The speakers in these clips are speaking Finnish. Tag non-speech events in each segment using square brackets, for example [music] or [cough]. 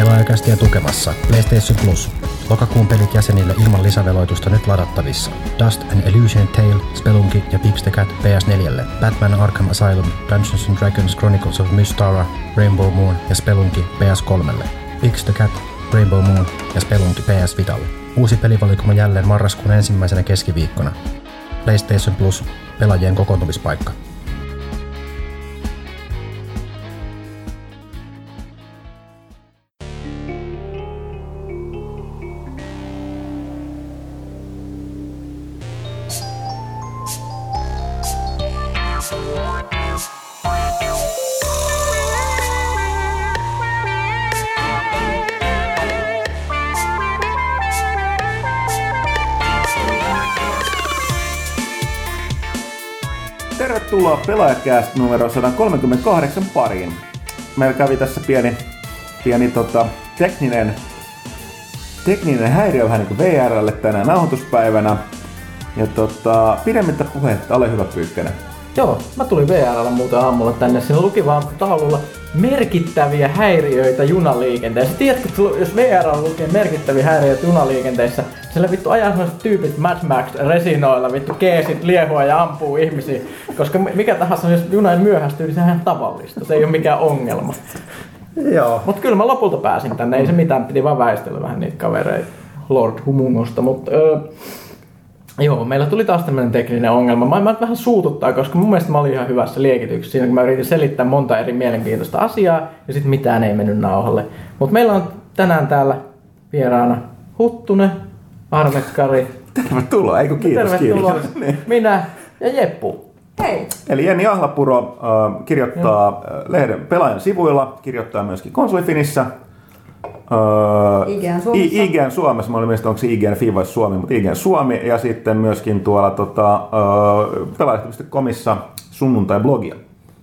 Pelaajakästiä tukemassa PlayStation Plus. Lokakuun pelit jäsenille ilman lisäveloitusta nyt ladattavissa. Dust and Illusion Tale, Spelunki ja Pips the Cat PS4, Batman Arkham Asylum, Dungeons and Dragons Chronicles of Mystara, Rainbow Moon ja Spelunki PS3. Pips the Cat, Rainbow Moon ja Spelunki PS Vitalle. Uusi pelivalikoma jälleen marraskuun ensimmäisenä keskiviikkona. PlayStation Plus, pelaajien kokoontumispaikka. Tervetuloa Pelaajakääst numero 138 pariin. Meillä kävi tässä pieni, pieni tota, tekninen, tekninen häiriö vähän niin kuin VRlle tänään nauhoituspäivänä. Ja tota, pidemmittä puhetta, ole hyvä Pyykkönen. Joo, mä tulin VRllä muuten aamulla tänne. Siinä luki vaan taululla merkittäviä häiriöitä junaliikenteessä. Tiedätkö, jos VR lukee merkittäviä häiriöitä junaliikenteessä, siellä vittu ajaa sellaiset tyypit Mad Max resinoilla, vittu keesit liehua ja ampuu ihmisiä. Koska mikä tahansa, jos juna myöhästyy, niin sehän on tavallista. Se ei ole mikään ongelma. Joo. Mut kyllä mä lopulta pääsin tänne, ei se mitään, piti vaan väistellä vähän niitä kavereita Lord Humungosta, mutta öö, Joo, meillä tuli taas tämmöinen tekninen ongelma. Mä, mä vähän suututtaa, koska mun mielestä mä olin ihan hyvässä liekityksessä siinä, kun mä yritin selittää monta eri mielenkiintoista asiaa ja sitten mitään ei mennyt nauhalle. Mutta meillä on tänään täällä vieraana Huttunen, Arvekkari. Tervetuloa, eikö kiitos, Tervetuloa. kiitos. [laughs] Niin. Minä ja Jeppu. Hei. Eli Jenni Ahlapuro äh, kirjoittaa äh, lehden pelaajan sivuilla, kirjoittaa myöskin konsolifinissä. Äh, IGN Suomessa. I- IGN Suomessa, mä olin mielestä onko se IGN Fi vai Suomi, mutta IGN Suomi ja sitten myöskin tuolla tota, äh, pelaajalehti.comissa sunnuntai-blogia.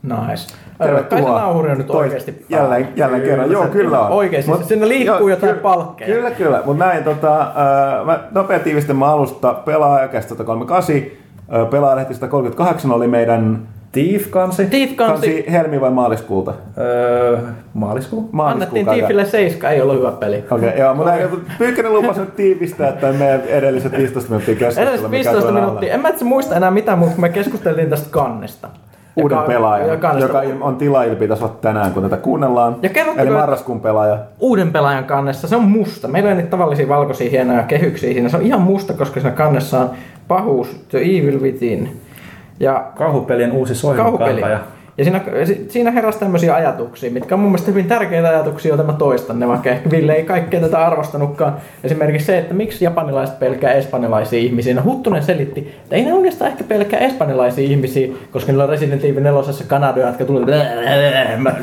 Nice. Tervetuloa. Kai se nauhuri on nyt Tois- oikeasti Jälleen, jälleen kerran, joo kyllä on. Oikeesti, Mut- sinne liikkuu jotain ky- palkkeja. Kyllä, kyllä, mutta näin tota, äh, mä nopea tiivistelmä alusta, pelaajakästä 138, äh, pelaajalehti 138 oli meidän Thief-kansi. Thief kansi. helmi vai maaliskuulta? Öö, maaliskuu. Maaliskuun Annettiin. Thiefille 7, ei ollut hyvä peli. Okei, okay, joo, mutta Pyykkönen lupasi nyt tiivistää tämän meidän edelliset 15 minuuttia keskustelua. Edelliset mikä 15 tuolla minuuttia. En mä itse muista enää mitään muuta, kun me keskusteltiin tästä kannesta. Uuden Joka- pelaajan, ja kannesta. joka on tilailpi taas tänään, kun tätä kuunnellaan. Ja Eli että- marraskuun pelaaja. Uuden pelaajan kannessa, se on musta. Meillä on niitä tavallisia valkoisia hienoja kehyksiä siinä. Se on ihan musta, koska siinä kannessa on pahuus, The Evil Within. Ja Kauhupelien uusi kauhupeli. soimakantaja. Ja siinä, si- siinä heräsi tämmöisiä ajatuksia, mitkä on mun mielestä hyvin tärkeitä ajatuksia, joita mä toistan ne, vaikka ehkä Ville ei kaikkea tätä arvostanutkaan. Esimerkiksi se, että miksi japanilaiset pelkää espanjalaisia ihmisiä. No Huttunen selitti, että ei ne oikeastaan ehkä pelkää espanjalaisia ihmisiä, koska niillä on Resident Evil 4 Kanadoja, jotka tulee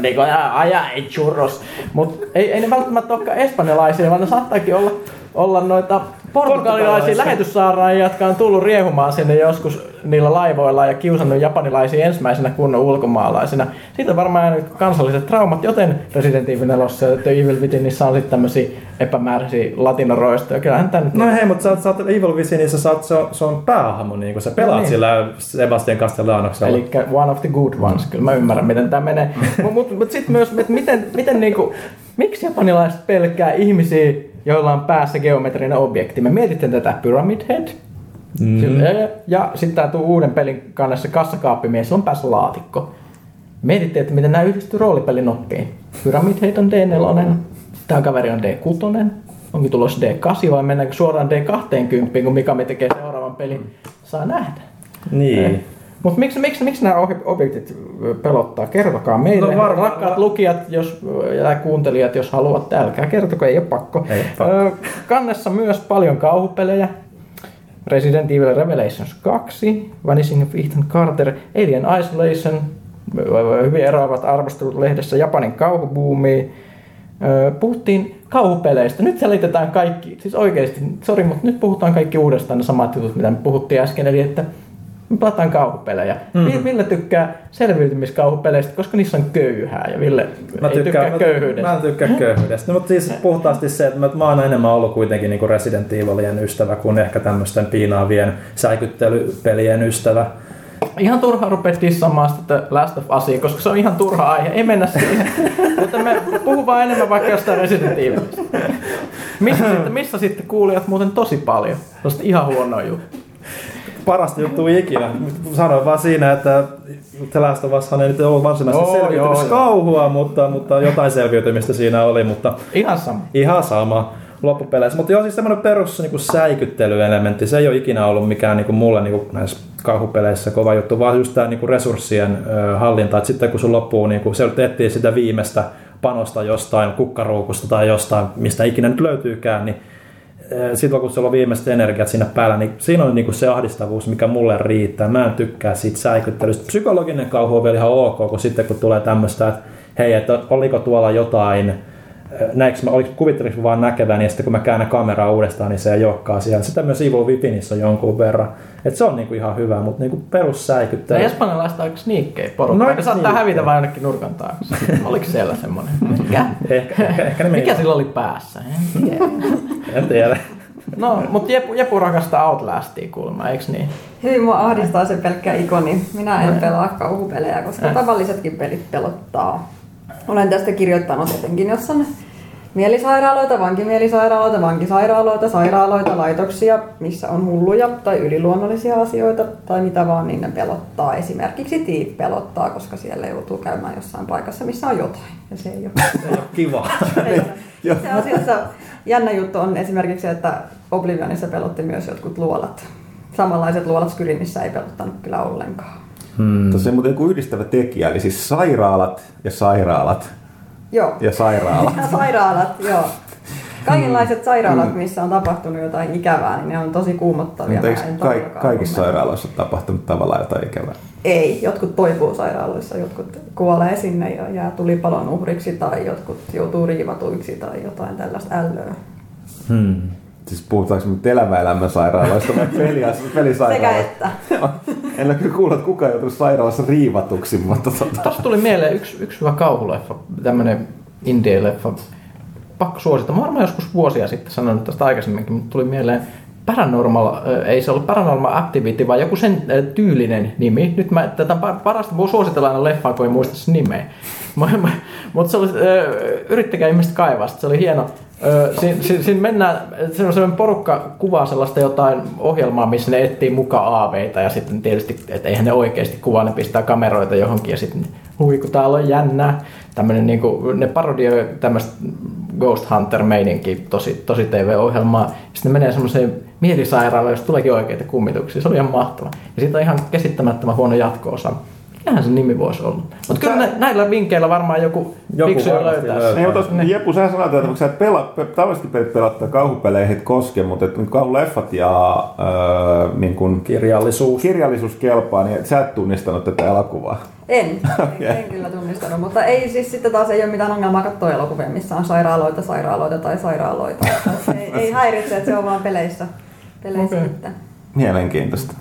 niin kuin ajaa ei churros. Mutta ei, ei ne välttämättä olekaan espanjalaisia, vaan ne saattaakin olla, olla noita portugalilaisia lähetyssaaraajia, jotka on tullut riehumaan sinne joskus niillä laivoilla ja kiusannut japanilaisia ensimmäisenä kunnon ulkomaalaisina. Siitä on varmaan jäänyt kansalliset traumat, joten Resident Evil 4 ja The Evil Withinissä on sitten tämmöisiä epämääräisiä latinoroistoja. Kyllähän tämä nyt... No hei, mutta sä, oot- sä oot Evil Withinissa, sä oot, se, on, se on päähahmo, niin kun sä pelaat No niin. niin. sillä Sebastian Castellanoksella. Eli one of the good ones, kyllä mä ymmärrän miten tämä menee. Mutta [laughs] mut, mut sitten myös, että miten, miten niinku, miksi japanilaiset pelkää ihmisiä, joilla on päässä geometrinen objekti? Me mietittiin tätä Pyramid Head. Mm. Ja sitten tää tuu uuden pelin kannessa kassakaappimies, on päässä laatikko. Mietittiin, että miten nämä yhdistyy roolipelin oppiin. Pyramid Head on D4, tämä kaveri on D6, onkin tulossa D8 vai mennäänkö suoraan D20, kun Mikami tekee seuraavan pelin? Saa nähdä. Niin. Mutta miksi, miksi, miksi nämä objektit pelottaa? Kertokaa meille, No varmaan- rakkaat lukijat jos, ja kuuntelijat, jos haluatte, älkää kertoko, ei ole pakko. Ei ole pakko. Kannessa myös paljon kauhupelejä. Resident Evil Revelations 2, Vanishing of Ethan Carter, Alien Isolation, hyvin eroavat arvostelut lehdessä Japanin kauhubuumi. Puhuttiin kauhupeleistä. Nyt selitetään kaikki, siis oikeasti, sori, mutta nyt puhutaan kaikki uudestaan ne samat jutut, mitä me puhuttiin äsken, eli että pelataan kauhupelejä. Mm-hmm. Ville tykkää selviytymiskauhupeleistä, koska niissä on köyhää ja Ville Mä ei tykkää köyhyydestä. Mä en tykkää köyhyydestä. No, mutta siis puhtaasti se, että mä, mä oon enemmän ollut kuitenkin niin Resident Evilien ystävä kuin ehkä tämmöisten piinaavien säikyttelypelien ystävä. Ihan turha rupea dissaamaan sitä Last of Usia, koska se on ihan turha aihe. Ei mennä siihen. [laughs] Mutta me puhuu vaan enemmän vaikka jostain Resident Evilistä. Missä [laughs] sitten, missä sitten kuulijat muuten tosi paljon? Tuosta ihan huonoa juttu. Parasta juttu ikinä. Sanoin vaan siinä, että The Last of Ushan ei nyt ollut varsinaisesti Oo, joo, selviytymiskauhua, mutta, mutta jotain selviytymistä siinä oli, mutta Ihan sama. ihan sama loppupeleissä. Mutta joo, siis semmoinen perus niin kuin säikyttelyelementti, se ei ole ikinä ollut mikään niin kuin mulle niin kuin näissä kauhupeleissä kova juttu, vaan just tämä niin kuin resurssien ö, hallinta, että sitten kun sun loppuu, niin kuin se etsii sitä viimeistä panosta jostain kukkaruukusta tai jostain, mistä ikinä nyt löytyykään, niin silloin kun sulla on viimeiset energiat siinä päällä, niin siinä on niin kuin se ahdistavuus, mikä mulle riittää. Mä en tykkää siitä säikyttelystä. Psykologinen kauhu on vielä ihan ok, kun sitten kun tulee tämmöistä, että hei, että oliko tuolla jotain, näinkö mä, oliko, kuvittelinko vaan näkeväni, ja sitten kun mä käännän kameraa uudestaan, niin se ei olekaan siellä. Sitä myös Evil Withinissä on jonkun verran. Et se on niinku ihan hyvä, mutta niinku No perussäikyttäjä. espanjalaiset aika sniikkejä porukka. No, ne saattaa hävitä vain jonnekin nurkan taakse. [laughs] Oliko siellä semmoinen? Mikä? [laughs] Ehkä, ehkä, ehkä ne meni. Mikä sillä oli päässä? En tiedä. [laughs] En tiedä. No, mutta Jepu, Jepu rakastaa Outlastia kuulemma, eiks niin? Hyvin mua ahdistaa se pelkkä ikoni. Minä en pelaa kauhupelejä, koska tavallisetkin pelit pelottaa. Olen tästä kirjoittanut etenkin, jos on mielisairaaloita, vankimielisairaaloita, vankisairaaloita, sairaaloita, laitoksia, missä on hulluja tai yliluonnollisia asioita tai mitä vaan, niin ne pelottaa. Esimerkiksi Tiip pelottaa, koska siellä joutuu käymään jossain paikassa, missä on jotain. Ja se ei ole [laughs] Kiva. ei ole. Itse [laughs] asiassa jännä juttu on esimerkiksi että Oblivionissa pelotti myös jotkut luolat. Samanlaiset luolat Skyrimissä ei pelottanut kyllä ollenkaan. Hmm. Tuossa on muuten joku yhdistävä tekijä, eli siis sairaalat ja sairaalat Joo. ja sairaalat. Ja sairaalat, joo. Kaikenlaiset sairaalat, missä on tapahtunut jotain ikävää, niin ne on tosi kuumottavia. Mutta eikö todellakaan kaikissa sairaaloissa ole tapahtunut tavallaan jotain ikävää? Ei, jotkut toipuu sairaaloissa, jotkut kuolee sinne ja jää tulipalon uhriksi tai jotkut joutuu riivatuiksi tai jotain tällaista ällöä. Hmm. Siis puhutaanko nyt sairaaloista vai [laughs] pelias- Sekä pelisairaaloista? että. [laughs] en ole kyllä kuullut, että kukaan joutunut sairaalassa riivatuksi, mutta tota... Tuossa tuli mieleen yksi, yksi hyvä kauhuleffa, tämmönen indie-leffa. Pakko suosittaa. Mä varmaan joskus vuosia sitten sanonut tästä aikaisemminkin, mutta tuli mieleen Paranormal, ei se ollut Paranormal Activity, vaan joku sen tyylinen nimi. Nyt mä tätä pa- parasta voi suositella aina leffaa, kun ei muista sen nimeä. [laughs] Mutta se oli, yrittäkää ihmiset kaivaa, se oli hieno. Siinä, siinä, siinä mennään, se on sellainen porukka kuvaa sellaista jotain ohjelmaa, missä ne etsii mukaan aaveita ja sitten tietysti, että eihän ne oikeasti kuvaa, ne pistää kameroita johonkin ja sitten hui kun täällä on jännää. Tämmönen niinku, ne parodioi tämmöistä Ghost Hunter-meininki tosi, tosi TV-ohjelmaa. Sitten ne menee semmoiseen mielisairaalaan, josta tuleekin oikeita kummituksia. Se oli ihan mahtava. Ja siitä on ihan käsittämättömän huono jatko-osa. Mikähän se nimi voisi olla? Mutta kyllä nä- näillä vinkkeillä varmaan joku, Joku fiksu löytää. löytää. Niin, mutta tos- Jeppu, sä sanoit, että sä et pelaa, pe- tavallisesti pelit pelottaa kauhupeleihin et koske, mutta että kauhuleffat ja öö, niin kun Kirjallisuus. kirjallisuus kelpaa, niin sä et tunnistanut tätä elokuvaa. En, [laughs] en, en kyllä tunnistanut, mutta ei siis sitten taas ei ole mitään ongelmaa katsoa elokuvia, missä on sairaaloita, sairaaloita tai sairaaloita. [laughs] Ei, ei häiritse, että se on vaan peleissä. peleissä okay. Mielenkiintoista.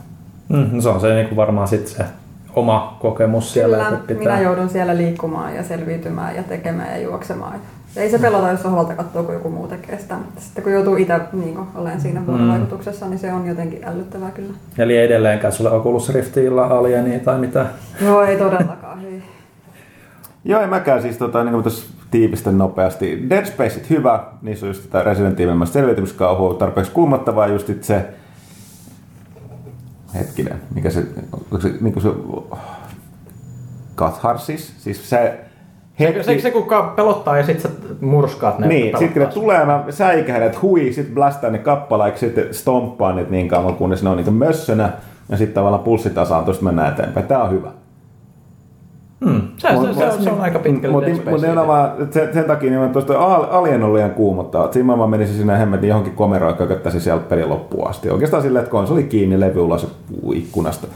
Mm, no se on se niinku varmaan sitten se oma kokemus siellä. Kyllä, että minä joudun siellä liikkumaan ja selviytymään ja tekemään ja juoksemaan. Ei se pelota, jos sohvalta katsoo, kun joku muu tekee sitä. Mutta sitten kun joutuu itse niin olen siinä vuorovaikutuksessa, niin se on jotenkin ällöttävää kyllä. Eli edelleenkään sulle Oculus Riftillä alieni tai mitä? Joo, ei todellakaan. Ei. [laughs] Joo, en mäkään siis tota, niin kuin tässä tiivistä nopeasti. Dead Spaceit hyvä, niissä on just tätä Resident Evil selviytymiskauhua, tarpeeksi kuumottavaa just se hetkinen, mikä se, onko se, niin kuin se katharsis, siis se Se, se, se kun ka- pelottaa ja sitten sä murskaat ne. niin, sitten kun ne tulee, mä säikähän, että hui, sitten blastaa ne kappaleiksi, sitten stomppaan niitä niin kauan, kunnes ne on niin mössönä, ja sitten tavallaan pulssitasaan, tuosta mennään eteenpäin. Tää on hyvä. Sua. Se, se, se, on, se on aika pitkälle Mutta mut nimenomaan sen, sen takia niin tuosta Al- Alien on liian kuumottava. Siinä mä vaan menisin sinne hemmetin johonkin komeroon ja kököttäisin siellä pelin loppuun asti. Oikeastaan silleen, että konsoli kiinni, levy ulos ikkunasta.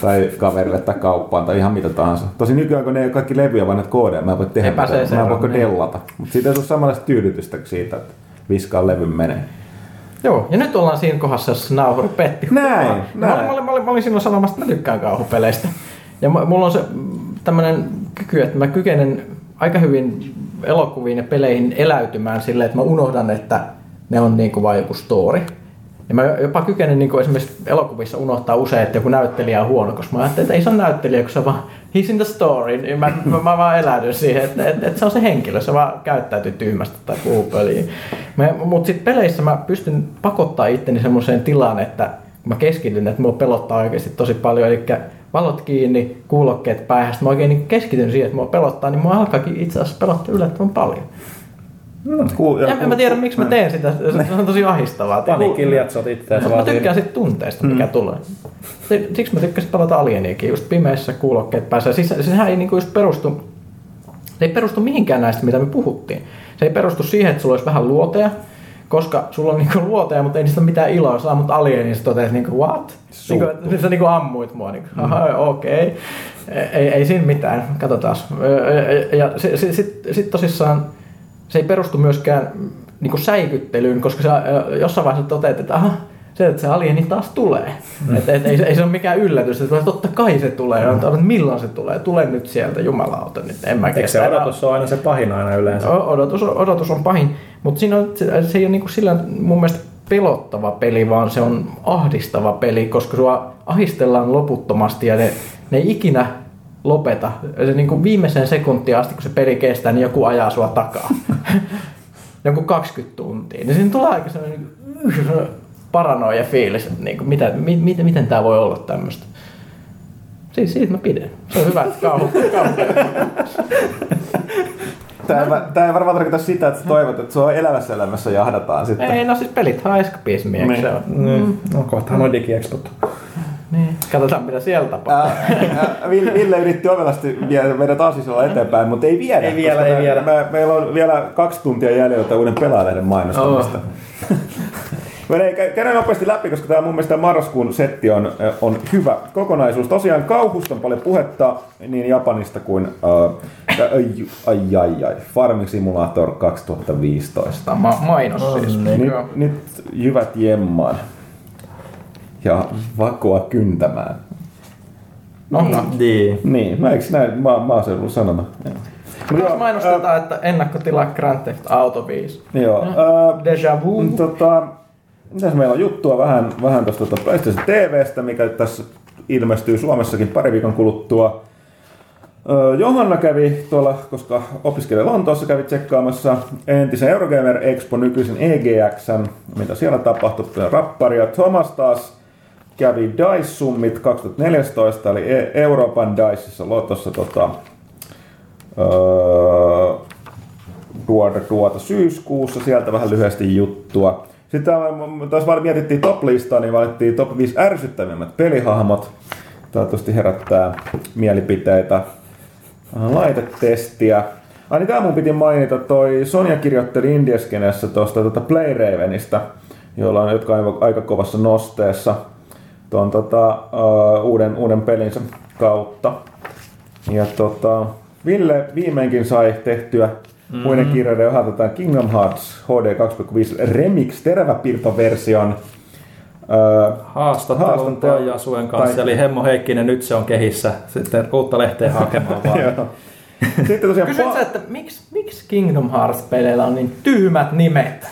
Tai kaverille tai kauppaan tai ihan mitä tahansa. Tosi nykyään kun ne kaikki levyjä, vaan näitä koodeja, mä en voi tehdä mitään. Mä en voi niin. dellata. Mutta siitä ei ole samanlaista tyydytystä siitä, että viskaa levyn menee. Joo, ja nyt ollaan siinä kohdassa, jossa nauhuri petti. Näin, mä, näin. Mä, olin, mä, olin, mä olin silloin sanomassa, että mä tykkään kauhupeleistä. Ja mä- mulla on se tämmöinen kyky, että mä kykenen aika hyvin elokuviin ja peleihin eläytymään silleen, että mä unohdan, että ne on niinku vain joku story. Ja mä jopa kykenen niin esimerkiksi elokuvissa unohtaa usein, että joku näyttelijä on huono, koska mä ajattelin, että ei se ole näyttelijä, kun se vaan he's in the story. Niin mä, mä, mä vaan eläydyn siihen, että, että, että, se on se henkilö, se vaan käyttäytyy tyhmästi tai puhuu pöliä. Mutta sitten peleissä mä pystyn pakottaa itteni semmoiseen tilaan, että mä keskityn, että mua pelottaa oikeasti tosi paljon. Eli valot kiinni, kuulokkeet päähän, mä oikein niin keskityn siihen, että mua pelottaa, niin mua alkaakin itse asiassa pelottaa yllättävän paljon. No, ku, en, mä tiedä, miksi mä teen sitä. Se on tosi ahistavaa. Paniikin lietsot itseäsi Mä tykkään siitä tunteesta, mikä mm. tulee. Siksi mä tykkäsin pelata Alieniakin, just pimeässä kuulokkeet päässä. Siis, sehän ei niinku just perustu, se ei perustu mihinkään näistä, mitä me puhuttiin. Se ei perustu siihen, että sulla olisi vähän luoteja, koska sulla on niinku luoteja, mutta ei niistä ole mitään iloa. Sä ammut alienista toteat niinku what? Niinku, sä niinku ammuit mua. Niinku, mm. okei. Okay. Ei, ei siinä mitään. Katsotaan. Ja sitten sit, sit tosissaan se ei perustu myöskään niin kuin säikyttelyyn, koska sä jossain vaiheessa toteat, että aha, se, että se alieni taas tulee. Mm. Et, et, ei, ei, se ole mikään yllätys, että totta kai se tulee. Mm. Että milloin se tulee? Tule nyt sieltä, jumalauta. Nyt en mä Eikö se odotus ole aina se pahin aina yleensä? O, odotus, odotus on pahin, mutta siinä se, ei ole niin sillä mun mielestä pelottava peli, vaan se on ahdistava peli, koska sua ahistellaan loputtomasti ja ne, ne ei ikinä lopeta. Se niin kuin sekuntiin asti, kun se peli kestää, niin joku ajaa sua takaa. [laughs] joku 20 tuntia. Niin siinä tulee aika sellainen [laughs] paranoia fiilis, että niin kuin, mitä, mi, miten, miten tämä voi olla tämmöistä. Siis siitä mä pidän. Se on hyvä, kauhu, kauhu. [laughs] Tämä ei, tämä ei varmaan tarkoita sitä, että toivot, että sua elävässä elämässä jahdataan sitten. Ei, no siis pelit on eskapismia, niin. se on? Mm. No kohtahan on digiexpot. Niin. Katsotaan mitä siellä tapahtuu. Ville yritti ovelasti viedä meidät aasisella eteenpäin, mutta ei viedä. Ei vielä, ei me, vielä. Me, meillä on vielä kaksi tuntia jäljellä uuden pelaajalehden mainostamista. Oh. Käydään nopeasti läpi, koska tämä mun mielestä marraskuun setti on, on hyvä kokonaisuus. Tosiaan kauhusta on paljon puhetta niin Japanista kuin uh, ai, ai, ai, ai, Farming Simulator 2015. Ma- mainos siis. Nyt, nyt jyvät jemmaan ja vakoa kyntämään. No, no. Niin. Niin, mä eikö näin ma- maaseudun sanoma? Joo. mainostetaan, äh, että ennakkotila Grand Theft Auto 5. Joo. Äh, Deja vu. Tota, mitäs meillä on juttua vähän, vähän tuosta tuota PlayStation TVstä, mikä tässä ilmestyy Suomessakin pari viikon kuluttua. Johanna kävi tuolla, koska opiskelee Lontoossa, kävi tsekkaamassa entisen Eurogamer Expo nykyisen EGX, mitä siellä tapahtui, rapparia. Thomas taas kävi Dice Summit 2014, eli e- Euroopan Diceissa Lotossa tota, öö, tuota, syyskuussa, sieltä vähän lyhyesti juttua. Sitten taas mietittiin top-listaa, niin valittiin top 5 ärsyttävimmät pelihahmot. Toivottavasti herättää mielipiteitä. Laitetestiä. Ai niin, tää mun piti mainita, toi Sonja kirjoitteli Indieskenessä tuosta tuota Playravenista, jolla on, jotka on aika kovassa nosteessa tuon tota, uh, uuden, uuden pelinsä kautta. Ja tota, Ville viimeinkin sai tehtyä mm-hmm. muiden kirjoiden ohjelta tämän Kingdom Hearts HD 2.5 Remix teräväpiirtoversion haastattelun Teo Jasuen kanssa, tai... eli Hemmo Heikkinen, nyt se on kehissä, sitten uutta lehteä hakemaan vaan. [laughs] Sitten tosiaan... Kysytkö, pa- että miksi, miksi Kingdom Hearts-peleillä on niin tyhmät nimet?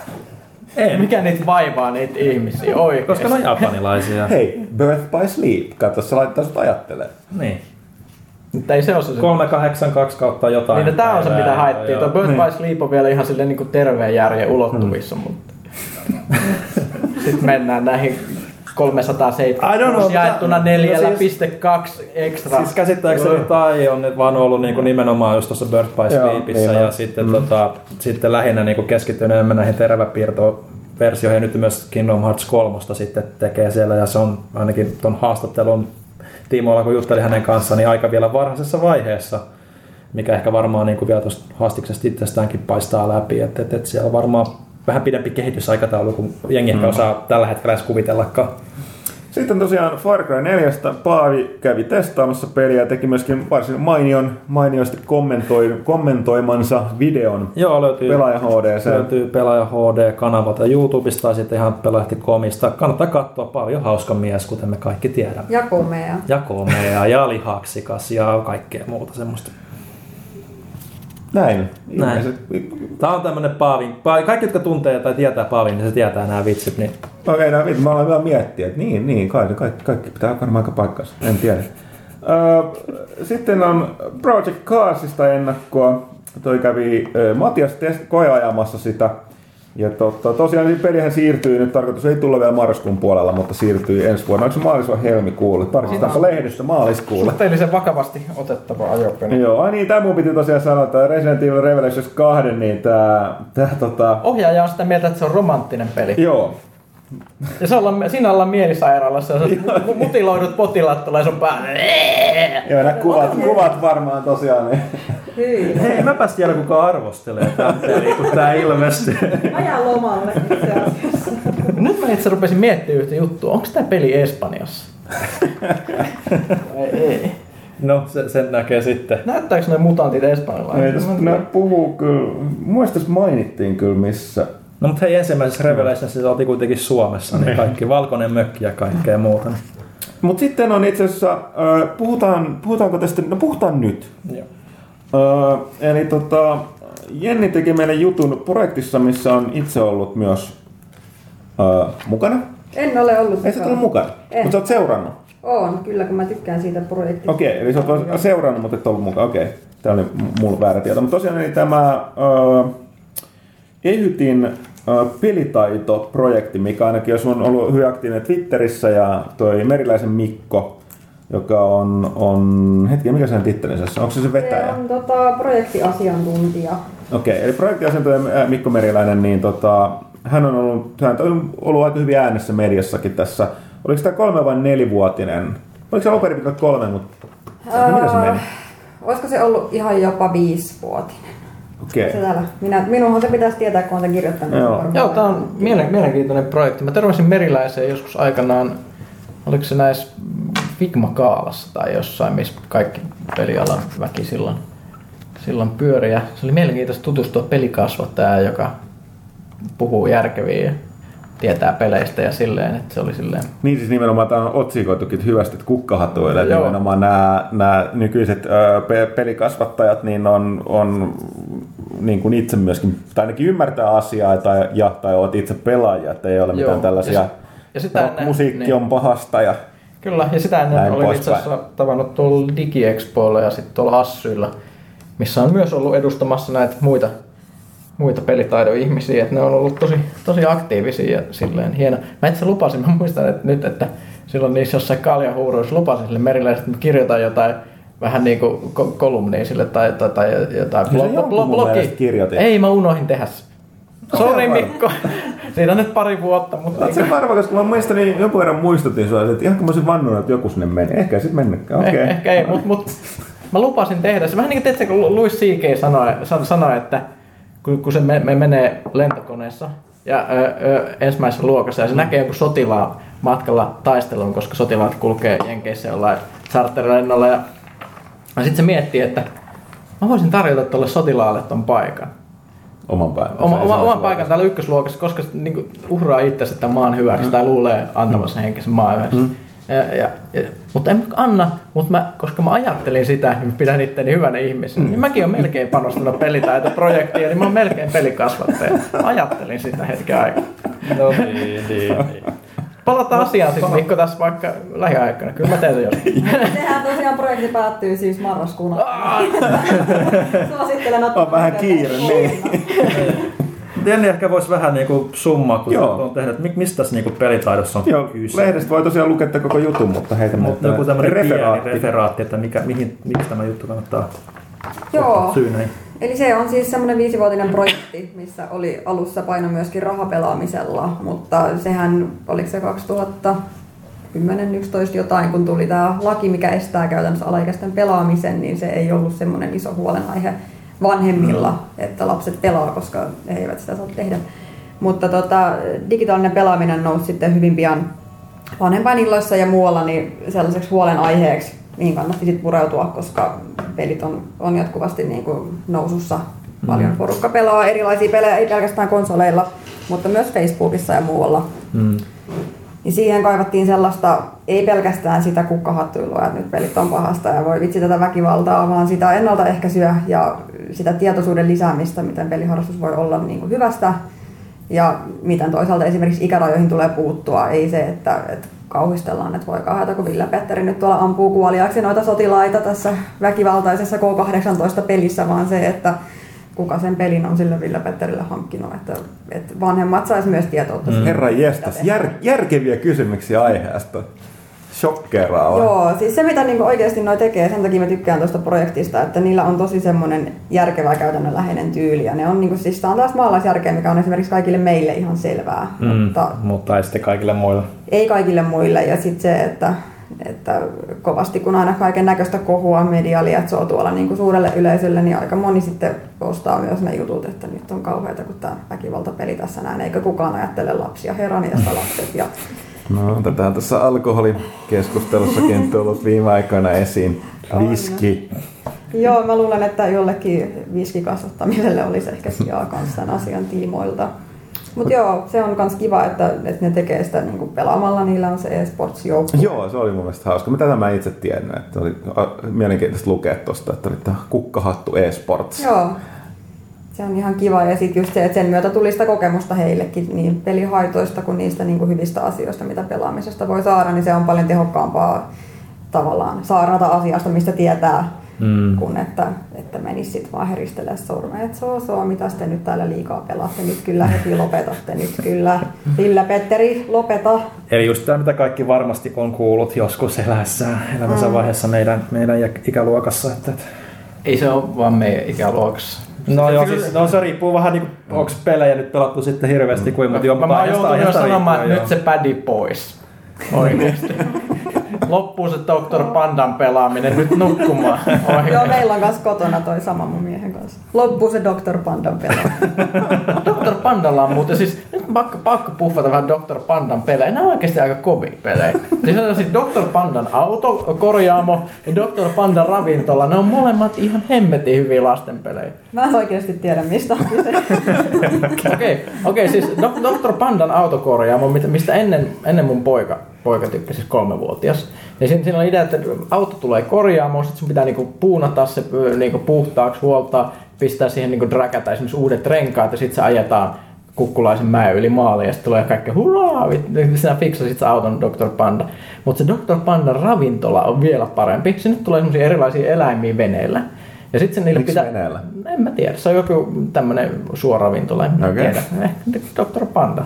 Ei. Mikä niitä vaivaa niitä ihmisiä oikein? Koska ne on japanilaisia. Hei, Birth by Sleep. Katso, se laittaa sut ajattelee. Niin. Mutta ei se ole se. 382 kautta jotain. Niin, tämä on se, mitä haettiin. Tuo Birth niin. by Sleep on vielä ihan silleen niin terveen järjen ulottuvissa, hmm. mutta... Sitten mennään näihin 370 jaettuna 4,2 no siis, ekstra. Siis käsittääkseni tai on nyt vaan ollut niinku nimenomaan just tuossa Birth by Sleepissä niin ja sitten, mm. tota, sitten lähinnä niinku keskittynyt enemmän näihin teräväpiirtoon versioihin ja nyt myös Kingdom Hearts 3 sitten tekee siellä ja se on ainakin tuon haastattelun tiimoilla, kun juttelin hänen kanssaan, niin aika vielä varhaisessa vaiheessa, mikä ehkä varmaan niin kuin vielä tuosta haastiksesta itsestäänkin paistaa läpi, että, että, että siellä varmaan vähän pidempi kehitysaikataulu, kun jengi mm. osaa tällä hetkellä edes kuvitellakaan. Sitten tosiaan Far Cry 4 Paavi kävi testaamassa peliä ja teki myöskin varsin mainion, mainiosti kommentoi, kommentoimansa videon Joo, löytyy, Pelaaja HD. Löytyy Pelaaja HD-kanavalta YouTubesta tai sitten ihan Pelahti.comista. Kannattaa katsoa, Paavi on hauska mies, kuten me kaikki tiedämme. Ja komea. Ja komea ja lihaksikas ja kaikkea muuta semmoista. Näin. Näin. Tämä on tämmöinen Paavin, kaikki jotka tuntee tai tietää Paavin, niin se tietää nämä vitsit, niin Okei, no vittu, mä aloin vielä miettiä, että niin, niin, kaikki, kaikki, kaikki pitää varmaan aika paikkansa, en tiedä. Sitten on Project Carsista ennakkoa. Toi kävi Matias test- koeajamassa sitä. Ja totta, tosiaan niin pelihän siirtyy nyt, tarkoitus ei tulla vielä marraskuun puolella, mutta siirtyy ensi vuonna. Onko se maalis- vai helmikuulle? Tarkistetaanpa lehdestä maaliskuulle. Suhteellisen vakavasti otettava ajopeli. Joo, ai niin, tämä mun piti tosiaan sanoa, että Resident Evil Revelations 2, niin tää, tää tota, Ohjaaja on sitä mieltä, että se on romanttinen peli. joo, Ja se ollaan, siinä ollaan mielisairaalassa mu- [laughs] mutiloidut potilaat tulee sun päälle. joo nämä kuvat, kuvat varmaan tosiaan, niin Hyi. Hei, mäpäs tiedä kuka arvostelee tätä peliä, kun tää ilmestyy. Ajan lomalle itse asiassa. Nyt mä itse rupesin miettimään yhtä juttua. Onko tämä peli Espanjassa? ei, ei. No, se, sen näkee sitten. Näyttääkö ne mutantit Ei, espanjalaisia? tästä ne puhuu kyllä, muistas mainittiin kyllä missä. No mutta hei, ensimmäisessä Revelationsissa oltiin kuitenkin Suomessa, niin kaikki valkoinen mökki ja kaikkea muuta. niin- Mutta sitten on itse asiassa, äh, puhutaan, puhutaanko tästä, no puhutaan nyt. Joo. Eli tota, Jenni teki meille jutun projektissa, missä on itse ollut myös äh, mukana. En ole ollut Ei sä ollut mukana, En. mutta sä oot seurannut. Oon, kyllä, kun mä tykkään siitä projektista. Okei, eli sä oot seurannut, mutta et ollut mukaan. Okei, tämä oli mulla väärä tieto. Mutta tosiaan eli tämä äh, Ehytin äh, pelitaitoprojekti, mikä ainakin jos on ollut hyvin aktiivinen Twitterissä ja toi Meriläisen Mikko, joka on, on hetki, mikä sen tittelinsä on? Onko se se Se vetäjä? on tota, projektiasiantuntija. Okei, eli projektiasiantuntija äh, Mikko Meriläinen, niin tota, hän on ollut, hän on ollut aika hyvin äänessä mediassakin tässä. Oliko tämä kolme vai nelivuotinen? Oliko se alun perin pitää kolme, mutta no, mitä se meni? Olisiko se ollut ihan jopa viisivuotinen? Okei. Se täällä. Minä, minunhan se pitäisi tietää, kun olen kirjoittanut. Joo. varmaan. Joo, tää on mielen, mielenkiintoinen projekti. Mä törmäsin Meriläiseen joskus aikanaan, oliko se näissä Figma-kaalassa tai jossain, missä kaikki pelialan väki silloin, silloin pyöri. Ja se oli mielenkiintoista tutustua pelikasvattajaan, joka puhuu järkeviä ja tietää peleistä ja silleen, että se oli silleen Niin siis nimenomaan tämä on otsikoitukin hyvästi että kukkahatuille. Että nimenomaan nämä, nämä nykyiset ö, pe- pelikasvattajat niin on, on niin kuin itse myöskin, tai ainakin ymmärtää asiaa tai, ja, tai ovat itse pelaajia, että ei ole mitään Joo. tällaisia Ja ja sitä musiikki niin. on pahasta ja Kyllä, ja sitä ennen Näin olin itse asiassa tavannut tuolla DigiExpoilla ja sitten tuolla Assyilla, missä on myös ollut edustamassa näitä muita, muita pelitaidon ihmisiä, että ne on ollut tosi, tosi aktiivisia ja silleen hieno. Mä itse lupasin, mä muistan että nyt, että silloin niissä jossain kaljahuuruissa lupasin sille meriläiselle, että mä kirjoitan jotain vähän niin kuin ko- kolumnia sille tai, tai, tai jotain mun mielestä kirjoitit. Ei, mä unohdin tehdä se. Sori. Mikko. Siitä on nyt pari vuotta, mutta Oletko se varma, koska mä muistan, niin jonkun verran muistutin sua, että ihan kun mä olisin vannonut, että joku sinne meni. Ehkä ei sit mennäkään, okei. Okay. Eh, ehkä ei, mutta mut, mä lupasin tehdä se. Vähän niin kuin teetkö, kun Louis C.K. sanoi, san- sanoi että kun, kun se me, me menee lentokoneessa ja ö, ö, ensimmäisessä luokassa ja se näkee joku sotilaan matkalla taisteluun, koska sotilaat kulkee Jenkeissä jollain charterlennolla ja, ja sitten se miettii, että mä voisin tarjota tuolle sotilaalle ton paikan. Oman päivän. Oma, oma, oman paikan täällä ykkösluokassa, koska se niin uhraa itsensä tämän maan hyväksi tai luulee antavansa henkisen maan hyväksi. Mm. Ja, ja, ja, mutta en anna, mutta mä, koska mä ajattelin sitä, niin mä pidän itteni hyvänä ihmisenä. Niin mäkin olen melkein panostanut pelitaitoprojektiin, niin mä oon melkein pelikasvattaja. Mä ajattelin sitä hetken aikaa. No niin, niin, niin. Palataan asiaan sitten Mikko tässä vaikka lähiaikoina. Kyllä mä teen sen joskus. [laughs] Sehän tosiaan projekti päättyy siis marraskuun [laughs] Suosittelen ottaa On vähän kiire, niin. [laughs] Jenni ehkä voisi vähän niinku summaa, kun Joo. on tehnyt, että mi- mistä tässä niinku pelitaidossa on Joo, kyse. lehdestä voi tosiaan lukea tämän koko jutun, mutta heitä Mutta joku tämmöinen referaatti. referaatti, että mikä, mihin, miksi tämä juttu kannattaa Joo. syynäin. Eli se on siis semmoinen viisivuotinen projekti, missä oli alussa paino myöskin rahapelaamisella, mutta sehän, oliko se 2010 11 jotain, kun tuli tämä laki, mikä estää käytännössä alaikäisten pelaamisen, niin se ei ollut semmoinen iso huolenaihe vanhemmilla, että lapset pelaa, koska he eivät sitä saa tehdä. Mutta tota, digitaalinen pelaaminen nousi sitten hyvin pian vanhempainilloissa ja muualla niin sellaiseksi huolenaiheeksi, mihin kannatti sitten pureutua, koska pelit on, on jatkuvasti niin kuin nousussa. Paljon porukka pelaa erilaisia pelejä, ei pelkästään konsoleilla, mutta myös Facebookissa ja muualla. Mm. Niin siihen kaivattiin sellaista, ei pelkästään sitä kukkahattuilua, että nyt pelit on pahasta ja voi vitsi tätä väkivaltaa, vaan sitä ennaltaehkäisyä ja sitä tietoisuuden lisäämistä, miten peliharrastus voi olla niin kuin hyvästä Ja miten toisaalta esimerkiksi ikärajoihin tulee puuttua, ei se, että, että kauhistellaan, että voi kauheata, kun Ville Petteri nyt tuolla ampuu kuoliaksi noita sotilaita tässä väkivaltaisessa K18-pelissä, vaan se, että kuka sen pelin on sille Ville Petterille hankkinut, että, että vanhemmat sais myös tietoutta. Mm. Herra jestas, jär, järkeviä kysymyksiä aiheesta. Shokkeeraava. Joo, siis se mitä niinku oikeasti noi tekee, sen takia mä tykkään tuosta projektista, että niillä on tosi semmoinen järkevä käytännönläheinen tyyli. Ja ne on niinku, siis tää on taas maalaisjärkeä, mikä on esimerkiksi kaikille meille ihan selvää. Mm, mutta mutta ei sitten kaikille muille. ei kaikille muille. Ja sitten se, että, että kovasti kun aina kaiken näköistä kohua media lietsoo tuolla niin kuin suurelle yleisölle, niin aika moni sitten ostaa myös ne jutut, että nyt on kauheata, kun tämä väkivaltapeli tässä näin, eikä kukaan ajattele lapsia, heraniasta lapset ja No, tätä on tässä alkoholikeskustelussakin tullut viime aikoina esiin. Viski. Joo, mä luulen, että jollekin viskikasvattamiselle olisi ehkä sijaa kanssa tämän asian tiimoilta. Mutta joo, se on myös kiva, että, että ne tekee sitä niin pelaamalla, niillä on se e-sports joukko. Joo, se oli mun mielestä hauska. Mä tätä mä itse tiennyt, että oli a, mielenkiintoista lukea tuosta, että oli tämä kukkahattu e-sports. Joo, se on ihan kiva ja sitten just se, että sen myötä tuli sitä kokemusta heillekin niin pelihaitoista kuin niistä niin kuin hyvistä asioista, mitä pelaamisesta voi saada, niin se on paljon tehokkaampaa tavallaan saarnata asiasta, mistä tietää, mm. kun että, että menisi sitten vaan heristelee sormea, että soo, soo, mitä te nyt täällä liikaa pelaatte, nyt kyllä heti lopetatte, nyt kyllä. Ville Petteri, lopeta. Eli just tämä, mitä kaikki varmasti on kuullut joskus eläessään, elämänsä Mm. vaiheessa meidän, meidän ikä- ikäluokassa. Että, että Ei se ole vaan meidän ikäluokassa. No joo, siis, no se riippuu vähän niin kuin, onko pelejä nyt pelattu sitten hirveästi kuin, mutta joo, Mä, mutta mä oon aiheesta- joutunut jo sanomaan, että nyt se pädi pois. [laughs] Oikeesti. Loppuu se Dr. Pandan pelaaminen, nyt nukkumaan. [laughs] Joo, Oikein. meillä on kanssa kotona toi sama mun miehen kanssa. Loppuu se Dr. Pandan pelaa. [laughs] Dr. Pandalla on muuten siis, nyt pakko, pakko puffata vähän Dr. Pandan pelejä. Nämä on oikeasti aika kovia pelejä. Siis on siis Dr. Pandan autokorjaamo ja Dr. Pandan ravintola. Ne on molemmat ihan hemmetin hyviä lastenpelejä. Mä en oikeasti tiedä, mistä on kyse. [laughs] Okei, okei, siis Dok- Dr. Pandan autokorjaamo, mistä ennen, ennen mun poika, poika tykkäsi, siis kolmevuotias. Ja siinä, siinä on idea, että auto tulee korjaamoon, sitten sun pitää niinku puunata se niinku puhtaaksi, huoltaa, pistää siihen niinku dräkätä esimerkiksi uudet renkaat ja sitten se ajetaan kukkulaisen mäen yli maaliin ja sitten tulee kaikki hurraa, vit- sinä fiksasit se auton Dr. Panda. Mutta se Dr. Pandan ravintola on vielä parempi. Sinne tulee semmoisia erilaisia eläimiä veneillä. Ja sitten niille Miksi pitää... veneellä? En mä tiedä, se on joku tämmönen suoravintola, en Okei. tiedä. Eh, Dr. Panda,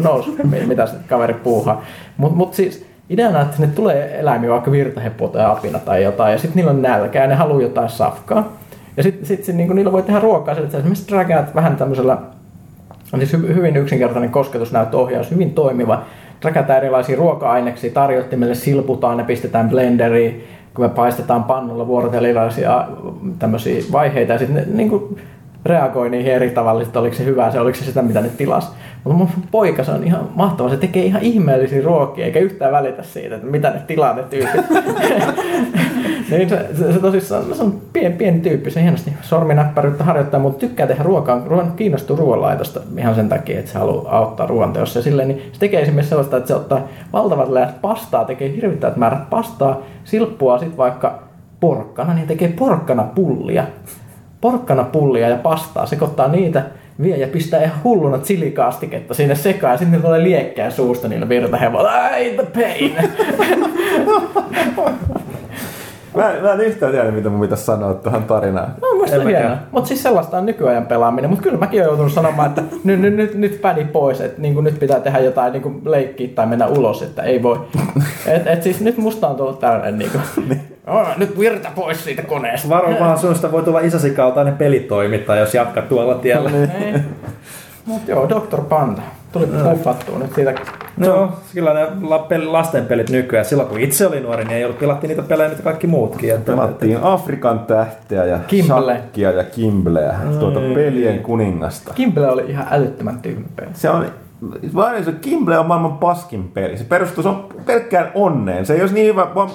knows, [laughs] mi- mitä se kaveri puuhaa. Mutta mut siis ideana, että sinne tulee eläimiä, vaikka virtaheppo tai apina tai jotain, ja sitten niillä on nälkä ja ne haluaa jotain safkaa. Ja sitten sit, sit, niinku, niillä voi tehdä ruokaa sillä, että esimerkiksi dragat vähän tämmöisellä on siis hy- hyvin yksinkertainen kosketusnäyttöohjaus, hyvin toimiva. Räkätään erilaisia ruoka-aineksia, tarjottimelle silputaan, ne pistetään blenderiin, kun me paistetaan pannulla vuorotellen erilaisia tämmöisiä vaiheita ja sitten niin kuin reagoi niihin eri tavalla, että oliko se hyvää, se oliko se sitä, mitä ne tilas. Mutta mun poika, se on ihan mahtava, se tekee ihan ihmeellisiä ruokia, eikä yhtään välitä siitä, että mitä ne tilaa ne tyypit. [laughs] niin se, se, se tosissaan, se on pieni, pieni tyyppi, se hienosti sorminäppäryyttä harjoittaa, mutta tykkää tehdä ruokaa, ruoan, kiinnostuu ruoanlaitosta ihan sen takia, että se haluaa auttaa ruoanteossa. Ja silleen, niin se tekee esimerkiksi sellaista, että se ottaa valtavat läät pastaa, tekee hirvittävät määrät pastaa, silppua sitten vaikka porkkana, niin tekee porkkana pullia. Porkkana pullia ja pastaa, sekoittaa niitä, vie ja pistää ihan hulluna chilikaastiketta sinne sekaan ja sitten niillä tulee liekkää suusta niillä virtahevoilla. Ai, the pain! Mä, [laughs] mä en yhtään tiedä, mitä mun pitäisi sanoa tuohon tarinaan. No, En mäkään. hienoa. Mutta siis sellaista on nykyajan pelaaminen. Mutta kyllä mäkin olen joutunut sanomaan, että nyt, nyt, nyt, nyt pädi pois, että niin nyt pitää tehdä jotain niin leikkiä tai mennä ulos, että ei voi. [laughs] Et, et siis nyt musta on tullut tällainen niin kuin, [laughs] oh, nyt virta pois siitä koneesta. Varo vaan sinusta voi tulla isäsi kaltainen pelitoimittaja, jos jatkat tuolla tiellä. Ei. [laughs] Mut joo, Dr. Panda. Tuli puffattua nyt siitä. No, kyllä ne la- pel- lastenpelit nykyään. Silloin kun itse oli nuori, niin ei ollut pelattiin niitä pelejä, mitä kaikki muutkin. Että, Pelattiin Afrikan tähteä ja Kimble. shakkia ja kimbleä, tuota pelien kuningasta. Kimble oli ihan älyttömän tyhmä peli. Se on, vaan se Kimble on maailman paskin peli. Se perustuu, se on pelkkään onneen. Se ei olisi niin hyvä, vaan,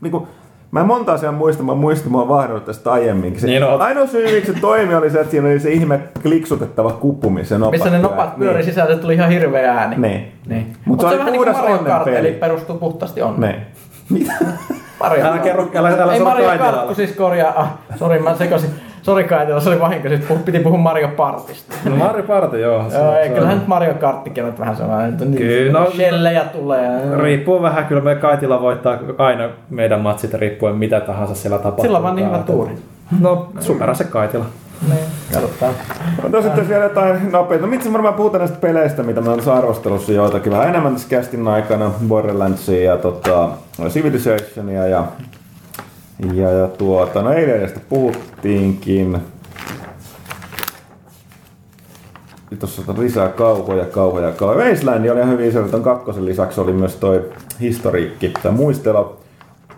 niin kuin, Mä en monta asiaa muista, mä muistin, mä oon tästä aiemminkin. Se, Niin on. ainoa syy, miksi se toimi, oli se, että siinä oli se ihme kliksutettava kuppu, missä ne nopat Missä ne pyörii. nopat pyöri Niin. sisällä, tuli ihan hirveä ääni. Niin. Niin. Mut Mutta se se, oli on vähän niin kuin Mario Kart, eli perustuu puhtaasti onneen. Niin. Mitä? Mario Älä Kart. kerro, älä, älä Ei Mario Kart, siis korjaa. Ah, sori, mä sekoisin. Sori Kaitila, se oli vahinko, sit puh- piti puhua Mario Partista. No Mario Party, joo. Se, Joo, ei, se kyllähän nyt Mario Karttikin on vähän sellainen, että niin- Kyllä, no- shellejä tulee. Riippuu vähän, kyllä me Kaitila voittaa aina meidän matsit riippuen mitä tahansa siellä tapahtuu. Sillä on vaan niin hyvä tuuri. No, superase Kaitila. Niin, katsotaan. No sitten vielä jotain nopeita. No, Mitsi varmaan puhutaan näistä peleistä, mitä me on arvostelussa joitakin vähän enemmän tässä castin aikana. Borderlandsia ja tota, Civilizationia ja, ja, ja tuota, no eilen puhuttiinkin. Tuossa on lisää kauhoja, kauhoja, kauhoja. Wasteland oli ihan hyvin iso, kakkosen lisäksi oli myös toi historiikki, tai muistelo,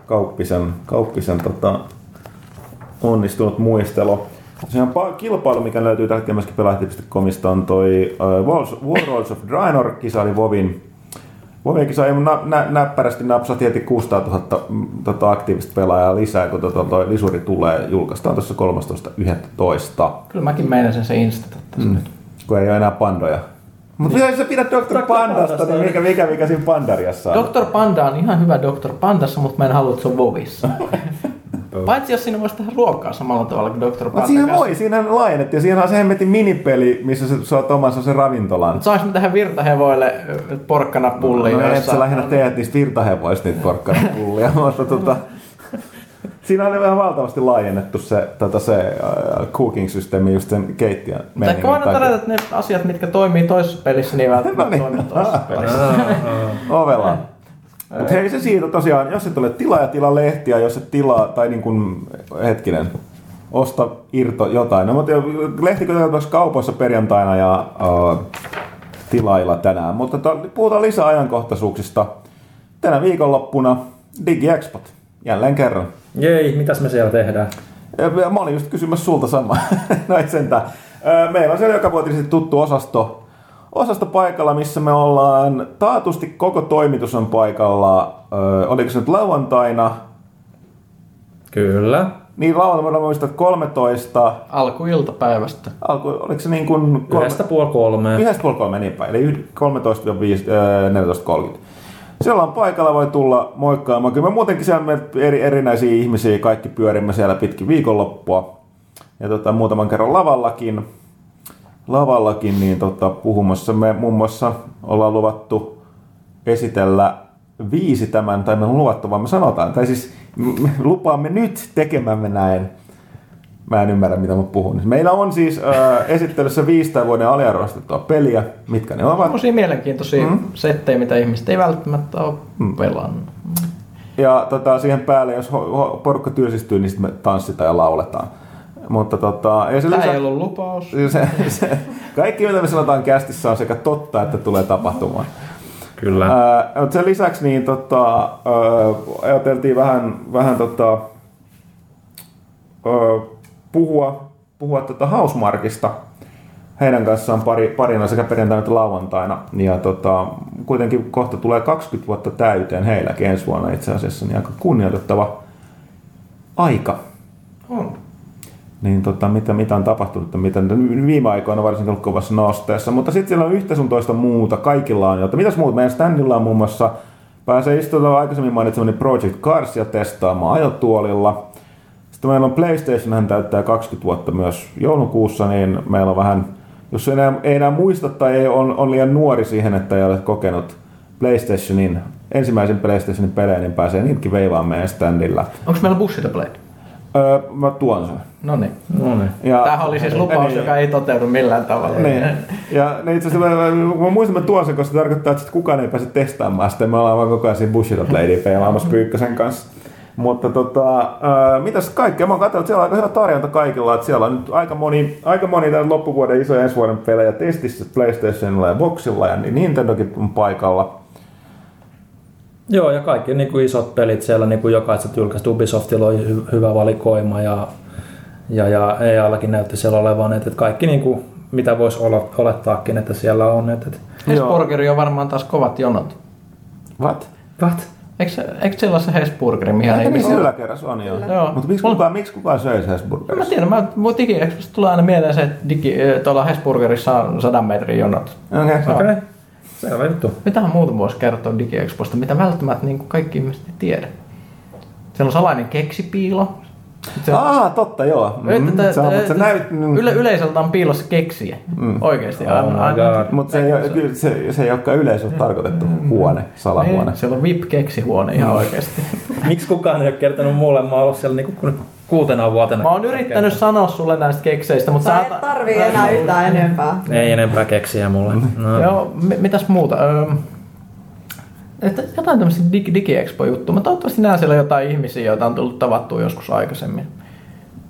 Kauppisen, Kauppisen tota, onnistunut muistelo. Sehän pa- kilpailu, mikä löytyy tällä hetkellä myöskin pelaajat.comista, on toi uh, Warlords of Draenor, kisa oli Vovin Kisa ei nä- nä- näppärästi napsahti heti 600 000 mm, tota, aktiivista pelaajaa lisää, kun tota, toi lisuri tulee, julkaistaan tuossa 13.11. Kyllä mäkin meinasin se tässä Mm. nyt. Kun ei ole enää pandoja. Mutta niin. sä pidät Dr. Dr. Pandasta, Pandasta, niin mikä, mikä, mikä siinä Pandariassa on? Dr. Panda on ihan hyvä Dr. Pandassa, mutta mä en halua, että se on Vovissa. [laughs] Paitsi jos siinä voisi tehdä ruokaa samalla tavalla kuin Dr. Panda. Mutta siihen voi, siinä laajennettiin. Siinä on se hemmetin minipeli, missä sä saat oman se ravintolan. Mutta saanko me tähän virtahevoille porkkana pulliin? No, et joissa- sä lähinnä teet niistä virtahevoista niitä porkkanapullia, [laughs] mutta tota, siinä on vähän valtavasti laajennettu se, tota, se uh, cooking-systeemi just sen keittiön meningin voidaan takia. todeta, että ne asiat, mitkä toimii toisessa pelissä, niin välttämättä No [laughs] niin. toimi toisessa pelissä. [laughs] Ovela. Mutta hei se siitä tosiaan, jos et ole tilaa ja tilaa lehtiä, jos et tilaa, tai niin kuin, hetkinen, osta irto jotain. No, mutta lehti kaupoissa perjantaina ja uh, tilailla tänään. Mutta to, puhutaan lisää ajankohtaisuuksista. Tänä viikonloppuna DigiExpot. Jälleen kerran. Jei, mitäs me siellä tehdään? Ja Mä olin just kysymässä sulta sama. [laughs] no ei sentään. Ö, Meillä on siellä joka vuotisesti tuttu osasto, osasto paikalla, missä me ollaan taatusti koko toimitus on paikalla. Ö, Oliko se nyt lauantaina? Kyllä. Niin lauantaina mä muistan, että 13. Alkuiltapäivästä. Alku, oliko se niin kuin... kolme- Yhdestä puoli kolmea. Yhdestä puoli kolme niin päin, eli 13-14.30. Siellä on paikalla, voi tulla moikkaamaan. Kyllä me muutenkin siellä me eri, erinäisiä ihmisiä, kaikki pyörimme siellä pitkin viikonloppua. Ja tota, muutaman kerran lavallakin, lavallakin niin tota, puhumassa. Me muun muassa ollaan luvattu esitellä viisi tämän, tai me on luvattu, vaan me sanotaan, tai siis me lupaamme nyt tekemämme näin. Mä en ymmärrä, mitä mä puhun. Meillä on siis äh, esittelyssä viisi tämän vuoden aliarvostettua peliä. Mitkä ne ovat? Semmoisia mielenkiintoisia Mm. settejä, mitä ihmiset ei välttämättä ole mm. pelannut. Ja tota, siihen päälle, jos porukka tylsistyy, niin sitten me tanssitaan ja lauletaan. Mutta tota, ja se Tämä lisä- ei ollut lupaus. [laughs] se, se, kaikki mitä me sanotaan kästissä on sekä totta että tulee tapahtumaan. Kyllä. Ää, mutta sen lisäksi niin tota, ää, ajateltiin vähän, vähän tota, ää, puhua, puhua tota Housemarkista. Heidän kanssaan pari, parina sekä perjantaina että lauantaina. Ja tota, kuitenkin kohta tulee 20 vuotta täyteen heilläkin ensi vuonna itse asiassa, niin aika kunnioitettava aika. Niin tota, mitä, mitä on tapahtunut, mitä viime aikoina varsinkin ollut kovassa nosteessa. Mutta sitten siellä on yhtä sun toista muuta, kaikilla on jotain. Mitäs muuta? Meidän standilla on muun muassa, pääsee istumaan aikaisemmin mainitsemani Project Carsia testaamaan ajotuolilla. Sitten meillä on PlayStation, hän täyttää 20 vuotta myös joulukuussa, niin meillä on vähän, jos ei enää, ei enää muista tai ei, on, on liian nuori siihen, että ei ole kokenut PlayStationin, ensimmäisen PlayStationin pelejä, niin pääsee niitäkin veivaamaan meidän standilla. Onko meillä Bushido Blade? Öö, mä tuon sen. No niin. No niin. Ja, Tämähän oli siis lupaus, niin. joka ei toteudu millään tavalla. Niin. Ja ne itse asiassa, mä, mä muistan, että mä tuon sen, koska se tarkoittaa, että kukaan ei pääse testaamaan sitä. Me ollaan vaan koko ajan siinä Bushido Bladea peilaamassa Pyykkösen kanssa. Mutta tota, ää, mitäs kaikkea? Mä oon katsellut, että siellä on aika hyvä tarjonta kaikilla. Että siellä on nyt aika moni, aika moni tämän loppuvuoden isoja ensi vuoden pelejä testissä PlayStationilla ja Boxilla ja niin Nintendokin on paikalla. Joo, ja kaikki niin kuin isot pelit siellä, niin kuin jokaiset julkaistu Ubisoftilla oli hy- hyvä valikoima ja, ja, ja EAllakin näytti siellä olevan, että, että kaikki niin kuin, mitä voisi olettaakin, että siellä on. Että, että, Hesburgeri on varmaan taas kovat jonot. What? what? Eikö, siellä ole se Hesburgeri, mihin ei missä mitään? yläkerrassa on jo. Joo. Mutta miksi Mulla- kukaan, miksi kukaan söi No Mä Hesburgerissa? tiedän, mä, mun DigiExposta tulee aina mieleen se, että digi, eh, tuolla Hesburgerissa on 100 metrin jonot. Okei. Okay. Okei, okay. Selvä juttu. Mitähän muuta voisi kertoa DigiExposta, mitä välttämättä niin kuin kaikki ihmiset ei tiedä? Siellä on salainen keksipiilo. Se, Ah, totta, joo. Mm, että, se on, mutta se näyt... mm, yle, yleisöltä on piilossa keksiä. Mm. Oikeesti. Oh. Mutta se, ei, kyllä se, se ei olekaan yleisölle tarkoitettu huone, salahuone. Niin, siellä on VIP-keksihuone ihan oikeesti. [laughs] Miksi kukaan ei ole kertonut mulle? Mä oon ollut siellä niinku kun- kuutena vuotena. Mä oon yrittänyt sanoa sulle näistä kekseistä, mutta Sä et tarvii enää yhtään enempää. Ei enempää keksiä mulle. No. Joo, mi- mitäs muuta? Öö, että jotain tämmöistä dig- digiexpo-juttua. Mä toivottavasti näen siellä jotain ihmisiä, joita on tullut tavattua joskus aikaisemmin.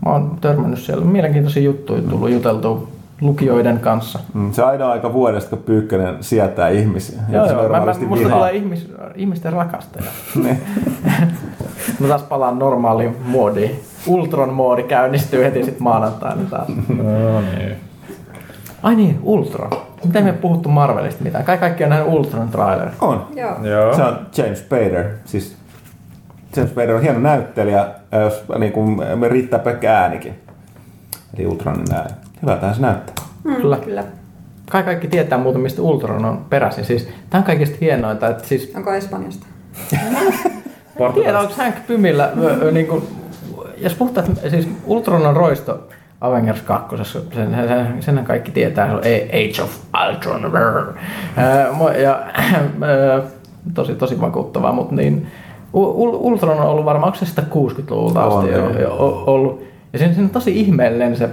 Mä oon törmännyt siellä. Mielenkiintoisia juttuja tullut juteltua lukijoiden kanssa. Mm, se aina aika vuodesta, kun Pyykkönen sietää ihmisiä. Joo, joo. Mä, mä, musta vihaa. tulee ihmis, ihmisten rakastaja. [laughs] Niin. [laughs] mä taas palaan normaaliin moodiin. Ultron-moodi käynnistyy heti sit maanantaina taas. No niin. Ai niin, Ultron. Mitä me puhuttu Marvelista mitään? Kai kaikki on nähnyt Ultron trailerin. On. Joo. Joo. Se on James Spader. Siis James Spader on hieno näyttelijä, jos niin kuin, me riittää pelkkä äänikin. Eli Ultronin ääni. Hyvältähän se näyttää. Mm, Kyllä. kyllä. Kai kaikki tietää muuten, mistä Ultron on peräisin. Siis, tämä on kaikista hienointa, että siis Onko Espanjasta? Tiedä, onko Hank Pymillä, ö, ö, niin kuin, jos puhutaan, että siis Ultron on roisto Avengers 2, sen, sen, senhän kaikki tietää, se on Age of Ultron. Mo- Ja, ää, tosi, tosi vakuuttavaa, mutta niin, Ultron on ollut varmaan, onko se sitä 60-luvulta On, asti jo, joo. jo, o- ollut. Ja siinä, siinä on tosi ihmeellinen se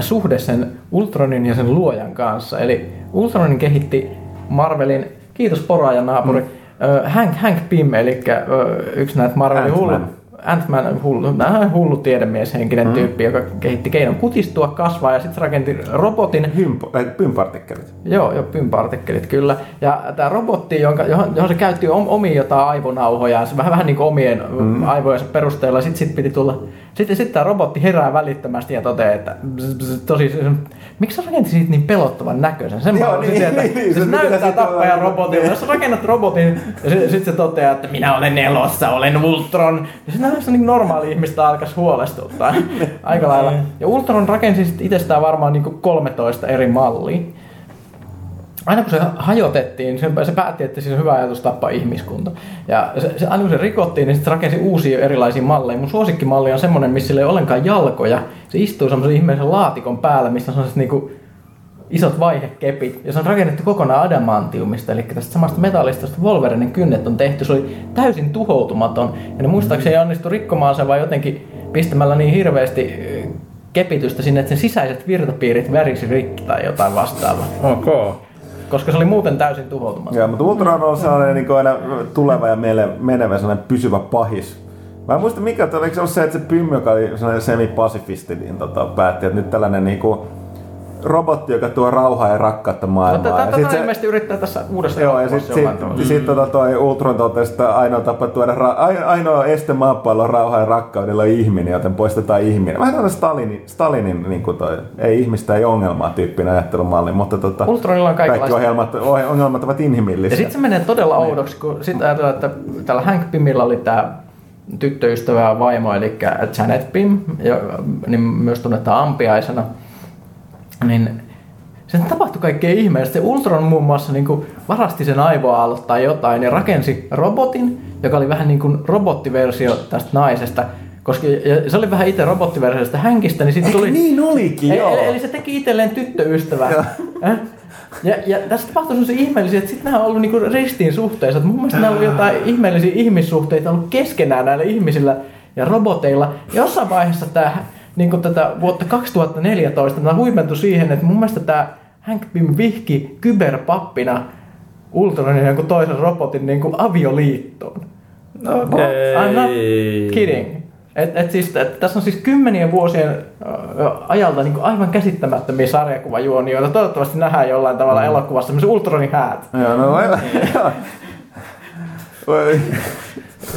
suhde sen Ultronin ja sen luojan kanssa. Eli Ultronin kehitti Marvelin, kiitos poraajan naapuri, mm. Hank, Hank Pym, eli yksi näitä Marvelin hullu, Ant-Man, hullu, hullu tiedemieshenkinen mm. tyyppi, joka kehitti keinon kutistua, kasvaa ja sitten rakenti robotin, Hympo, äh, pympartikkelit. Joo, joo, pympartikkelit kyllä. Ja tämä robotti, jonka, johon, johon se käytti om, omia jotain aivonauhoja, se vähän, vähän niin kuin omien mm. aivojensa perusteella, sitten sit piti tulla, sitten sit tämä robotti herää välittömästi ja toteaa, että bzz, bzz, tosi, miksi sä rakentit siitä niin pelottavan näköisen? Sen Joo, niin, tietää. niin, niin, se, se näyttää tappajan jos sä rakennat robotin ja sitten se toteaa, että minä olen elossa, olen Ultron. Ja se näyttää niin normaali ihmistä alkaisi huolestuttaa [laughs] aika lailla. Ja Ultron rakensi itsestään varmaan niin 13 eri mallia aina kun se hajotettiin, se, se päätti, että siinä on hyvä ajatus tappaa ihmiskunta. Ja se, se, aina kun se rikottiin, niin sitten se rakensi uusia erilaisia malleja. Mun suosikkimalli on semmonen, missä ei ole ollenkaan jalkoja. Se istuu semmoisen ihmeellisen laatikon päällä, missä on sellaiset niinku isot vaihekepit. Ja se on rakennettu kokonaan adamantiumista, eli tästä samasta metallista, josta Wolverinen kynnet on tehty. Se oli täysin tuhoutumaton. Ja ne muistaakseni ei onnistu rikkomaan se, vaan jotenkin pistämällä niin hirveästi kepitystä sinne, että sen sisäiset virtapiirit värisi rikki tai jotain vastaavaa Ok. koska se oli muuten täysin tuhoutumaton. Joo, mutta Ultron on sellainen niin aina tuleva ja meille menevä sellainen pysyvä pahis. Mä en muista mikä, että oliko se ollut se, että se Pym, joka oli sellainen semi-pasifisti, niin tota, päätti, että nyt tällainen niin kuin, robotti, joka tuo rauhaa ja rakkautta maailmaan. Ja Tätä sit se... ilmeisesti yrittää tässä uudessa Joo, ja sitten sit, tavalla. sit, tota toi Ultron totesi, että ainoa tapa tuoda ra- ai- ainoa este maapallon rauhan ja rakkaudella on ihminen, joten poistetaan ihminen. Vähän tämmöinen Stalinin, Stalinin niin kuin toi, ei ihmistä ei ongelmaa tyyppinen ajattelumalli, mutta tota, Ultronilla on kaikki ohjelmat, oh- ongelmat ovat Ja inhimillisiä. sitten se menee todella oudoksi, kun sitten ajatellaan, että tällä Hank Pymillä oli tämä tyttöystävä ja vaimo, eli Janet Pym, ja, niin myös tunnetaan ampiaisena. Niin se tapahtui kaikkea ihmeellistä. Se Ultron muun muassa niin kuin varasti sen aivoaallot tai jotain ja rakensi robotin, joka oli vähän niin kuin robottiversio tästä naisesta. Koska ja se oli vähän itse robottiversio tästä Hänkistä, niin sitten tuli... niin olikin, Eli, joo. eli, eli se teki itselleen tyttöystävää. Äh? Ja, ja tässä tapahtui sellaisia ihmeellisiä, että sitten nämä on ollut niinku ristiin suhteessa. Että mun mielestä nämä on ollut jotain ihmeellisiä ihmissuhteita ollut keskenään näillä ihmisillä ja roboteilla. Jossain vaiheessa tämä, niin tätä vuotta 2014 tämä huimentui siihen, että mun mielestä tämä Hank Pym vihki kyberpappina Ultronin ja jonkun toisen robotin niin kuin avioliittoon. Okei. I'm not kidding. Et, et siis, et, tässä on siis kymmenien vuosien ajalta niin kuin aivan käsittämättömiä sarjakuvajuonia, joita toivottavasti nähdään jollain tavalla mm. elokuvassa, semmoisen Ultronin häät. Joo, no aivan.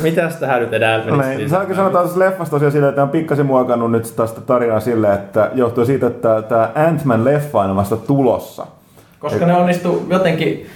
Mitäs tähän nyt enää No niin, Saanko sanoa tässä leffasta tosiaan silleen, että on pikkasen muokannut nyt tästä tarinaa silleen, että johtuu siitä, että tämä Ant-Man-leffa on vasta tulossa. Koska ne onnistu jotenkin,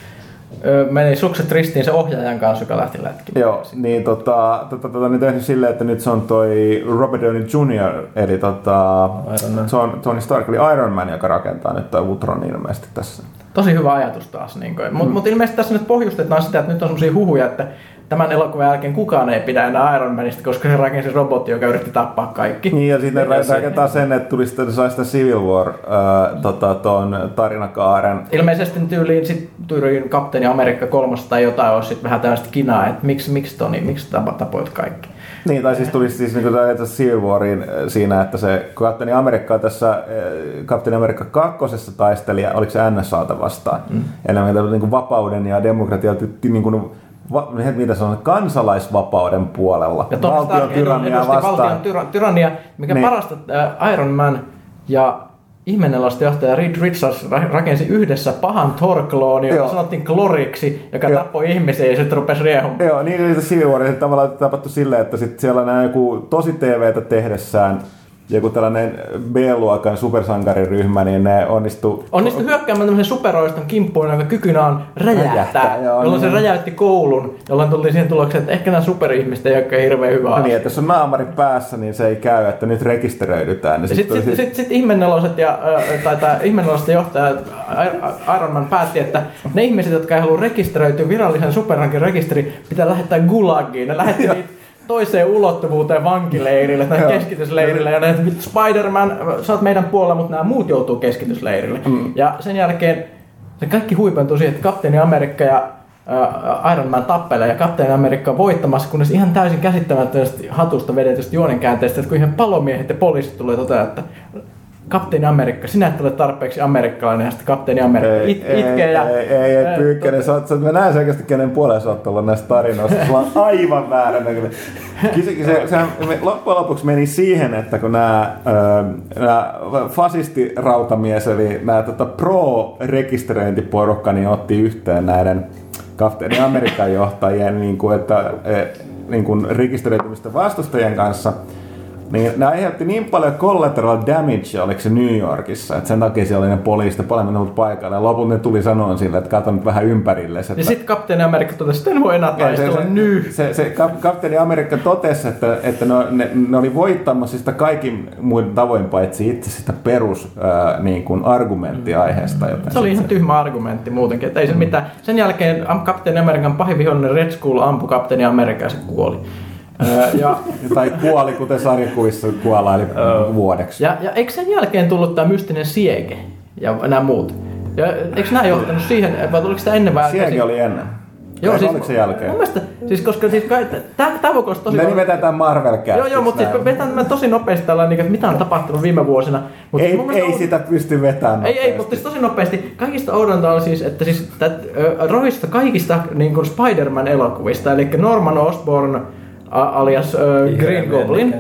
meni sukset ristiin se ohjaajan kanssa, joka lähti lätkimään. Joo, niin tota, tota, tota niin tehnyt silleen, että nyt se on toi Robert Downey Jr. eli tota, Iron Man. se on Tony Stark, eli Iron Man, joka rakentaa nyt toi Ultron ilmeisesti tässä. Tosi hyvä ajatus taas. Niin. Mutta mm. mut ilmeisesti tässä nyt pohjustetaan sitä, että nyt on sellaisia huhuja, että tämän elokuvan jälkeen kukaan ei pidä enää Iron Manista, koska se rakensi robotti, joka yritti tappaa kaikki. Niin, ja sitten rakentaa sen, että tuli sitten, sai sitä Civil War äh, tota, ton tarinakaaren. Ilmeisesti tyyliin sit tyyliin Kapteeni Amerikka kolmosta tai jotain olisi sitten vähän tällaista kinaa, että miksi, miksi Toni, miksi tapoit kaikki. Niin, tai siis tuli siis niin kuin Civil Warin äh, siinä, että se Kapteeni Amerikka tässä, äh, Kapteeni Amerikka kakkosessa taisteli, oliko se NSAta vastaan, mm. enemmän niin kuin vapauden ja demokratian niin kuin, va, mitä se on, kansalaisvapauden puolella. Ja valtion tyrannia vastaan. valtion tyra, tyrannia, mikä Niin. niin. parasta äh, Iron Man ja ihmenelosta johtaja Reed Richards ra- rakensi yhdessä pahan Thor-klooni, jota sanottiin Kloriksi, joka Joo. tappoi ihmisiä ja sitten rupesi riehumaan. Joo, niin oli se Civil War, se tavallaan tapahtui silleen, että sit siellä nämä joku tosi TVtä tehdessään joku tällainen B-luokan supersankariryhmä, niin ne onnistu... Onnistui hyökkäämään tämmöisen superoiston kimppuun, jonka kykynä on räjähtää, Räjähtää, joo, jolloin niin. se räjäytti koulun, jolloin tultiin siihen tulokseen, että ehkä nämä superihmiset ei olekaan hirveän hyvä No asia. niin, että jos on naamari päässä, niin se ei käy, että nyt rekisteröidytään. Niin sitten tuli sit, sit, sit ihmeneloset ja, tai tämä ihmenelosten johtaja Iron Man päätti, että ne ihmiset, jotka ei halua rekisteröityä virallisen superrankin rekisteriin, pitää lähettää gulagiin. Ne lähetti niitä toiseen ulottuvuuteen vankileirille tai keskitysleirille ja ne, että "Vittu, Spider-Man, sä oot meidän puolella, mutta nämä muut joutuu keskitysleirille. Mm. Ja sen jälkeen se kaikki huipentui siihen, että Kapteeni Amerikka ja äh, Iron Man tappelee ja Kapteeni Amerikka on voittamassa, kunnes ihan täysin käsittämättömästi hatusta vedetystä juonenkäänteestä, että kun ihan palomiehet ja poliisit tulee toteamaan, että Kapteeni Amerikka, sinä et ole tarpeeksi amerikkalainen, ja sitten Kapteeni Amerikka it, itkee ja... Ei, ei, ei pyykkäinen. Sä, sä, mä näen selkeästi, kenen puoleen sä oot ollut näistä tarinoista. Sulla on aivan väärä. Kyse, se, se, me, loppujen lopuksi meni siihen, että kun nämä, nämä fasistirautamies, eli nämä tota, pro-rekisteröintiporukka, niin otti yhteen näiden Kapteeni Amerikan johtajien niin kuin, että, eh, niin kuin rekisteröitymistä vastustajien kanssa, niin ne aiheutti niin paljon collateral damage, oliko se New Yorkissa, että sen takia siellä oli ne poliisit paljon mennyt paikalle. Ja lopulta ne tuli sanoa sille, että kato nyt vähän ympärille. Että Ja sitten Kapteeni Amerikka totesi, että en voi enää ja se, taistella se, nyt. se, se kap, kapteeni Amerikka totesi, että, että ne, ne, ne oli voittamassa sitä kaikin muin tavoin paitsi itse sitä perus ää, niin kuin argumenttiaiheesta. Joten Se oli ihan tyhmä argumentti muutenkin, että ei Mm. se mitään. Sen jälkeen Kapteeni Amerikan pahin vihollinen Red Skull ampui Kapteeni Amerikkaa ja se kuoli. Ja, Tai kuoli, kuten sarjakuvissa kuolla, eli vuodeksi. ja, ja eikö sen jälkeen tullut tämä mystinen siege ja nämä muut? Ja eikö nämä johtanut siihen, vai oliko sitä ennen vai? Sielläkin oli ennen. Joo, siis, oliko se jälkeen? Mun mielestä, siis koska siis tämä tavokosta tosi... Ne nimetään tämän marvel Joo, joo, mutta siis vetään mä tosi nopeasti tällainen, että mitä on tapahtunut viime vuosina. Mutta Ei, mun mielestä ei on- sitä pysty vetämään Ei, ei, mutta siis tosi nopeasti. Kaikista oudonta on siis, että siis tät, rohista kaikista niin kuin Spider-Man elokuvista, eli Norman Osborn alias ö, Green Goblin,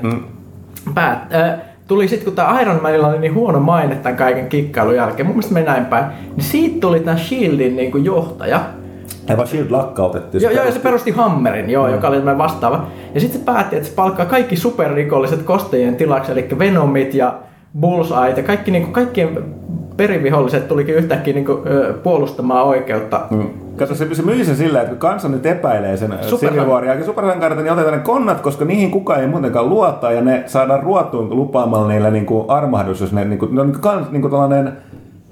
päät, ö, tuli sitten, kun tämä Iron Manilla oli niin huono maine tämän kaiken kikkailun jälkeen, mun mielestä meni näin päin, niin siitä tuli tämä Shieldin niin kuin johtaja, Ja vaan Shield lakkautettiin. Joo, joo, ja se perusti Hammerin, joo, joka oli tämmöinen vastaava. Ja sitten se päätti, että se palkkaa kaikki superrikolliset kostajien tilaksi, eli Venomit ja Bullseye ja kaikki, niin kuin, kaikkien periviholliset tulikin yhtäkkiä niin kuin, puolustamaan oikeutta. Mm. Kato, se, se myi sen silleen, että kun kansa nyt epäilee sen Civil Waria ja supersankarit, niin otetaan ne konnat, koska niihin kukaan ei muutenkaan luottaa ja ne saadaan ruotuun lupaamalla niille niin kuin armahdus, jos ne, niin kuin, ne on niin kuin, kans- niin kuin tällainen,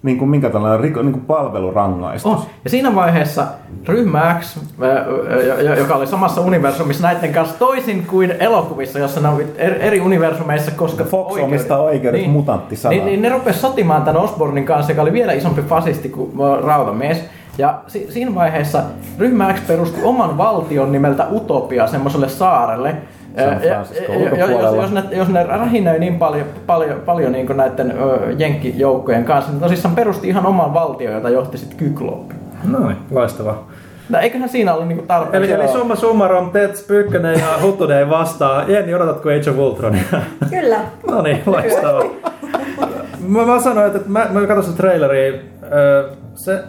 niin kuin, minkä tällainen riko, niin kuin palvelurangaistus. Oh. Ja siinä vaiheessa ryhmä X, ö, ö, joka oli samassa universumissa näiden kanssa toisin kuin elokuvissa, jossa ne on eri, universumeissa, koska Fox omistaa oikeudet mutanttisanaan. Niin, niin ne rupes sotimaan tämän Osbornin kanssa, joka oli vielä isompi fasisti kuin Rautamies. Ja si- siinä vaiheessa ryhmä X perusti oman valtion nimeltä Utopia semmoiselle saarelle. Jos, ulkopuolella. jos, ne, jos ne rähinöi niin paljon, paljon, paljon niin näiden ö, jenkkijoukkojen kanssa, niin tosissaan perusti ihan oman valtion, jota johti sitten Kykloppi. No niin, loistavaa. No, eiköhän siinä ollut niinku tarpeeksi. Eli, eli summa summarum, Tets, Pyykkönen ja Huttunen vastaa. Jenni, odotatko Age of Ultronia? [laughs] Kyllä. no niin, loistavaa. mä, mä sanoin, että mä, mä katsoin traileria, ö, se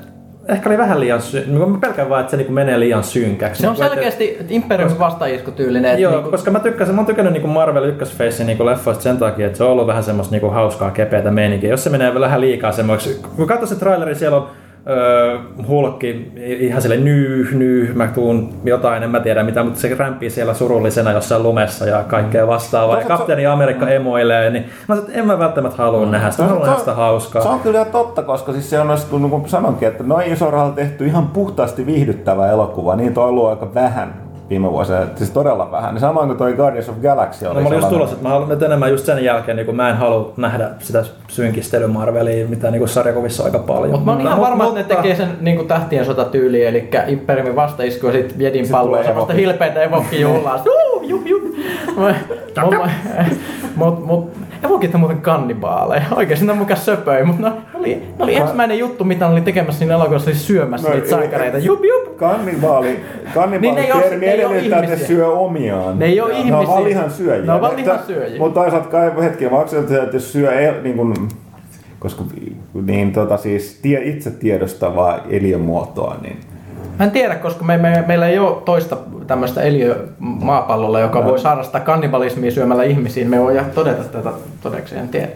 ehkä oli vähän liian sy- mä pelkään vaan, että se niinku menee liian synkäksi. Se on Niinku, selkeästi Imperiumin vastaiskutyylinen. Joo, niinku- koska mä tykkäsin, mä oon tykännyt niinku Marvel ykkösfeissin niinku leffoista sen takia, että se on ollut vähän semmoista niinku hauskaa, kepeätä meininkiä. Jos se menee vähän liikaa semmoiksi, kun katsoo se traileri, siellä on öö, hulkki ihan sille nyy, nyy, mä tuun jotain, en mä tiedä mitä, mutta se rämpii siellä surullisena jossain lumessa ja kaikkea vastaavaa. Ja kapteeni Amerikka emoilee, niin mä sanoin, että en mä välttämättä halua nähdä sitä, haluan nähdä sitä hauskaa. Se on kyllä totta, koska siis se on, kun kun sanonkin, että noin iso rahalla tehty ihan puhtaasti viihdyttävä elokuva, niin on ollut aika vähän viime vuosina. Siis todella vähän. Niin samoin kuin toi Guardians of Galaxy oli No mä olin just tulossa, että mä haluan enemmän just sen jälkeen, niin kun mä en halua nähdä sitä synkistely Marvelia, mitä niin sarjakuvissa on aika paljon. Mutta mä oon ihan Mut- varma, että ne tekee sen niin tähtien sotatyyliin, eli Imperiumin vastaisku ja sitten Jedin Sit semmoista Evokin. hilpeitä Evokin juhlaa. [laughs] Juu, juh, juh. Mut, mut, Evokit on muuten kannibaaleja. Oikeesti ne on mukaan söpöi, mutta ne oli, ne oli ensimmäinen juttu, mitä ne oli tekemässä siinä elokuvassa, oli syömässä No, niitä ei- sankareita. Jup, jup. Kannibaali, kannibaali Niin ne termi edellyttää, että ne ihmisiä. syö omiaan. Ne ei oo Ne on ihmisiä. vaan lihan syöjiä. Ne on vaan Että- lihansyöjiä. Mutta toisaalta kai hetki, vaan että jos syö el, niin kuin, koska niin tota siis tie, itse tiedostavaa eliömuotoa, niin Mä en tiedä, koska me, me, meillä ei ole toista tämmöistä eliö maapallolla, joka voi harrastaa kannibalismia syömällä ihmisiin. Me voi todeta tätä todeksi, en tiedä.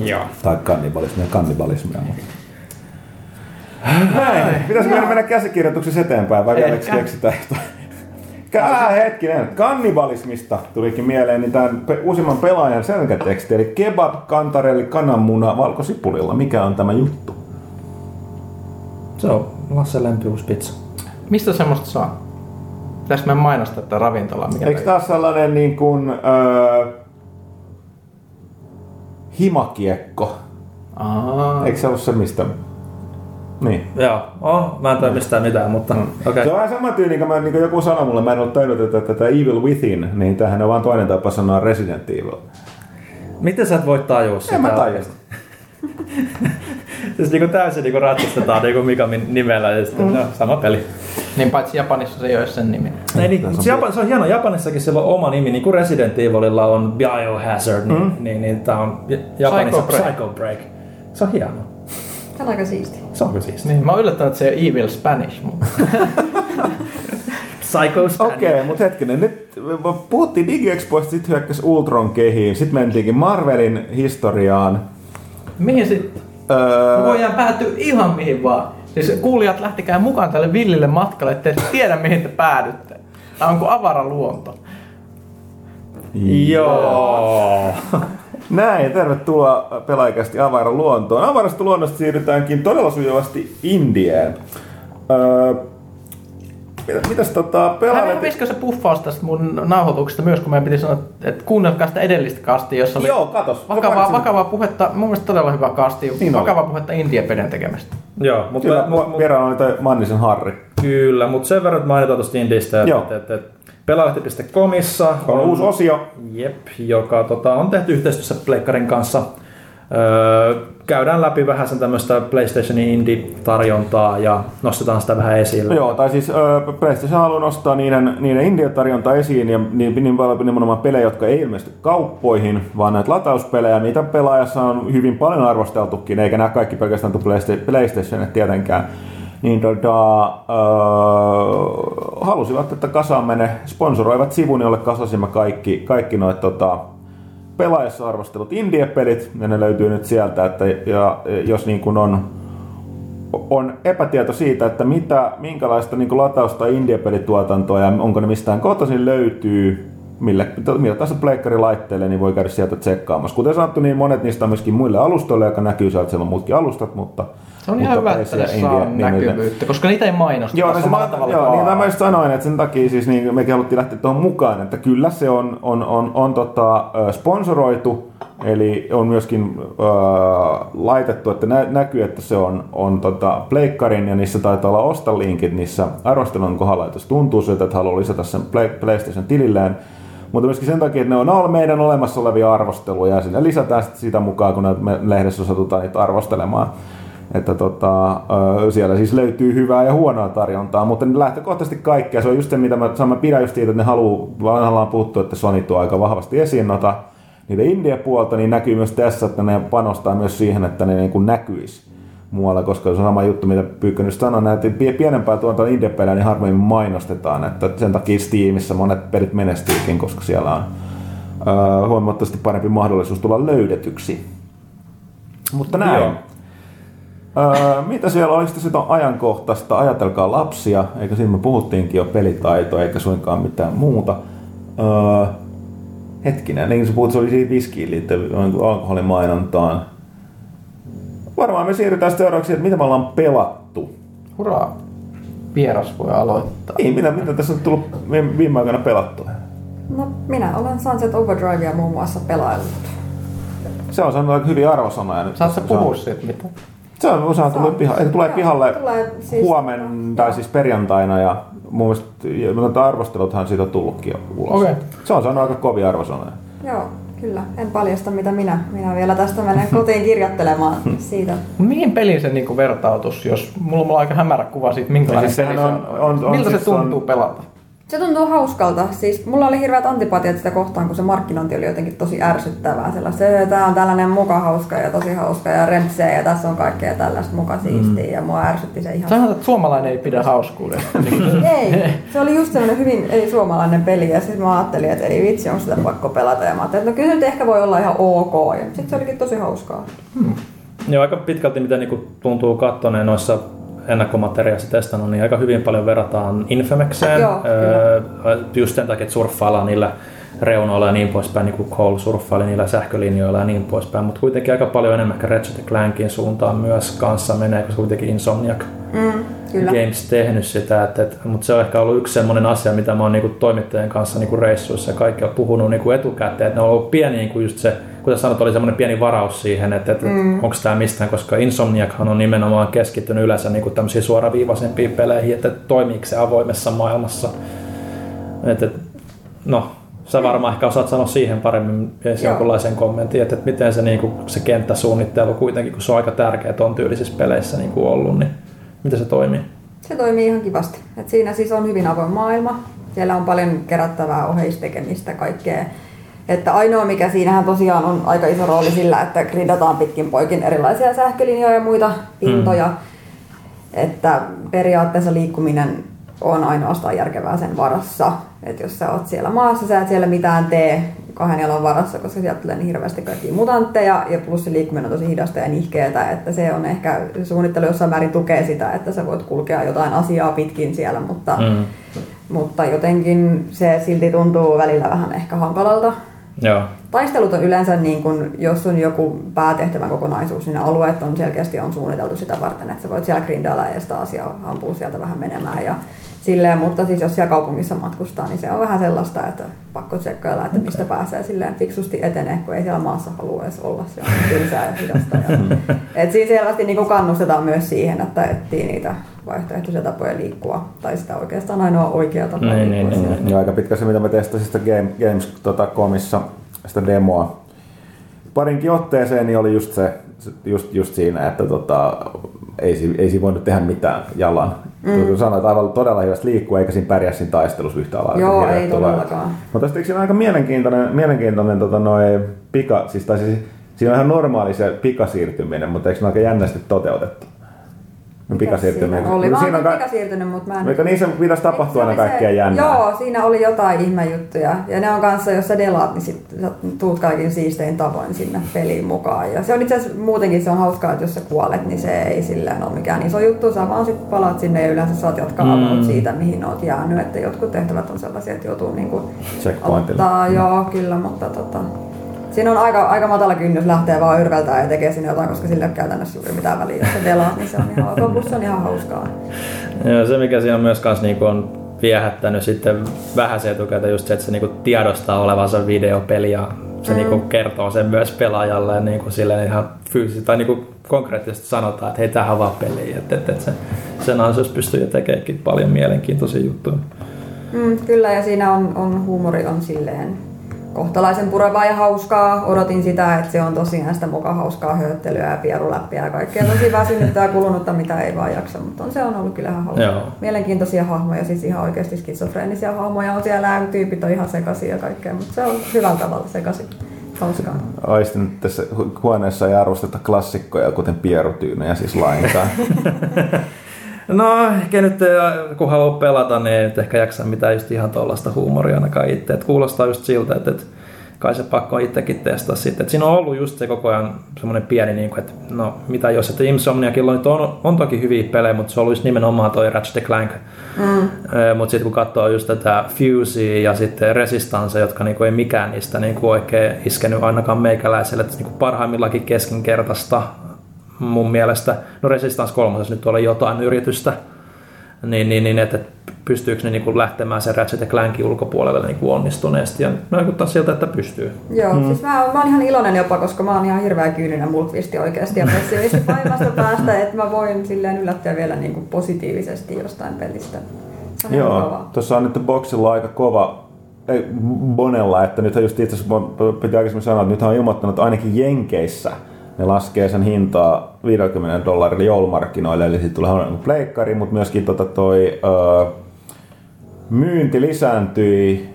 Joo. tai kannibalismia, kannibalismia. mutta- Näin. Pitäisikö meidän mennä käsikirjoituksessa eteenpäin vai vieläkö keksitään äh, hetkinen, kannibalismista tulikin mieleen niin tämän pe- uusimman pelaajan selkäteksti, eli kebab, kantarelli, kananmuna, valkosipulilla. Mikä on tämä juttu? Se on Lasse lempiuuspizza. Mistä semmoista saa? Pitäisikö me mainostaa tätä ravintolaa? Mikä Eikö taas sellainen niin kuin, öö, himakiekko? Aa. Eikö se ollut se mistä? Niin. Joo, oh, mä en tiedä mistään mitään, mutta okei. Se Okay. on vähän sama tyyli, niin kuin, niin kuin joku sanoi mulle, mä en ollut tajunnut, että tätä Evil Within, niin tämähän on vaan toinen tapa sanoa Resident Evil. Miten sä et voi tajua sitä? En mä tajua. [laughs] siis niinku täysin niinku ratsastetaan niinku Mikamin nimellä ja sitten mm. no, sama peli. Niin paitsi Japanissa se ei ole sen nimi. Ei, niin, se, Japan, se on hieno. Japanissakin sillä on oma nimi, niin kuin Resident Evililla on Biohazard, niin, mm. niin, niin tää on Ja- Japanissa Psycho Break. Psycho Break. Se on hieno. Tämä on aika siisti. Se on siis. Niin, mä oon yllättänyt, että se on Evil Spanish, [laughs] Psycho Spanish. Okei, okay, mutta hetkinen, nyt puhuttiin DigiExpoista, sitten hyökkäsi Ultron kehiin, sitten mentiinkin Marvelin historiaan. Mihin sitten? Öö, Me voidaan päätyä ihan mihin vaan. Siis kuulijat lähtikää mukaan tälle villille matkalle, ettei tiedä mihin te päädytte. Tää on kuin avara luonto. Joo. [laughs] Näin, tervetuloa pelaajakästi Avairan luontoon. Avarasta luonnosta siirrytäänkin todella sujuvasti Indiaan. Öö, mitäs tota, Hän pelaajalle... hävisikö se puffaus tästä mun nauhoituksesta myös, kun meidän piti sanoa, että kuunnelkaa sitä edellistä kastia, jossa oli Joo, katos. vakavaa, Mainitsin- vakavaa puhetta, mun mielestä todella hyvä kasti, Niin oli. vakavaa puhetta India-peden tekemästä. Joo, mutta Kyllä, mut, mut, vieraana oli toi Mannisen Harri. kyllä, mutta sen verran että mainitaan tuosta Indistä, Joo. että, että, että pelaalehti.comissa On uusi osio. Jep, joka tota, on tehty yhteistyössä Pleikkarin kanssa. Öö, käydään läpi vähän sen tämmöistä PlayStationin indie-tarjontaa ja nostetaan sitä vähän esille. Joo, tai siis ö, PlayStation haluaa nostaa niiden, niiden India-tarjonta esiin ja niin, niin paljon nimenomaan pelejä, jotka ei ilmesty kauppoihin, vaan näitä latauspelejä, mitä pelaajassa on hyvin paljon arvosteltukin, eikä nämä kaikki pelkästään tule Playsta- PlayStationille tietenkään. Niin tota, ö, halusivat, että kasaan mene, sponsoroivat sivun, jolle kasasimme kaikki, kaikki noita tota, pelaajassa arvostelut indie-pelit, ja ne löytyy nyt sieltä, että ja, jos niin kuin on on epätieto siitä, että mitä, minkälaista niin latausta indie-pelituotantoa ja onko ne mistään kotoisin löytyy, millä, millä tahansa pleikkarilaitteelle, niin voi käydä sieltä tsekkaamassa. Kuten sanottu, niin monet niistä on myöskin muille alustoille, joka näkyy sieltä, siellä on muutkin alustat, mutta... Se on ihan hyvä, että ne saa Indie- niin näkyvyyttä, koska niitä ei mainosteta Joo, no se, samalla mä, tavalla joo niin mä just sanoin, että sen takia siis niin mekin haluttiin lähteä tuohon mukaan, että kyllä se on, on, on, on tota, sponsoroitu, eli on myöskin ö, laitettu, että nä, näkyy, että se on, on tota, pleikkarin ja niissä taitaa olla ostalinkit niissä arvostelun kohdalla, että jos tuntuu siltä, että haluaa lisätä sen Play, PlayStation tililleen, mutta myöskin sen takia, että ne on meidän olemassa olevia arvosteluja ja sinne lisätään sitä mukaan, kun me lehdessä satutaan niitä arvostelemaan. Että tota, siellä siis löytyy hyvää ja huonoa tarjontaa, mutta lähtökohtaisesti kaikkea. Se on just se, mitä mä, mä pidän just siitä, että ne haluaa, vanhalla on puhuttu, että Sony tuo aika vahvasti esiin noita niiden India-puolta, niin näkyy myös tässä, että ne panostaa myös siihen, että ne niin kuin näkyisi muualla, koska se on sama juttu, mitä Pyykkönen sanoi, että pie- pienempää tuota indie-pelejä niin harvemmin mainostetaan, että sen takia Steamissa monet pelit menestyykin, koska siellä on huomattavasti parempi mahdollisuus tulla löydetyksi. Mutta näin. Joo. Öö, mitä siellä olisi sitten on ajankohtaista? Ajatelkaa lapsia, eikä siinä me puhuttiinkin jo pelitaito, eikä suinkaan mitään muuta. Öö, hetkinen, niin kuin sä puhut, se oli siitä viskiin liittyen alkoholimainontaan. Varmaan me siirrytään seuraavaksi, että mitä me ollaan pelattu. Hurraa. vieras voi aloittaa. Niin, mitä, mitä tässä on tullut viime, aikoina pelattua? No, minä olen Sunset Overdrivea muun muassa pelaillut. Se on saanut aika hyviä arvosanoja nyt. Saat sä Se puhua siitä mitä? Se on osa tulee, Saa. piha, ei, tulee Joo, pihalle tulee siis- huomenna tai siis perjantaina ja mun mielestä noita arvosteluthan siitä on tullutkin jo ulos. Okei. Se on saanut aika kovia arvosanoja. Joo, kyllä. En paljasta mitä minä. Minä vielä tästä menen kotiin kirjoittelemaan [laughs] siitä. Mihin peliin se niinku vertautus, jos mulla on aika hämärä kuva siitä, minkälainen Siis peli sehän se on- on, on- on Miltä siis se tuntuu on- pelata? Se tuntuu hauskalta. Siis mulla oli hirveät antipatiat sitä kohtaan, kun se markkinointi oli jotenkin tosi ärsyttävää. Sellaista, että tää on tällainen muka hauska ja tosi hauska ja rempsee ja tässä on kaikkea tällaista muka siistiä. Ja mua ärsytti se ihan. Sanotaan, että suomalainen ei pidä hauskuudesta. [laughs] Ei, se oli just sellainen hyvin ei suomalainen peli ja sitten mä ajattelin, että ei vitsi, on sitä pakko pelata. Ja mä ajattelin, että no kyllä nyt ehkä voi olla ihan ok. Ja sitten se olikin tosi hauskaa. Joo, aika pitkälti mitä niinku tuntuu kattoneen noissa ennakkomateriaalissa testannut, niin aika hyvin paljon verrataan Infamexeen. Joo, öö, just sen takia, että surffaillaan niillä reunoilla ja niin poispäin, niin kuin Cole surffaili niillä sähkölinjoilla ja niin poispäin, mutta kuitenkin aika paljon enemmän ehkä Ratchet Clankin suuntaan myös kanssa menee, koska kuitenkin Insomniac Mm, kyllä. Games tehnyt sitä, että, että, mutta se on ehkä ollut yksi sellainen asia, mitä mä oon niinku toimittajien kanssa niinku reissuissa ja kaikki on puhunut niinku etukäteen, että ne on ollut pieni, niinku just se, kuten sanot, oli semmoinen pieni varaus siihen, että, että mm. onko tämä mistään, koska Insomniachan on nimenomaan keskittynyt yleensä niinku tämmöisiin suoraviivaisempiin peleihin, että toimiiko se avoimessa maailmassa. Että, no, sä varmaan ehkä osaat sanoa siihen paremmin jonkunlaisen kommentin, että, että miten se, niinku, se kenttäsuunnittelu kuitenkin, kun se on aika tärkeä ton tyylisissä peleissä niinku ollut, niin miten se toimii? Se toimii ihan kivasti. Et siinä siis on hyvin avoin maailma. Siellä on paljon kerättävää oheistekemistä kaikkea. Että ainoa mikä siinähän tosiaan on aika iso rooli sillä, että gridataan pitkin poikin erilaisia sähkölinjoja ja muita pintoja. Mm. Että periaatteessa liikkuminen on ainoastaan järkevää sen varassa. Että jos sä oot siellä maassa, sä et siellä mitään tee kahden jalan varassa, koska sieltä tulee niin hirveästi kaikkia mutantteja ja plus se liikkuminen on tosi hidasta ja nihkeetä, että se on ehkä suunnittelu jossain määrin tukee sitä, että sä voit kulkea jotain asiaa pitkin siellä, mutta, Mm. mutta jotenkin se silti tuntuu välillä vähän ehkä hankalalta. Joo. Taistelut on yleensä, niin kun, jos on joku päätehtävän kokonaisuus, niin alueet on selkeästi on suunniteltu sitä varten, että sä voit siellä grindailla ja sitä asiaa ampua sieltä vähän menemään. Ja silleen, mutta siis jos siellä kaupungissa matkustaa, niin se on vähän sellaista, että pakko tsekkailla, että mistä pääsee silleen fiksusti etenee, kun ei siellä maassa halua edes olla. Se on tylsää ja [laughs] hidasta. Ja, et siinä selvästi niin kannustetaan myös siihen, että etsii niitä vaihtoehtoisia tapoja liikkua, tai sitä oikeastaan ainoa oikea tapa Niin, liikkua niin, niin, siellä. Ja aika pitkä se, mitä mä testasin sitä Game, Games.comissa, sitä demoa. Parinkin otteeseen niin oli just se, just, just siinä, että tota, ei, si- ei siinä voinut tehdä mitään jalan. Mm. Sanoin, että aivan todella hidasta liikkua, eikä siinä pärjää siinä taistelussa yhtä lailla. Joo, ei todellakaan. Mutta tästä siinä on aika mielenkiintoinen, mielenkiintoinen tota, noi pika, siis, tai siis, siinä on ihan normaali se pikasiirtyminen, mutta eikö se ole aika jännästi toteutettu? No, pikasiirtyminen. Oli No, siinä on ka- ka- pikasiirtynyt, mutta mä en... Eikä niissä pitäisi tapahtua Se aina kaikkea se- jännää. Joo, siinä oli jotain ihmejuttuja. Ja ne on kanssa, jos sä delaat, niin sit sä tuut kaikin siistein tavoin sinne peliin mukaan. Ja se on itse asiassa muutenkin se on hauskaa, että jos sä kuolet, niin se ei silleen ole mikään iso juttu. Sä vaan sit palaat sinne ja yleensä saat jatkaa Mm. siitä, mihin oot jäänyt. Että jotkut tehtävät on sellaisia, että joutuu niinku Checkpointille. ottaa, joo, kyllä, mutta tota, Siinä on aika, aika matala kynnys lähteä vaan yrveltää ja tekee sinne jotain, koska sillä ei ole käytännössä juuri mitään väliä. Jos sä delaat, niin se on ihan ok, se on ihan hauskaa. Ja se, mikä siinä on myös kans niinku on viehättänyt sitten vähän se etukäteen just se, että se niinku tiedostaa olevansa videopeli ja se mm. niinku kertoo sen myös pelaajalle niinku silleen ihan fyysisesti tai niinku konkreettisesti sanotaan, että hei tämähän on vaan peli. Että, että, että se, sen ansiosta pystyy jo tekemäänkin paljon mielenkiintoisia juttuja. Mm, kyllä, ja siinä on, on huumori on silleen kohtalaisen purevaa ja hauskaa. Odotin sitä, että se on tosiaan sitä muka hauskaa hööttelyä ja pieruläppiä ja kaikkea tosi väsynyttä ja kulunutta, mitä ei vaan jaksa, mutta on, se on ollut kyllä ihan hauskaa. Joo. Mielenkiintoisia hahmoja, siis ihan oikeasti skitsofreenisia hahmoja on siellä, ja tyypit on ihan sekaisin ja kaikkea, mutta se on hyvällä tavalla sekaisin. Hauskaa. Aistin, että tässä hu- huoneessa ei arvosteta klassikkoja, kuten pierutyynejä siis lainkaan. [laughs] No, ehkä nyt äh, kun haluaa pelata, niin ei nyt ehkä jaksa mitään just ihan tuollaista huumoria ainakaan itse. Et kuulostaa just siltä, että, että kai se pakko on itsekin testaa sitten. Et siinä on ollut just se koko ajan semmoinen pieni, niin kuin, että no mitä jos, että Insomniakilla nyt on, on toki hyviä pelejä, mutta se on ollut just nimenomaan toi Ratchet Clank. Mm. Mutta sitten kun katsoo just tätä Fusea ja sitten Resistance, jotka niinku ei mikään niistä niinku oikein iskenyt ainakaan meikäläiselle, että niinku parhaimmillakin keskinkertaista mun mielestä. No Resistance 3 nyt oli jotain yritystä, niin, niin, niin että pystyykö ne niin kuin lähtemään sen Ratchet ja Clankin ulkopuolelle niin kuin onnistuneesti. Ja vaikuttaa siltä, että pystyy. Joo, mm. siis mä, oon, mä oon ihan iloinen jopa, koska mä oon ihan hirveä kyyninen mulkvisti oikeasti ja pessimisti pahimmasta [laughs] päästä, että mä voin silleen yllättyä vielä niin kuin positiivisesti jostain pelistä. Se Joo, tuossa on nyt boxilla aika kova, ei, Bonella, että nythän just itse asiassa piti aikaisemmin sanoa, että nythän on ilmoittanut, että ainakin Jenkeissä ne laskee sen hintaa 50 dollarilla joulumarkkinoille, eli siitä tulee huono pleikkari, mutta myöskin tota toi, ö, myynti lisääntyi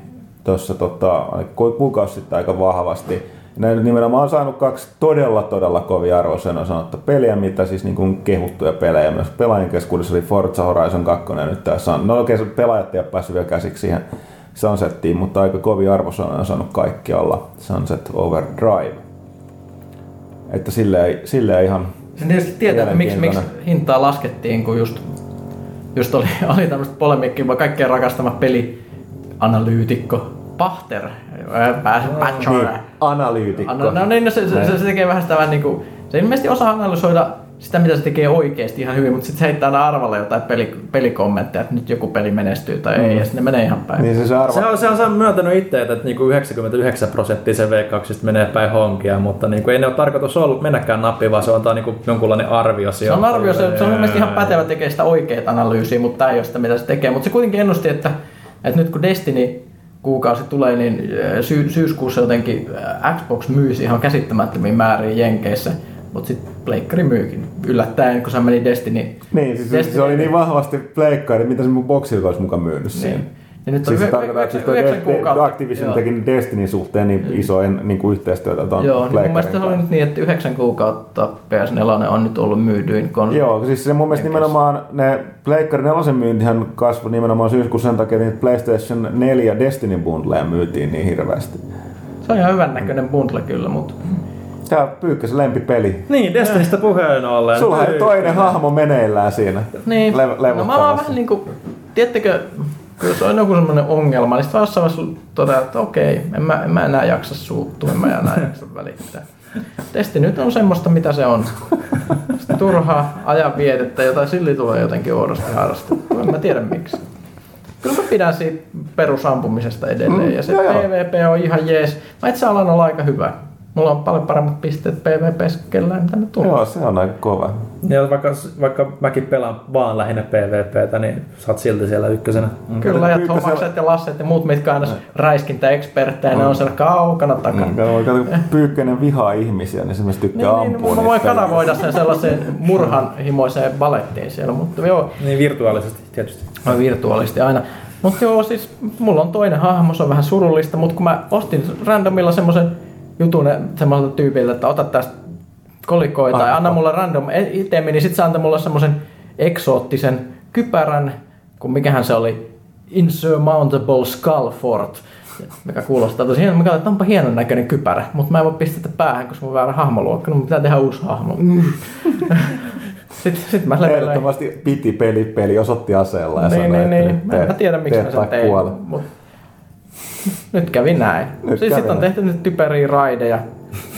tuossa tota, ku- kuukausi sitten aika vahvasti. Ne nimenomaan on saanut kaksi todella todella kovia arvosanoja sanottu peliä, mitä siis niin kuin kehuttuja pelejä. Myös pelaajien keskuudessa oli Forza Horizon 2 ja nyt tässä on. No oikein pelaajat ei ole päässyt vielä käsiksi siihen Sunsettiin, mutta aika kovia arvosanoja on saanut kaikkialla Sunset Overdrive. Että silleen, silleen ihan Se tietysti tietää, että miksi, miksi hintaa laskettiin, kun just, just oli, [laughs] oli tämmöistä polemiikkiä, vaan kaikkien rakastama pelianalyytikko Pachter, ää, pääsi niin, analyytikko. No, no niin, no se, se, se, tekee vähän sitä vähän niinku, se ilmeisesti osaa analysoida sitä, mitä se tekee oikeasti ihan hyvin, mutta sitten se heittää aina arvalle jotain peli, pelikommentteja, että nyt joku peli menestyy tai ei, ja sitten ne menee ihan päin. Niin se, se arvo. Se on, se on, se on myöntänyt itse, että niinku 99 prosenttia se V2 menee päin honkia, mutta niinku ei ne ole tarkoitus ollut mennäkään nappiin, vaan se on niinku jonkunlainen arvio Se on arvio, se, se on mielestäni ihan pätevä tekee sitä oikeaa analyysiä, mutta tämä ei ole sitä, mitä se tekee. Mutta se kuitenkin ennusti, että, että nyt kun Destiny kuukausi tulee, niin sy- syyskuussa jotenkin Xbox myisi ihan käsittämättömiin määriin Jenkeissä, mutta sitten Pleikkari myykin. Yllättäen, kun se meni Destiny. Niin, siis Destiny- se oli niin vahvasti pleikkari, mitä se mun boksilla olisi mukaan myynyt. Niin. Ja nyt on Siis se tarkoittaa, että siis kuukautta. Activision Joo. teki Destinin suhteen niin iso en, niin kuin yhteistyötä tuon Joo, niin mun mielestä se oli nyt niin, että yhdeksän kuukautta PS4 on nyt ollut myydyin konsoli. Joo, siis se mun mielestä nimenomaan ne Pleikkari 4 myyntihän kasvoi nimenomaan syyskuussa sen takia, että PlayStation 4 Destiny bundleja myytiin niin hirveästi. Se on ihan hyvän näköinen bundle kyllä, mutta Tää on Pyykkösen lempipeli. Niin, Destinystä puheen ollen. Sulla on toinen hahmo meneillään siinä. Niin, Le- no mä oon vähän niinku, tiedättekö, jos on joku semmoinen ongelma, niin sitten jossain vaiheessa toteaa, että okei, en mä, en mä enää jaksa suuttua, en mä enää jaksa välittää. Testi nyt on semmoista, mitä se on. Sitten turhaa ajan vietettä, jota silti tulee jotenkin oudosti harrastettua. En mä tiedä miksi. Kyllä mä pidän siitä perusampumisesta edelleen. Mm, ja se joo. PvP on ihan jees. Mä itse alan olla aika hyvä. Mulla on paljon paremmat pisteet PvPssä kellään, mitä ne tulee. Joo, se on aika kova. Ja vaikka, vaikka mäkin pelaan vaan lähinnä PvPtä, niin sä oot silti siellä ykkösenä. Kyllä, ja Tomakset ja Lasset ja muut, mitkä aina räiskintäeksperttejä, ne on siellä kaukana takana. Mm, kato, kun Pyykkönen vihaa ihmisiä, niin se myös tykkää Niin, niin, ampua. mä niitä voin kanavoida sen sellaiseen murhanhimoiseen balettiin siellä, mutta joo, Niin virtuaalisesti tietysti. mä virtuaalisti aina. Mutta joo, siis mulla on toinen hahmo, se on vähän surullista, mutta kun mä ostin randomilla semmoisen jutun semmoiselta tyypiltä, että ota tästä kolikoita ja anna mulle random itemi, niin sit se antoi mulle semmoisen eksoottisen kypärän, kun mikähän se oli, Insurmountable Skull Fort, mikä kuulostaa tosi hieno. Mä katsoin, että onpa hienon näköinen kypärä, mutta mä en voi pistää päähän, koska mä väärä hahmoluokka, no mun pitää tehdä uusi hahmo. [laughs] Sitten sit mä. Ehdottomasti piti peli, peli osoitti aseella ja Niin, sanoi, niin, että niin. nyt Mä en tiedä, miksi mä sen tein. kuole. Mut [laughs] nyt kävi näin. Nyt siis sitten on tehty nyt typeriä raideja.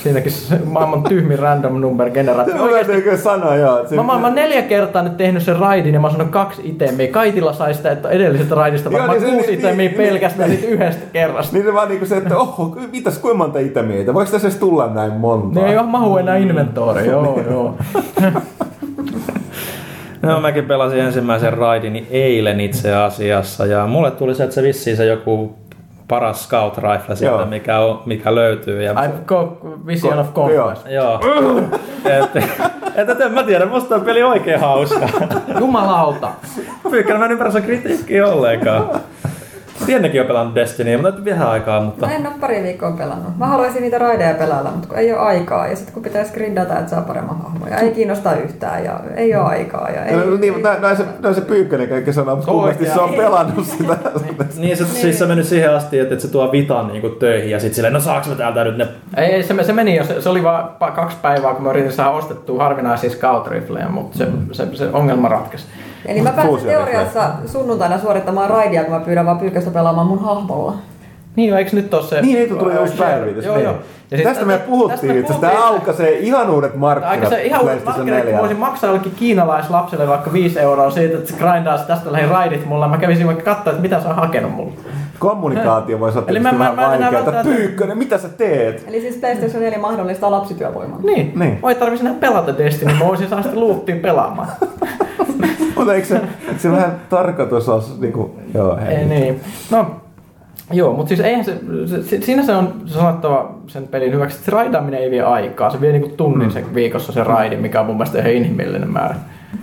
Siinäkin se maailman tyhmin random number generaatio. [laughs] Mä kyllä sanoa, joo. Mä, mä, mä oon neljä kertaa nyt tehnyt sen raidin ja mä oon sanonut kaksi itemiä. Kaitilla sai sitä, että edellisestä raidista Joo, varmaan niin se- kuusi niin- itemiä niin- pelkästään niin- siitä yhdestä kerrasta. Niin se vaan niinku se, että oho, mitäs kuinka monta itemiä? Voiko tässä edes tulla näin monta? Ne ei ole mahu enää inventoori, joo joo. [laughs] No mäkin pelasin ensimmäisen raidini eilen itse asiassa ja mulle tuli se, että se vissiin se joku paras scout rifle sieltä, Joo. mikä, on, mikä löytyy. Ja I've got vision of conquest. Joo. [laughs] et, et, et, en mä tiedä, musta on peli oikein hauska. Jumalauta. Pyykkäinen, mä en ymmärrä kritiikkiä ollenkaan. Tiennekin on pelannut Destinyä, mutta nyt vähän aikaa, mutta... Mä en ole pari viikkoa pelannut. Mä haluaisin niitä raideja pelailla, mutta kun ei ole aikaa. Ja sitten kun pitäisi grindata, että saa paremman hahmoja. Ei kiinnosta yhtään ja ei ole aikaa. Ja ei, No, niin, mutta näin se, näin se Pyykkönen kaikki sanoo, mutta kummasti se on pelannut sitä. Niin, se, siis se meni siihen asti, että, että se tuo Vitan niin kuin, töihin ja sitten silleen, no saaks mä täältä nyt ne... Ei, ei se, se meni jo, se, se oli vaan kaksi päivää, kun mä yritin saada ostettua harvinaisia scout rifleja, mutta se, se, se ongelma ratkesi. Eli mä pääsen teoriassa sunnuntaina suorittamaan raidia, kun mä pyydän vaan pyykköstä pelaamaan mun hahmolla. Niin jo, eikö nyt ole se... Niin, ei tuli uusi Share? päivitys. Joo, niin. joo. Ja sit tästä me puhuttiin, että tämä aukaisee ihan uudet Aika markkinat se ihan uusi PlayStation markkina, kun 4. voisin maksaa jollekin kiinalaislapselle vaikka 5 euroa siitä, että se grindaisi tästä lähin raidit mulla. Mä kävisin vaikka katsoa, että mitä se on hakenut mulle. Kommunikaatio voisi olla Eli tietysti mä- vähän mä- mä vaikeaa. välttämättä- Pyykkönen, mitä sä teet? Eli siis PlayStation 4 mahdollistaa lapsityövoimaa. Niin. Niin. Voi tarvitsisi enää pelata Destiny, mä voisin saada sitä loopia pelaamaan. [laughs] Mutta eikö se, eikö se vähän tarkoitus ole, niinku, joo hei. Ei niin. No, joo, mutta siis eihän se, se, siinä se on sanottava sen pelin hyväksi, että se raidaaminen ei vie aikaa. Se vie niinku tunnin Mm. se viikossa se raidi, mikä on mun mielestä ihan inhimillinen määrä.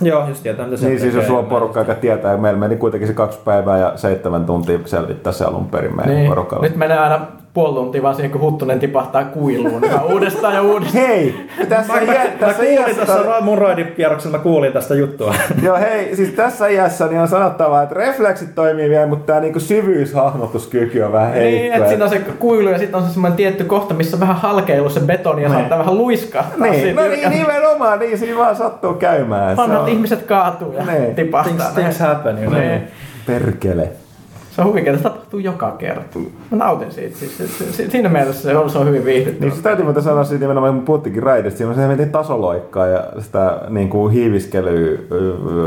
Joo, just tietää mitä se Niin siis jos sulla on porukka, joka tietää, meillä meni kuitenkin se kaksi päivää ja seitsemän tuntia selvittää se alun perin meidän Niin. porukalla. Nyt menee aina puoli tuntia vaan siihen, kun Huttunen tipahtaa kuiluun. Ihan uudestaan ja uudestaan. Hei! Tässä, Mä, mä, iä, mä tässä kuulin iässä, tässä mun raidikierroksella, mä kuulin tästä juttua. [laughs] joo hei, siis tässä iässä niin on sanottava, että refleksit toimii vielä, mutta tämä niinku syvyyshahmotuskyky on vähän Niin, heikko. että siinä on se kuilu ja sitten on se semmoinen tietty kohta, missä on vähän halkeillut se betoni ja Niin. saattaa vähän luiskahtaa. niin, no niin, nimenomaan, niin siinä vaan sattuu käymään. On- ihmiset kaatuu ja Niin. tipahtaa. things, things happen, you know. Niin. Perkele. Se on huikea, se tapahtuu joka kerta. Mä nautin siitä. Siis, se, se, siinä mielessä se on, se on hyvin viihdyttävä. Niin se täytyy muuten sanoa siitä nimenomaan, kun puhuttiinkin raidista, siinä on se tasoloikkaa ja sitä niin kuin hiiviskelyä.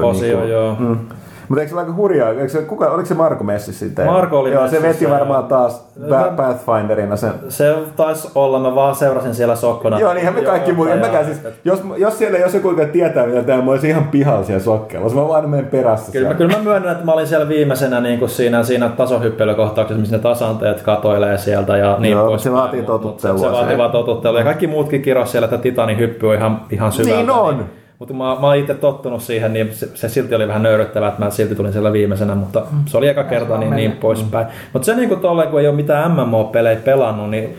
Osio, niin joo. Mm. Mutta eikö se ole aika hurjaa? Eikö se, kuka, oliko se Marko Messi sitten? Marko oli Joo, se veti varmaan taas Mä- Pathfinderina sen. Se taisi olla, mä vaan seurasin siellä sokkona. Joo, niinhän me kaikki muut. Siis, jos, jos siellä jos joku joka tietää mitä tämä, mä olisin ihan pihalla siellä sokkeella. Mä vaan menen perässä Kyllä, mä, kyllä mä myönnän, että mä olin siellä viimeisenä niin kuin siinä, siinä tasohyppelykohtauksessa, missä ne tasanteet katoilee sieltä ja niin Joo, pois se vaatii totuttelua Se, se vaatii vaan totuttelua. Ja kaikki muutkin kiros siellä, että Titanin hyppy on ihan, ihan syvältä. Niin on. Mutta mä, mä oon itse tottunut siihen, niin se, se, silti oli vähän nöyryttävää, että mä silti tulin siellä viimeisenä, mutta se oli eka kerta niin, niin poispäin. Mutta se niin kuin tolleen, kun ei ole mitään MMO-pelejä pelannut, niin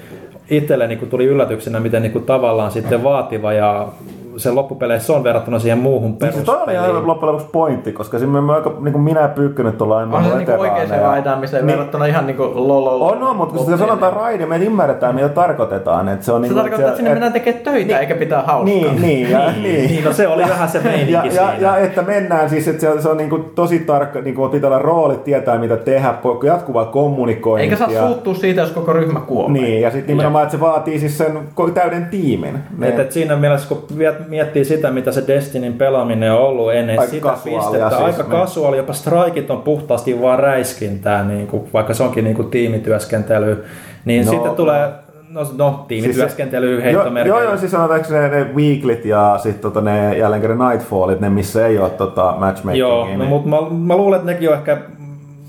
itselle niin tuli yllätyksenä, miten niin kuin tavallaan sitten vaativa ja sen loppupeleissä on verrattuna siihen muuhun Niin Se peruspeliin. toi oli ihan loppujen lopuksi pointti, koska siinä me aika, niin kuin minä ja Pyykkönen tuolla aina On se ollut niinku oikeaan veteraaneja. raidaamiseen Niin. verrattuna ihan niinku lolo. On, on, mutta kun sitä sanotaan raide, me ymmärretään, mitä tarkoitetaan. Että se on Se niin tarkoittaa, että sinne mennään tekemään töitä eikä pitää hauskaa. Niin, niin, ja, niin. Niin, no se oli vähän se meininki Ja, ja, siinä. ja, että mennään siis, että se, se on niin kuin tosi tarkka, niin kuin pitää olla roolit, tietää mitä tehdä, jatkuvaa kommunikointia. Eikä saa suuttua siitä, jos koko ryhmä kuolee. Niin, ja sitten nimenomaan, että se vaatii siis sen täyden tiimin. Ne- Et, et siinä mielessä, kun viet- miettii sitä, mitä se Destinin pelaaminen on ollut ennen Aika sitä pistettä, siis, aika niin. kasuaali, jopa strikit on puhtaasti vaan räiskintää, niin kuin, vaikka se onkin niin kuin tiimityöskentely, niin No, sitten tulee no, no tiimityöskentely Siis heittomerkillä. Joo, joo, siis sanotaanko ne, ne weeklit ja sitten tota ne jälleen kerran nightfallit, ne missä ei ole tota matchmakingia. Joo, no, niin- mutta mä, mä luulen, että nekin on ehkä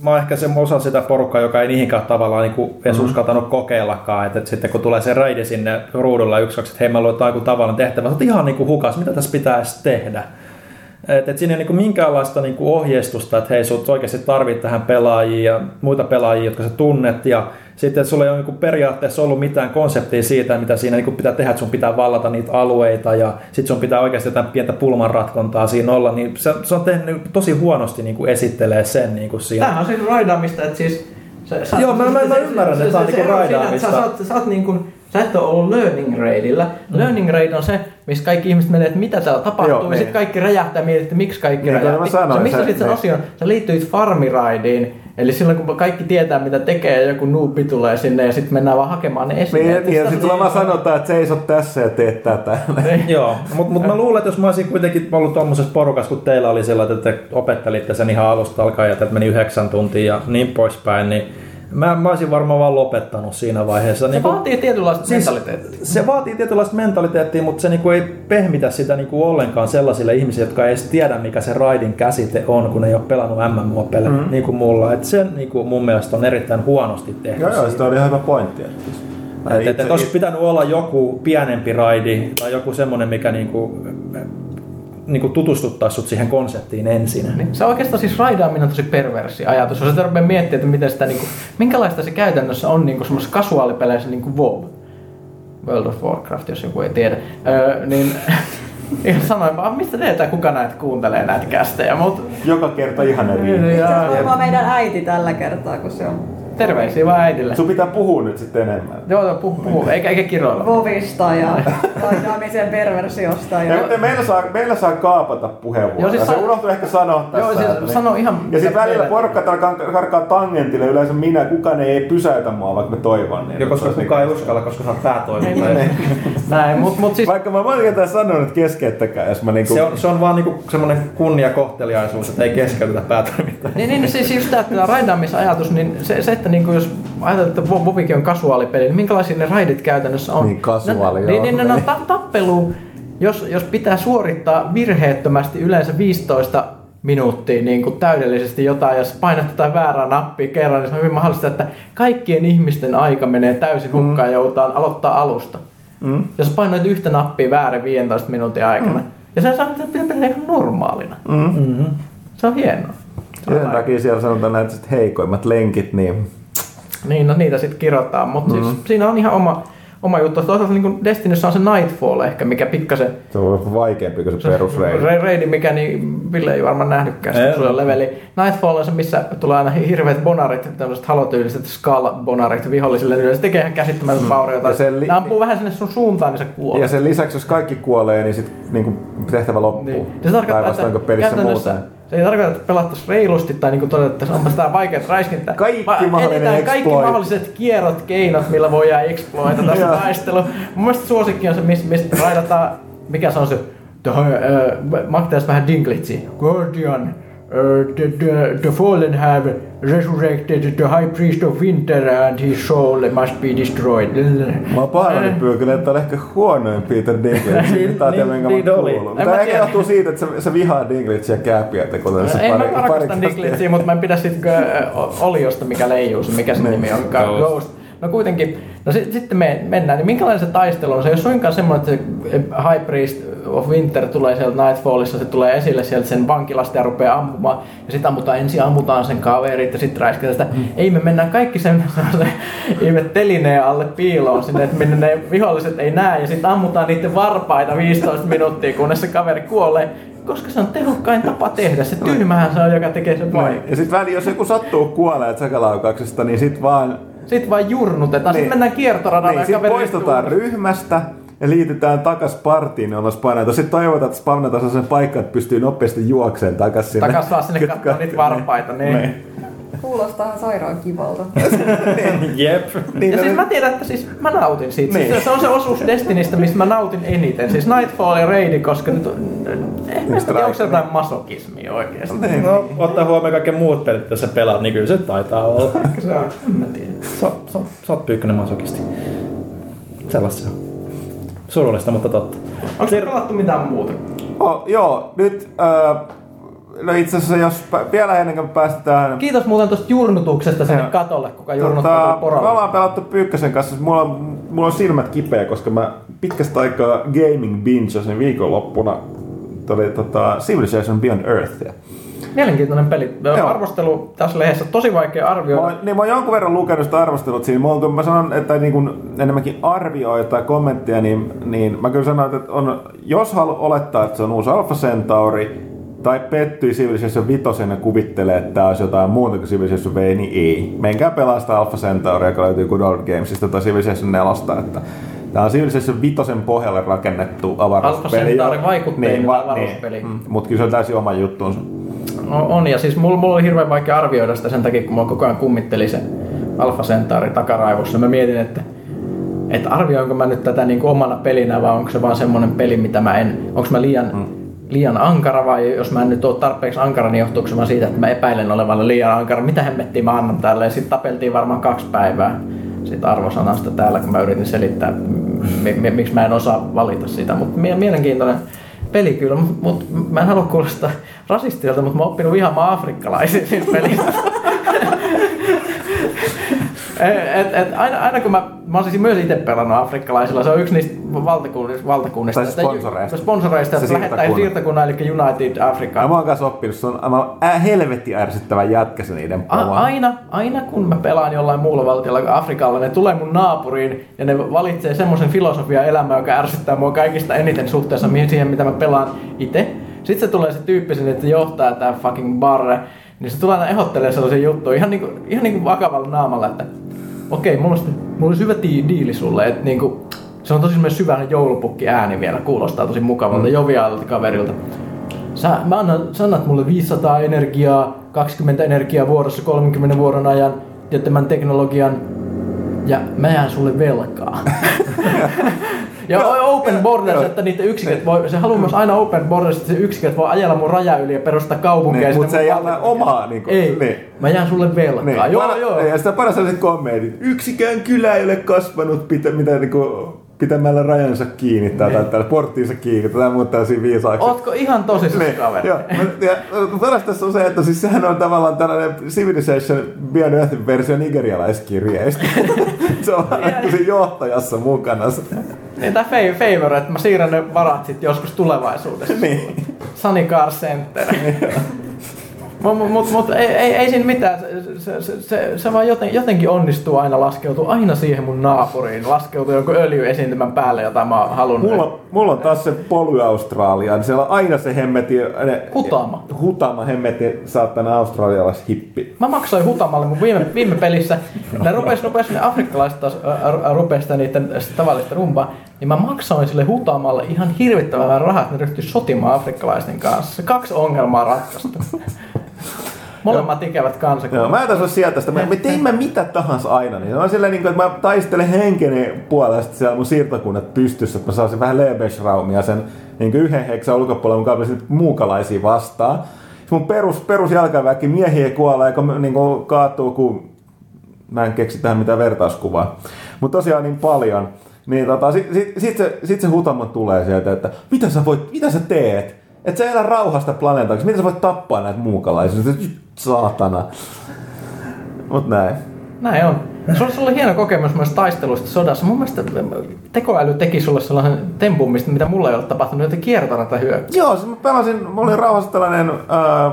mä oon ehkä se osa sitä porukkaa, joka ei niihinkään tavallaan niin kuin edes Mm. uskaltanut kokeillakaan. Että, että sitten kun tulee se raidi sinne ruudulla yksi, kaksi, että hei mä että joku tavallaan tehtävä, sä ihan niin kuin hukas, mitä tässä pitäisi tehdä. Että et siinä ei niinku minkäänlaista niinku ohjeistusta, että hei, sut oikeasti tarvit tähän pelaajia ja muita pelaajia, jotka sä tunnet. Ja sitten sulla ei ole niinku periaatteessa ollut mitään konseptia siitä, mitä siinä niinku pitää tehdä, että sun pitää vallata niitä alueita ja sitten sun pitää oikeasti jotain pientä pulmanratkontaa siinä olla. Niin se, se on tehnyt tosi huonosti niinku esittelee sen niinku siinä. Tämähän on siis raidaamista, että siis... Se, sä- Joo, mä- mä- mä ymmärrän, että tää on niinku että raidaamista. Sä, sä, sä, oot niin kuin, sä et ole ollut learning raidilla. Mm. Learning raid on se, missä kaikki ihmiset menee, että mitä täällä tapahtuu, Joo, ja niin. sitten kaikki räjähtää mietit, että miksi kaikki Niin, räjähti. mä sanoin, sä, mistä se- sitten sen niin. osion? Sä liittyit farmiraidiin, eli silloin kun kaikki tietää mitä tekee ja joku nuubi tulee sinne ja sitten mennään vaan hakemaan ne esineet. Niin, niin, ja sitten sulla vaan sanotaan, että seisot tässä ja teet tätä. Joo, mutta mut mä luulen, että jos mä olisin kuitenkin ollut tuommoisessa porukassa, kun teillä oli sellainen, että te opettelitte sen ihan alusta alkaen ja että meni yhdeksän tuntia ja niin poispäin, niin mä, mä olisin varmaan vaan lopettanut siinä vaiheessa. Se Niin kun- vaatii tietynlaista Siis mentaliteettia. Se vaatii tietynlaista mentaliteettia, mutta se niinku ei pehmitä sitä niinku ollenkaan sellaisille ihmisille, jotka ei edes tiedä, mikä se raidin käsite on, kun ei ole pelannut MMO-pelejä, mm-hmm. niin kuin mulla. Et se niinku mun mielestä on erittäin huonosti tehty. Joo, joo, sitä oli ihan hyvä pointti. Mä Et, et, et itse- olisi pitänyt olla joku pienempi raidi tai joku semmoinen, mikä niinku, niinku tutustuttaisi sut siihen konseptiin ensin. Niin. Se oikeastaan siis raidaaminen on tosi perversi ajatus. Jos rupeaa miettimään, että miten sitä, niinku, minkälaista se käytännössä on niinku semmoisessa kasuaalipeleissä niin kuin WoW. World of Warcraft, jos joku ei tiedä. Öö, niin [laughs] ihan sanoin vaan, mistä teetään, kuka näitä kuuntelee näitä kästejä, mutta Joka kerta ihan eri. Niin, Se on meidän äiti tällä kertaa, kun se on terveisiä vaan äidille. Sun pitää puhua nyt sitten enemmän. Joo, joo, puhu, puhu. Eikä, eikä kiroilla. Vovista ja [laughs] raidaamisen perversiosta. Ja Ja... mutta meillä saa, meillä saa kaapata puheenvuoroja. Joo, siis se sa- unohtui ehkä sanoa tässä. Joo, siis niin- sano ihan Ja sitten välillä porukka karkaa, tangentille, yleensä minä, kukaan ei pysäytä mua, vaikka mä toivon. Niin Ja koska Se olisi kukaan ei uskalla, koska sä oot päätoimittaja. Näin, mut, mut siis... Vaikka mä monta kertaa sanonut, että keskeyttäkää, jos mä niinku... Se on, se on vaan niinku semmonen kunniakohteliaisuus, että ei keskeytetä päätoimittajaa. Niin, niin siis just tämä raidaamisajatus, niin se, se että niin kuin jos ajatellaan, että Vovikin on kasuaalipeli, niin minkälaisia ne raidit käytännössä on? Niin, casual, ne, joo. Niin, niin ne on ta- tappelu, jos, jos pitää suorittaa virheettömästi yleensä 15 minuuttia niin kuin täydellisesti jotain, jos painat jotain väärää nappia kerran, niin se on hyvin mahdollista, että kaikkien ihmisten aika menee täysin hukkaan ja joudutaan aloittaa alusta. Mm. Jos painoit yhtä nappia väärin 15 minuutin aikana. Ja sen saa pitää pitää ihan normaalina. Mm. Mm-hmm. Se on hienoa. Se Sen takia siellä sanotaan näitä sit heikoimmat lenkit, niin Niin, no niitä sitten kirjoittaa, mutta mm. siis siinä on ihan oma, oma juttu. Toisaalta niin Destinyssä on se Nightfall ehkä, mikä pikkasen se on vaikeampi kuin se perusreidi. Re- reidi, mikä niin Ville ei varmaan nähnytkään, se leveli. Nightfall on se, missä tulee aina hirveät bonarit, tämmöiset halotyyliset skull-bonarit vihollisille. Niin se tekee ihan käsittämätöntä vaurioita. Ja sen li- Ne ampuu vähän sinne sun suuntaan, niin se kuolee. Ja sen lisäksi, jos kaikki kuolee, niin sit niinku tehtävä loppuu. Niin. Ja se tarkoittaa, että pelissä käytännössä muuten. Se ei tarkoita, että pelattaisiin reilusti tai niin todettaisiin, onpa [laughs] sitä vaikeat räiskintää. Kaikki mahdollinen kaikki mahdolliset kierrot, keinot, millä voidaan exploita tässä taistelu. Mun mielestä suosikki on se, mistä mistä raidataan, mikä se on se, mä oon vähän dinglitsiä. Guardian, the, the, the fallen have resurrected the high priest of winter and his soul must be destroyed. Mä oon pahoillani pyykillä, että on ehkä huonoin Peter Dinklage, [laughs] Niin, mitä niin, minkä niin mä oli. kuullut. En Mutta mä ehkä johtuu siitä, että sä, sä vihaa Dinklagea kääpiötä, kuten se Ei pari, mä rakastan Diglitsia, mutta mä en pidä siitä äh, Oliosta, mikä leijuu, se mikä se Niin. nimi on. Ghost. No kuitenkin, no sit, sitten me mennään, niin minkälainen se taistelu on? Se ei ole suinkaan semmoinen, että se High Priest of Winter tulee sieltä Nightfallissa, se tulee esille sieltä sen vankilasta ja rupeaa ampumaan. Ja sitten ammutaan, ensin ammutaan sen kaverit ja sitten räiskätään sitä. Mm. Ei, me mennään kaikki sen, [laughs] se ihme telineen alle piiloon sinne, että minne ne viholliset ei näe. Ja sitten ammutaan niiden varpaita 15 minuuttia, kunnes se kaveri kuolee. Koska se on tehokkain tapa tehdä. Se tyhmähän se on, joka tekee sen vaikean. Ja sit väliin, jos joku sattuu kuolemaan sakalaukauksesta, niin sit vaan Sitten vaan jurnutetaan. Niin. Sitten mennään kiertoradalle niin, ja sit kaveri poistutaan istuu- ryhmästä ja liitytään takas partiin, jolla spawnataan. Sitten toivotaan, että spawnataan sellaisen paikkaan, että pystyy nopeasti juokseen takas sinne. Takas vaan sinne katsomaan niitä varpaita. Niin. Niin. Kuulostaa sairaan kivalta. [laughs] Jep. Niin, Ja siis niin. mä tiedän, että siis mä nautin siitä. Niin. Siis se on se osuus Destinistä, mistä mä nautin eniten. Siis Nightfall ja Raidi, koska nyt on... En mä tiedä, onko se jotain masokismia oikeesti. Niin. No, ottaa huomioon kaikki muut pelit, jos sä pelaat, niin kyllä se taitaa olla. [laughs] Ehkä se on, en mä tiedä. Sä, sä, sä oot pyykkönen masokisti. Sellaista se on. Surullista, mutta totta. Onko se pelattu mitään muuta? Oh, joo, nyt... Äh, no itse asiassa, jos vielä ennen kuin päästetään... Kiitos muuten tuosta jurnutuksesta sinne katolle, kuka jurnuttaa Tota, tota, me ollaan pelattu Pyykkösen kanssa. Mulla on, mulla on silmät kipeä, koska mä pitkästä aikaa gaming bingeasin viikonloppuna tuli tota, Civilization Beyond Earthia. Mielenkiintoinen peli. Joo. Arvostelu tässä lehdessä tosi vaikea Mä arvioida. oon, niin mä oon jonkun verran lukenut sitä arvostelut siinä. Mulla on, kun mä sanon, että niin kun enemmänkin arvioita tai kommentteja, niin, niin mä kyllä sanon, että on, jos halu olettaa, että se on uusi Alpha Centauri, tai pettyy Civilization 5 ja kuvittelee, että tämä olisi jotain muuta kuin Civilization V, niin ei. Menkää pelaa sitä Alpha Centauria, joka löytyy Good Old Gamesista tai Civilization 4. Että Tämä on Civilization 5 pohjalle rakennettu avaruuspeli. Alpha Centauri vaikutteinen Niin, va- avaruuspeli. Niin, mutta kyllä se on täysin oma juttuunsa. On, on, ja siis mulla, mulla oli hirveän vaikea arvioida sitä sen takia, kun mulla koko ajan kummitteli se Alpha Centauri takaraivossa. Mä mietin, että, että arvioinko mä nyt tätä niin kuin omana pelinä vai onko se vaan semmoinen peli, mitä mä en, onko mä liian, mm. Liian ankara vai jos mä en nyt ole tarpeeksi ankara, niin johtuuko vaan siitä, että mä epäilen olevan liian ankara. Mitä hemmettiä mä annan tälle sitten tapeltiin varmaan kaksi päivää siitä arvosanasta täällä, kun mä yritin selittää, m- m- miksi mä en osaa valita sitä, mutta mielenkiintoinen peli kyllä, mutta mut, mä en halua kuulostaa rasistilta, mutta mä oon oppinut vihaamaan afrikkalaisia siitä pelistä. [laughs] et, et, aina, aina kun mä, mä oon siis myös itse pelannut afrikkalaisilla, se on yksi niistä valtakunnista, valtakunnista Tai sponsoreista. sponsoreista Se että lähettää siirtokunnan. eli United Ja Africa. mä oon kanssa oppinut, se on aivan helvetti ärsyttävä jätkä se niiden A- aina, aina kun mä pelaan jollain muulla valtiolla kuin Afrikalla, ne tulee mun naapuriin ja ne valitsee semmoisen filosofian elämää, joka ärsyttää mua kaikista eniten suhteessa mihin siihen, mitä mä pelaan itse. Sitten se tulee se tyyppi sinne, että johtaa tää fucking barre. niin se tulee aina ehdottelee sellaisia juttuja ihan niinku, ihan niinku vakavalla naamalla, että okei, mulla olisi, mulla olisi hyvä diili sulle, että niinku, se on tosi semmoinen syvä joulupukki ääni vielä, kuulostaa tosi mukavalta, mm. joviaalilta kaverilta. Sä, mä annan, sä annat mulle 500 energiaa, 20 energiaa vuorossa 30 vuoden ajan, ja tämän teknologian, ja mä jään sulle velkaa. [laughs] ja open borders, että niitä yksiköt voi, se haluaa myös aina open borders, että se yksiköt voi ajella mun raja yli ja perustaa kaupunkeja. Niin, mutta se ei anna omaa niinku, Ei, niin. mä jään sulle velkaa. Niin. Joo, Para- joo. Niin, ja sitä paras on se kommentit. Yksikään kylä ei ole kasvanut pitä, mitä niinku, pitämällä rajansa kiinni tai, tai, tai porttiinsa kiinni tai muuta tällaisia viisauksia. Ootko ihan tosissaan Niin, kaveri? joo. Ja parasta tässä on se, että siis sehän on tavallaan tällainen Civilization Beyond Earthin versio nigerialaiskirjeistä. [laughs] se on aina tosi johtajassa mukana. Niin fa- favor, että mä siirrän ne varat sit joskus tulevaisuudessa. niin. Sunny Car Center. Mutta mut, mut, ei, ei, ei siinä mitään, se, se, se, se vaan joten, jotenkin onnistuu aina laskeutuu aina siihen mun naapuriin, laskeutuu jonkun öljyesiintymän päälle, jota mä halunnut. Mulla, mulla on taas se Poly Australia, niin siellä on aina se hemmeti... Ne, Hutama. Hutama hemmeti saatana australialais hippi. Mä maksoin Hutamalle mun viime, viime pelissä, ne rupes, rupes ne afrikkalaiset taas rupes sitä niiden tavallista rumpaa, niin mä maksoin sille Hutamalle ihan hirvittävän vähän rahaa, että ne ryhtyi sotimaan afrikkalaisten kanssa. Kaksi ongelmaa ratkaistu. [laughs] Molemmat ikävät Joo, kansakunnat. mä en taas sieltä sitä. Me, me teimme mitä tahansa aina. Niin on silleen, niin kuin, että mä taistelen henkeni puolesta siellä mun siirtokunnat pystyssä, että mä saisin vähän lebesraumia sen niin kuin yhden heksän ulkopuolella mun kaupallisesti muukalaisia vastaan. Mun perus, perus jalkaväki, miehiä kuolee, kun niin kuin kaatuu, kun mä en keksi tähän mitään vertauskuvaa. Mutta tosiaan niin paljon. Niin tota, sit, sit, sit, se, sit se hutama tulee sieltä, että mitä sä, voit, mitä sä teet? Et sä elä rauhasta planeetaksi. Miten sä voit tappaa näitä muukalaisia? Saatana. Mut näin. Näin on. Sulla, sulla oli hieno kokemus myös taisteluista sodassa. Mun mielestä tekoäly teki sulle sellaisen tempun, mistä, mitä mulla ei ole tapahtunut, että kiertorata hyökkäys. Joo, siis mä pelasin, mulla oli rauhassa tällainen, ää,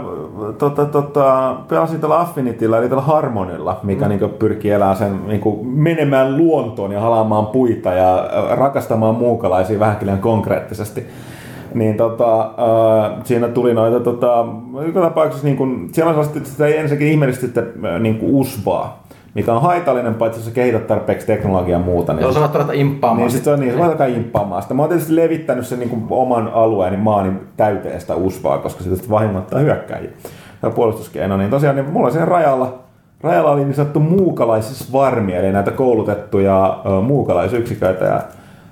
tota, tota, pelasin tällä Affinityllä, eli tällä Harmonilla, mikä mm. niin pyrkii elämään sen niin menemään luontoon ja halaamaan puita ja ää, rakastamaan muukalaisia liian konkreettisesti. Niin tota, ää, siinä tuli noita, tota, joka tapauksessa niin kun, siellä on sellaista, sitä ei ensinnäkin ihmeellisesti sitä niin kuin usvaa, mikä on haitallinen, paitsi jos sä kehität tarpeeksi teknologiaa ja muuta. Niin Joo, sä voit ruveta imppaamaan. niin sit se on niin, se voi alkaa imppaamaan sitä. Mä oon tietysti levittänyt sen niin oman alueeni maani täyteen sitä usvaa, koska sitä sitten vahingoittaa hyökkäjiä. Ja puolustuskeino, niin tosiaan niin mulla siinä rajalla, rajalla oli niin sanottu muukalaisisvarmi, eli näitä koulutettuja ö, muukalaisyksiköitä. Ja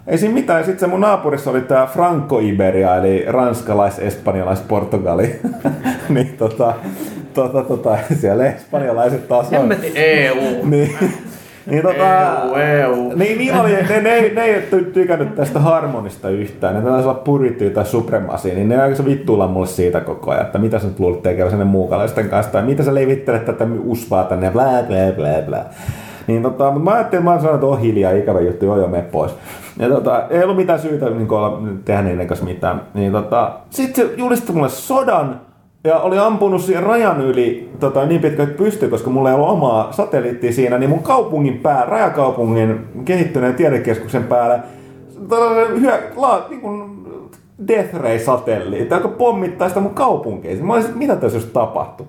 ei siinä mitään. Sitten se mun naapurissa oli tää Franco Iberia, eli ranskalais, espanjalais, portugali. [laughs] niin tota, tota, tota, [laughs] siellä espanjalaiset taas on. Hemmetin EU. Niin, niin tota, EU, EU. Niin, niin oli, ne, ne, ei- ne ei ty- tykännyt tästä harmonista yhtään. Ne taisi olla purity tai supremacy, niin ne aika vittuilla mulle siitä koko ajan, että mitä sä nyt luulit tekevä sinne muukalaisten kanssa, tai mitä sä levittelet tätä usvaa tänne, ja blää, blää, blää, blää. Niin tota, mutta mä ajattelin, mä sanoin, että on hiljaa, ikävä juttu, joo joo, mene pois. Ja tota, ei ollut mitään syytä niin olla, tehdä niiden kanssa mitään. Niin tota, sitten se julisti mulle sodan, ja oli ampunut siihen rajan yli tota, niin pitkä kuin pystyi, koska mulla ei ollut omaa satelliittia siinä, niin mun kaupungin päällä, rajakaupungin kehittyneen tiedekeskuksen päällä, tällainen hyö, la, niin kuin Death Ray-satelliitti, joka pommittaa sitä mun kaupunkeisiin. Mä olisin, että mitä tässä just tapahtui?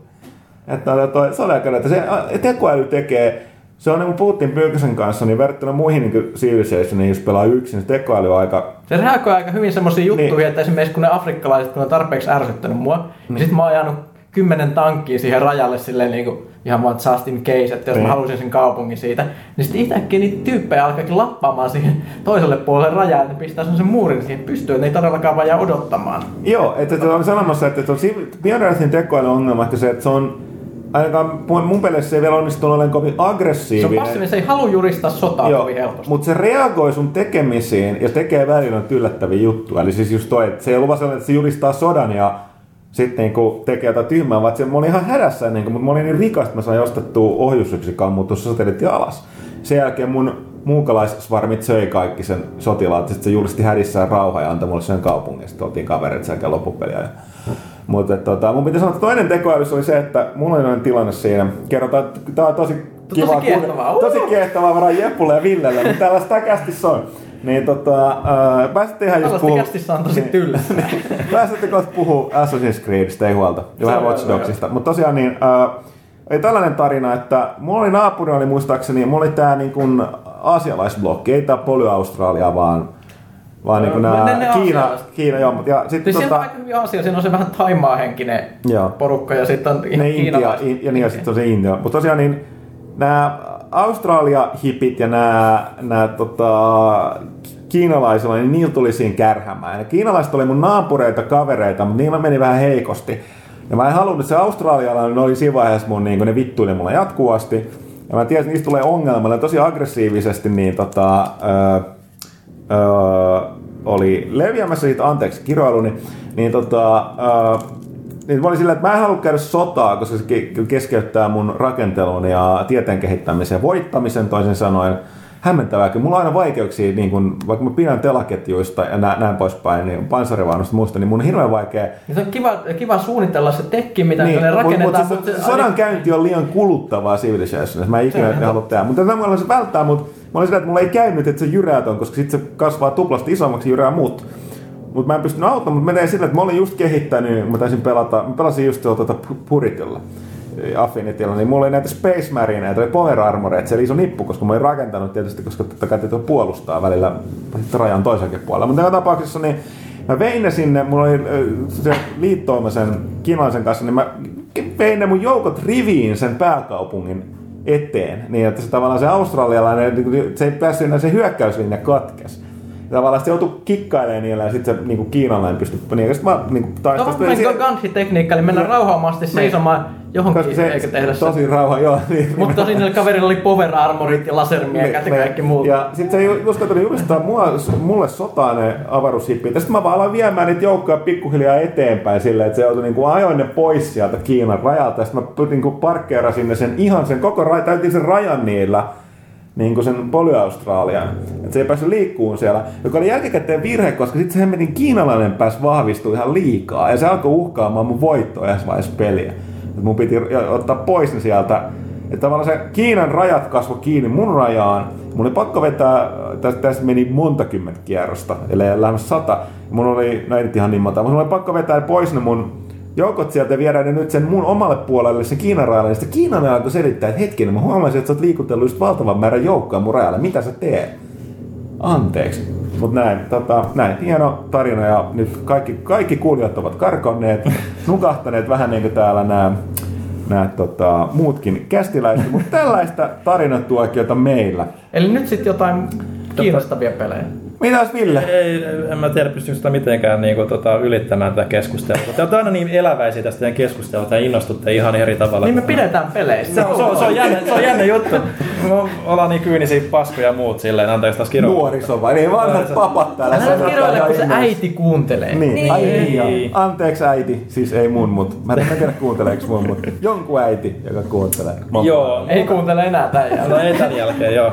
Että tota, toi, se oli aika, että se tekoäly tekee, se on niin kuin puhuttiin Pylkäsen kanssa, niin verrattuna muihin niin Civilizationiin, jos pelaa yksin, se tekoäly on aika Se reagoi aika hyvin semmoisiin juttuihin, Niin. että esimerkiksi kun ne afrikkalaiset, kun ne on tarpeeksi ärsyttänyt mua, niin sit mä oon ajanut kymmenen tankkia siihen rajalle silleen niin kuin, ihan vaan just in case, että jos mä Niin. halusin sen kaupungin siitä, niin sitten yhtäkkiä niitä tyyppejä alkaakin lappaamaan siihen toiselle puolelle rajaa, että ne pistää sen muurin siihen pystyyn, että ne ei todellakaan vaan jää odottamaan. Joo, että se on sanomassa, että tuon Beyond Earthin tekoälyn ongelma, että se, että se on ainakaan mun- mun peleissä ei vielä onnistunut olemaan kovin Se on aggressiivinen. passiivinen, se ei halua juristaa sotaa Joo, kovin helposti. mutta se reagoi sun tekemisiin ja tekee välillä yllättäviä juttuja. Eli siis just toi, että se ei vaan sellainen, että se julistaa sodan ja sitten niinku tekee jotain tyhmää, vaan mä olin ihan hädässä ennen kuin, mutta mä olin niin rikas, että mä sain ostettua ohjusyksikön ammuttua satelliitti alas. Sen jälkeen mun muukalaissvarmit söi kaikki sen sotilaat, sitten se julisti hädissään rauha ja antoi mulle sen kaupungin. Sitten oltiin kaverit sen loppupeliä. Ja... Mutta tota, mun piti sanoa, että toinen tekoälys oli se, että mulla oli noin tilanne siinä. Kerrotaan, että tää on tosi kiva. kiehtovaa. Tosi kiehtovaa varmaan Jeppulle ja Villelle, mutta tällaista kästissä on. Niin tota, äh, pääsitte ihan just Tällaista puhua... kästissä on tosi tylsää. [laughs] Pääsitte kohta puhua Assassin's Creedistä, ei huolta. Ja vähän Watch. Dogsista. Mutta tosiaan niin, äh, ei tällainen tarina, että mulla oli naapuri, oli muistaakseni, mulla oli tää niin kuin aasialaisblokki, ei tää Poly-Australia, vaan vaan niin kuin Ne- nää ne- ne Kiina, aasialaiset. Kiina, joo, mutta ja sit Siis siinä on tota, aika hyvin asia, siinä on se vähän Taimaa henkinen Joo. porukka ja sitten on ne Intia, kiinalaiset. in, ja niin, ja sitten on se Intia. Mutta tosiaan niin, nämä Australia-hipit ja nämä, nämä tota, kiinalaisilla, niin niillä tuli siinä kärhämään. Ja kiinalaiset oli mun naapureita, kavereita, mutta niillä meni vähän heikosti. Ja mä en halunnut, se australialainen oli siinä vaiheessa mun, niin ne vittuili mulla jatkuvasti. Ja mä tiesin, että niistä tulee ongelma. Ne tosi aggressiivisesti niin tota, öö, öö, oli leviämässä siitä anteeksi kiroiluni, niin tota, öö, niin mä olin silleen, että mä en halua käydä sotaa, koska se ke- keskeyttää mun rakentelun ja tieteen kehittämisen ja voittamisen toisin sanoen. Hämmentävääkin. Mulla on aina vaikeuksia, niin kun, vaikka mä pidän telaketjuista ja näin, näin poispäin, niin panssarivaunusta muista, niin mun on hirveän vaikea Niin se on kiva, kiva suunnitella se tekki, mitä niin, ne rakennetaan. mut se, se, sodan käynti on liian kuluttavaa Civilizationissa. Mä en ikinä halua tehdä. Mutta tätä mä haluaisin välttää, mutta mä olin sillä, että mulla ei käynyt, että se jyrää ton, koska sitten se kasvaa tuplasti isommaksi jyrää muut. Mutta mä en pystynyt auttamaan, mutta mä tein sillä, että mä olin just kehittänyt, mä taisin pelata, mä pelasin just tuota tuota Affinitilla, niin mulla oli näitä Space Marineita, oli Power Armoreita, se oli iso nippu, koska mä olin rakentanut tietysti, koska totta kai täytyy puolustaa välillä rajan toisenkin puolella. Mutta joka tapauksessa niin mä vein ne sinne, mulla oli se liittoima sen kiinalaisen kanssa, niin mä vein ne mun joukot riviin sen pääkaupungin eteen, niin että se tavallaan se australialainen, niin se ei päässyt enää se hyökkäyslinja katkes. Ja tavallaan se joutui kikkailemaan niillä ja sitten se niin kiinalainen pystyi, niin ja sit mä niin No taistelin. vähän Gandhi-tekniikka, eli mennään rauhaamasti seisomaan johonkin, Koska se, eikä tehdä se. tosi rauha, joo. [laughs] Niin, Mutta tosin niillä kaverilla oli power armorit ja lasermiekat ja Ne- kaikki muut. Ja sitten se ei uskaltanut julistaa mua, mulle sotaa ne avaruushippit. Ja sitten mä vaan aloin viemään niitä joukkoja pikkuhiljaa eteenpäin silleen, että se joutui niinku ajoin ne pois sieltä Kiinan rajalta. Ja sitten mä niinku parkkeerasin ne sen ihan sen koko rajan, täytin sen rajan niillä niin kuin sen Poly-Australian. Että se ei päässyt liikkuun siellä, joka oli jälkikäteen virhe, koska sitten se hemmetin kiinalainen pääsi vahvistua ihan liikaa. Ja se alkoi uhkaamaan mun voittoa edes vaiheessa peliä. Mun piti ottaa pois ne sieltä. Että tavallaan se Kiinan rajat kasvoi kiinni mun rajaan. Mun oli pakko vetää, tästä, tästä meni monta kymmentä kierrosta, ellei lähemmäs sata. Mun oli, no ei ihan niin monta, mutta mun oli pakko vetää pois ne mun joukot sieltä ja viedä ne nyt sen mun omalle puolelle, se Kiinan rajalle. Ja sitten Kiinan alkoi selittää, että hetkinen, mä huomasin, että sä oot liikutellut just valtavan määrän joukkoja mun rajalle. Mitä sä teet? Anteeksi. Mutta näin, tota, näin, hieno tarina ja nyt kaikki, kaikki kuulijat ovat karkonneet, [laughs] nukahtaneet vähän niin kuin täällä nämä nämä tota, muutkin kästiläiset, mutta tällaista tarinatuokiota meillä. Eli nyt sitten jotain kiinnostavia pelejä. Mitäs Ville? Ei, en mä tiedä, pystyykö sitä mitenkään niin kuin, tota, ylittämään tätä keskustelua. Te olette aina niin eläväisiä tästä teidän keskustelua, ja innostutte ihan eri tavalla. Niin me pidetään peleistä. Se on, se, on, se, on jännä, se on jännä juttu. Me ollaan niin kyynisiä paskoja ja muut silleen, anteeksi taas kirjoittaa. Nuoriso vai? Niin vanhat papat täällä. Älä että kun se ihan äiti kuuntelee. Niin. Niin. Ai niin. Niin. Anteeksi äiti, siis ei mun, mutta mä en tiedä kuunteleeko mun, mutta jonkun äiti, joka kuuntelee. Monta. Joo, Ei kuuntele enää tämän jälkeen. No ei tämän jälkeen, joo.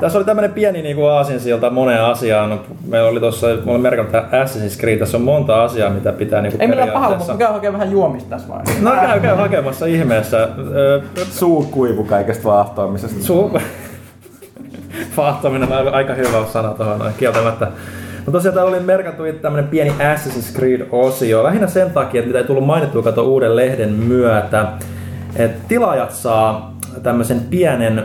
Tässä oli tämmönen pieni niin aasinsilta moneen asiaan. Meillä oli tuossa, mulla oli merkannut tähän Assassin's Creed, tässä on monta asiaa, mitä pitää niin Ei millään pahalla, mutta käy hakemaan vähän juomista tässä vaiheessa. No käy, käy hakemassa ihmeessä. Suu [laughs] kuivu kaikesta vaahtoamisesta. Su... Fahtaminen on aika- aika hyvä sana tuohon noin kieltämättä. No tosiaan täällä oli merkattu tämmönen pieni Assassin's Creed-osio. Lähinnä sen takia, että mitä ei tullut mainittua kato uuden lehden myötä. Että tilaajat saa tämmöisen pienen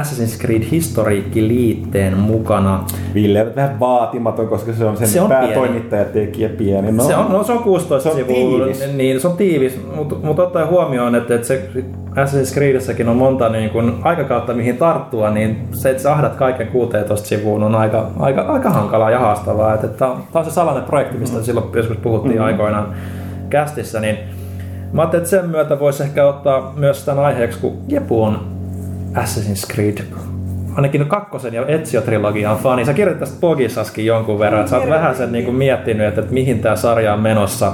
Assassin's Creed historiikkiliitteen mukana. Ville on vähän vaatimaton, koska se on sen Se on päätoimittaja tekijä pieni. No, Se on, no, se on 16 Se on sivua, tiivis. niin se on tiivis, mutta mut ottaen huomioon, että, että se Assassin's Creedissäkin on monta niin kun, aikakautta mihin tarttua, niin se, että sä ahdat kaiken 16 sivuun on aika, aika, aika hankalaa ja haastavaa. Tämä on se salainen projekti, mistä mm. silloin joskus puhuttiin mm. aikoinaan kästissä, niin mä ajattelin, että sen myötä voisi ehkä ottaa myös tämän aiheeksi, kun Jepu on Assassin's Creed ainakin kakkosen ja Ezio-trilogian fani. Sä kirjoitit tästä Pogissaskin jonkun verran, sä oot vähän sen niin miettinyt, että, että mihin tämä sarja on menossa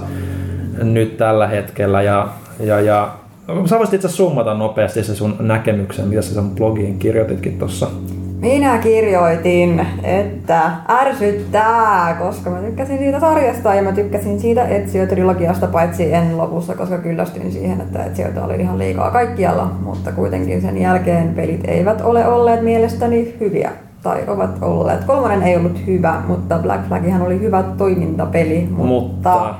nyt tällä hetkellä. Ja, ja, ja sä voisit itse summata nopeasti se sun näkemyksen, mitä sä sun blogiin kirjoititkin tuossa. Minä kirjoitin, että ärsyttää, koska mä tykkäsin siitä sarjasta ja mä tykkäsin siitä Ezio-trilogiasta, paitsi en lopussa, koska kyllästyin siihen, että Ezioita oli ihan liikaa kaikkialla, mutta kuitenkin sen jälkeen pelit eivät ole olleet mielestäni hyviä. tai ovat olleet. Kolmonen ei ollut hyvä, mutta Black Flagihan oli hyvä toimintapeli, mutta, Mutta-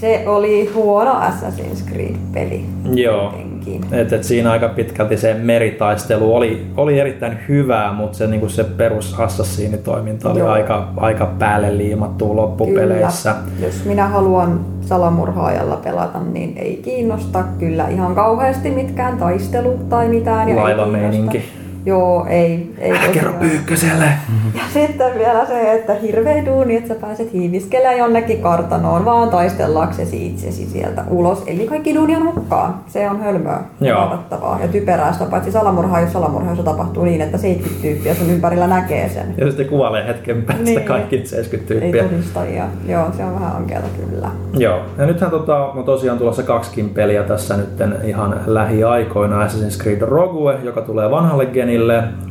se oli huono Assassin's Creed-peli. Joo. Kuitenkin. Et, et siinä aika pitkälti se meritaistelu oli, oli erittäin hyvää, mutta se, niinku se perus Assassini-toiminta oli Joo. aika, aika päälle liimattua loppupeleissä. Kyllä. Jos minä haluan salamurhaajalla pelata, niin ei kiinnosta kyllä ihan kauheasti mitkään taistelu tai mitään. Laivameininki. kiinnosta. Joo, ei. ei Kerro tosiaan. pyykköselle! [laughs] Ja sitten vielä se, että hirveä duuni, että sä pääset hiiviskelemään jonnekin kartanoon, vaan taistellaksesi itsesi sieltä ulos. Eli kaikki duuni on hukkaan. Se on hölmöä, Joo. ja typerää. Sitä paitsi salamurhaa, jos salamurhaissa tapahtuu niin, että 70 tyyppiä sun ympärillä näkee sen. Ja sitten kuvailee hetken päästä Niin. kaikki 70 Ei tyyppiä. todistajia. Joo, se on vähän ankeata kyllä. Joo, ja nythän tota, on tosiaan tulossa kaksikin peliä tässä nyt ihan lähiaikoina. Assassin's Creed Rogue, joka tulee vanhalle genille,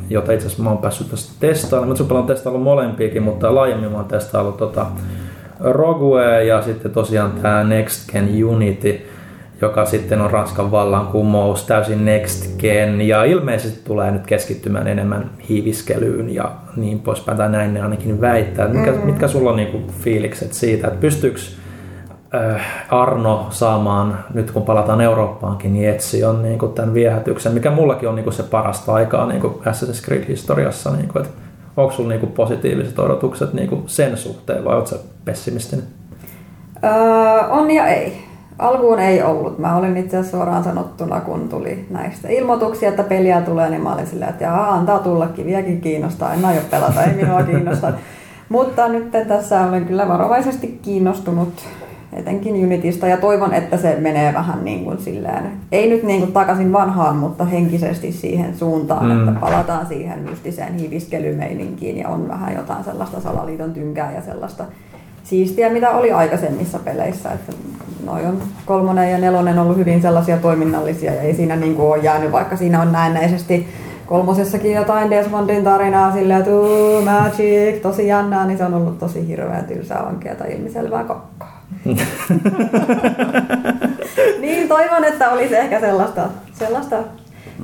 jota itse asiassa mä oon päässyt tästä testailemaan. Mä oon testaillut molempiakin, mutta laajemmin mä oon testaillut tota Rogue ja sitten tosiaan tämä Next Gen Unity, joka sitten on Ranskan vallankumous, täysin Next Gen, ja ilmeisesti tulee nyt keskittymään enemmän hiiviskelyyn ja niin poispäin, tai näin ne ainakin väittää. Mitkä, mm. mitkä sulla on niinku fiilikset siitä, että pystyykö Arno saamaan, nyt kun palataan Eurooppaankin, niin etsi on niin kuin tämän viehätyksen, mikä mullakin on niin kuin se parasta aikaa niin kuin Assassin's Creed-historiassa. Niin kuin, että onko sulla niin kuin positiiviset odotukset niin kuin sen suhteen vai oletko pessimistinen? Öö, on ja ei. Alkuun ei ollut. Mä olin itse asiassa suoraan sanottuna, kun tuli näistä ilmoituksia, että peliä tulee, niin mä olin silleen, että jaa, antaa tullakin, vieläkin kiinnostaa, en aio pelata, ei minua kiinnosta. [laughs] Mutta nyt tässä olen kyllä varovaisesti kiinnostunut etenkin Unitista ja toivon, että se menee vähän niin kuin silleen, ei nyt niin kuin takaisin vanhaan, mutta henkisesti siihen suuntaan, Mm. että palataan siihen mystiseen hiviskelymeininkiin ja on vähän jotain sellaista salaliiton tynkää ja sellaista siistiä, mitä oli aikaisemmissa peleissä. Että noi on kolmonen ja nelonen ollut hyvin sellaisia toiminnallisia ja ei siinä niin kuin ole jäänyt, vaikka siinä on näennäisesti kolmosessakin jotain Desmondin tarinaa silleen, että "Uu, magic, tosi jännää, niin se on ollut tosi hirveän tylsää, vankeata, ilmiselvää kokkaa. [laughs] niin toivon, että olisi ehkä sellaista, sellaista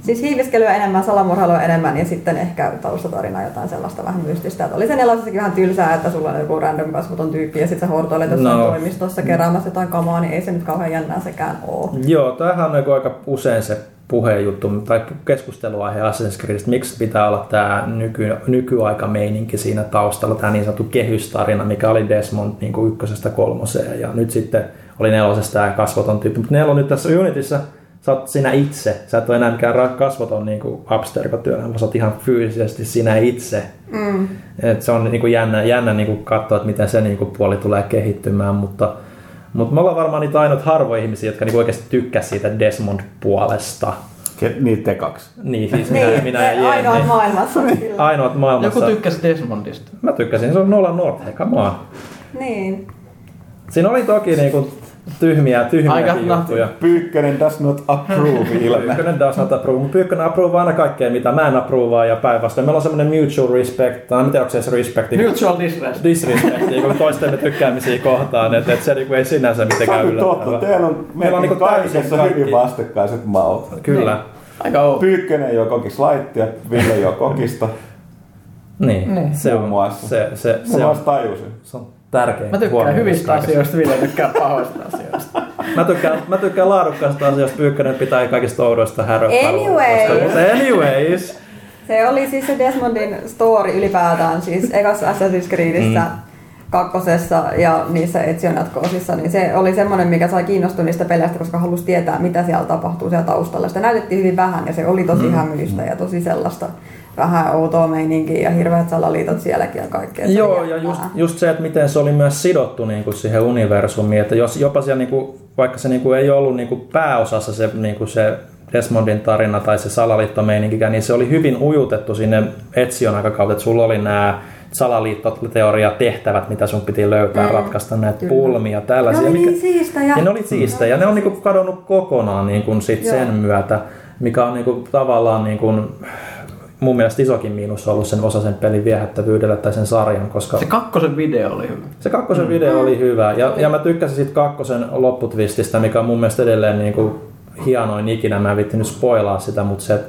Siis hiiviskelyä enemmän, salamurhailua enemmän ja sitten ehkä taustatarina jotain sellaista vähän mystistä. Että oli se nelosessakin vähän tylsää, että sulla on joku random kasvoton tyyppi ja sitten sä hortoilet jossain No. toimistossa keräämässä jotain kamaa, niin ei se nyt kauhean jännää sekään oo. Joo, tämähän on niinku aika usein se puheenjuttu tai keskusteluaihe Assassin's Creedistä, miksi pitää olla tämä nyky, nykyaika-meininki siinä taustalla, tämä niin sanottu kehystarina, mikä oli Desmond niin kuin ykkösestä kolmoseen ja nyt sitten oli nelosesta tämä kasvoton tyyppi, mutta neljä on nyt tässä Unitissa, sä oot sinä itse, sä et ole enää mikään kasvoton niin kuin abstergotyönä, vaan sä oot ihan fyysisesti sinä itse. Mm. Et se on niin kuin jännä, jännä niin kuin katsoa, että miten se niin kuin puoli tulee kehittymään, mutta, mutta me ollaan varmaan niitä ainut harvoja ihmisiä, jotka niin oikeasti tykkää siitä Desmond-puolesta. Ke- Niitä te kaksi. Niin, siis minä, Niin, minä ja ainoa Jenni. maailmassa kyllä. Ainoat maailmassa. Joku tykkäsi Desmondista. Mä tykkäsin, se on Nolan North, hei, come on. Niin. Siinä oli toki niinku tyhmiä, tyhmiä Aika juttuja. Pyykkönen does not approve ilme. Pyykkönen does not approve, Pyykkönen approve aina kaikkea, mitä mä en approvea ja päinvastoin. Meillä on semmoinen mutual respect, tai en tiedä, onko se edes respect. Mutual disrespect. disrespect, niin [laughs] toistemme tykkäämisiä kohtaan, että et se niinku ei sinänsä mitenkään on totta. yllättävää. Teillä on Meillä on niinku kaikessa kaikki. hyvin vastakkaiset maut. Kyllä. Aika outo. Pyykkönen jo kokis laittia, Ville jo kokista. Niin, Niin. se Muun on, muassa. se, se, se, on, vasta tajusin. se on tärkein Mä tykkään huomio hyvistä kaikessa. asioista, Ville tykkää pahoista asioista. [laughs] Mä tykkään, mä tykkään laadukkaasta asioista, Pyykkönen pitää kaikista oudoista. Anyway. Mutta anyways. Se oli siis se Desmondin story ylipäätään, siis ekassa Assassin's Creedissä, mm. kakkosessa ja niissä Etsion jatko-osissa, niin se oli semmoinen, mikä sai kiinnostua niistä peleistä, koska halusi tietää, mitä siellä tapahtuu siellä taustalla. Sitä näytettiin hyvin vähän ja se oli tosi mm. hämyistä ja tosi sellaista vähän outoa meininkiä ja hirveät salaliitot sielläkin ja kaikkea. Joo, ja just, just se, että miten se oli myös sidottu niin kuin siihen universumiin, että jos jopa siellä, niin kuin, vaikka se niin kuin ei ollut niin kuin pääosassa se, niin kuin se Desmondin tarina tai se salaliittomeininkikä, niin se oli hyvin ujutettu sinne Etsion aikakautta, että sulla oli nämä salaliittoteoria tehtävät, mitä sun piti löytää, mm, ratkaista näitä kyllä. pulmia, tällaisia. Ne oli mikä- niin siistejä. ja ne oli siistejä ja ne on niinku kadonnut kokonaan niinku sit Joo. sen myötä, mikä on niinku tavallaan niinku, mun mielestä isokin miinus ollut sen osa sen pelin viehättävyydellä tai sen sarjan, koska Se kakkosen video oli hyvä. se kakkosen video oli hyvä ja, ja mä tykkäsin siitä kakkosen lopputvististä, mikä on mun mielestä edelleen niinku hienoin ikinä. Mä en vitti nyt spoilaa sitä, mutta se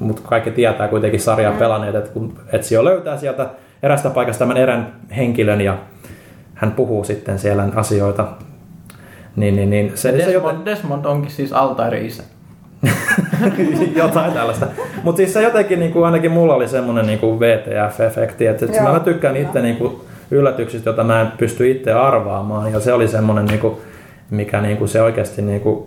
mutta kaikki tietää kuitenkin sarjaa mm. pelanneet, että kun Etsio löytää sieltä erästä paikasta tämän erän henkilön ja hän puhuu sitten siellä asioita, niin, niin, niin se, Desmond, se joten, Desmond onkin siis Altairi-isä. [laughs] jotain tällaista. Mutta siis se jotenkin niin kuin, ainakin mulla oli semmoinen niin kuin VTF-efekti, että, että Joo, mä tykkään itse niin kuin, yllätyksistä, joita mä en pysty itse arvaamaan. Ja se oli semmoinen, niin kuin, mikä niin kuin, se oikeasti niin kuin,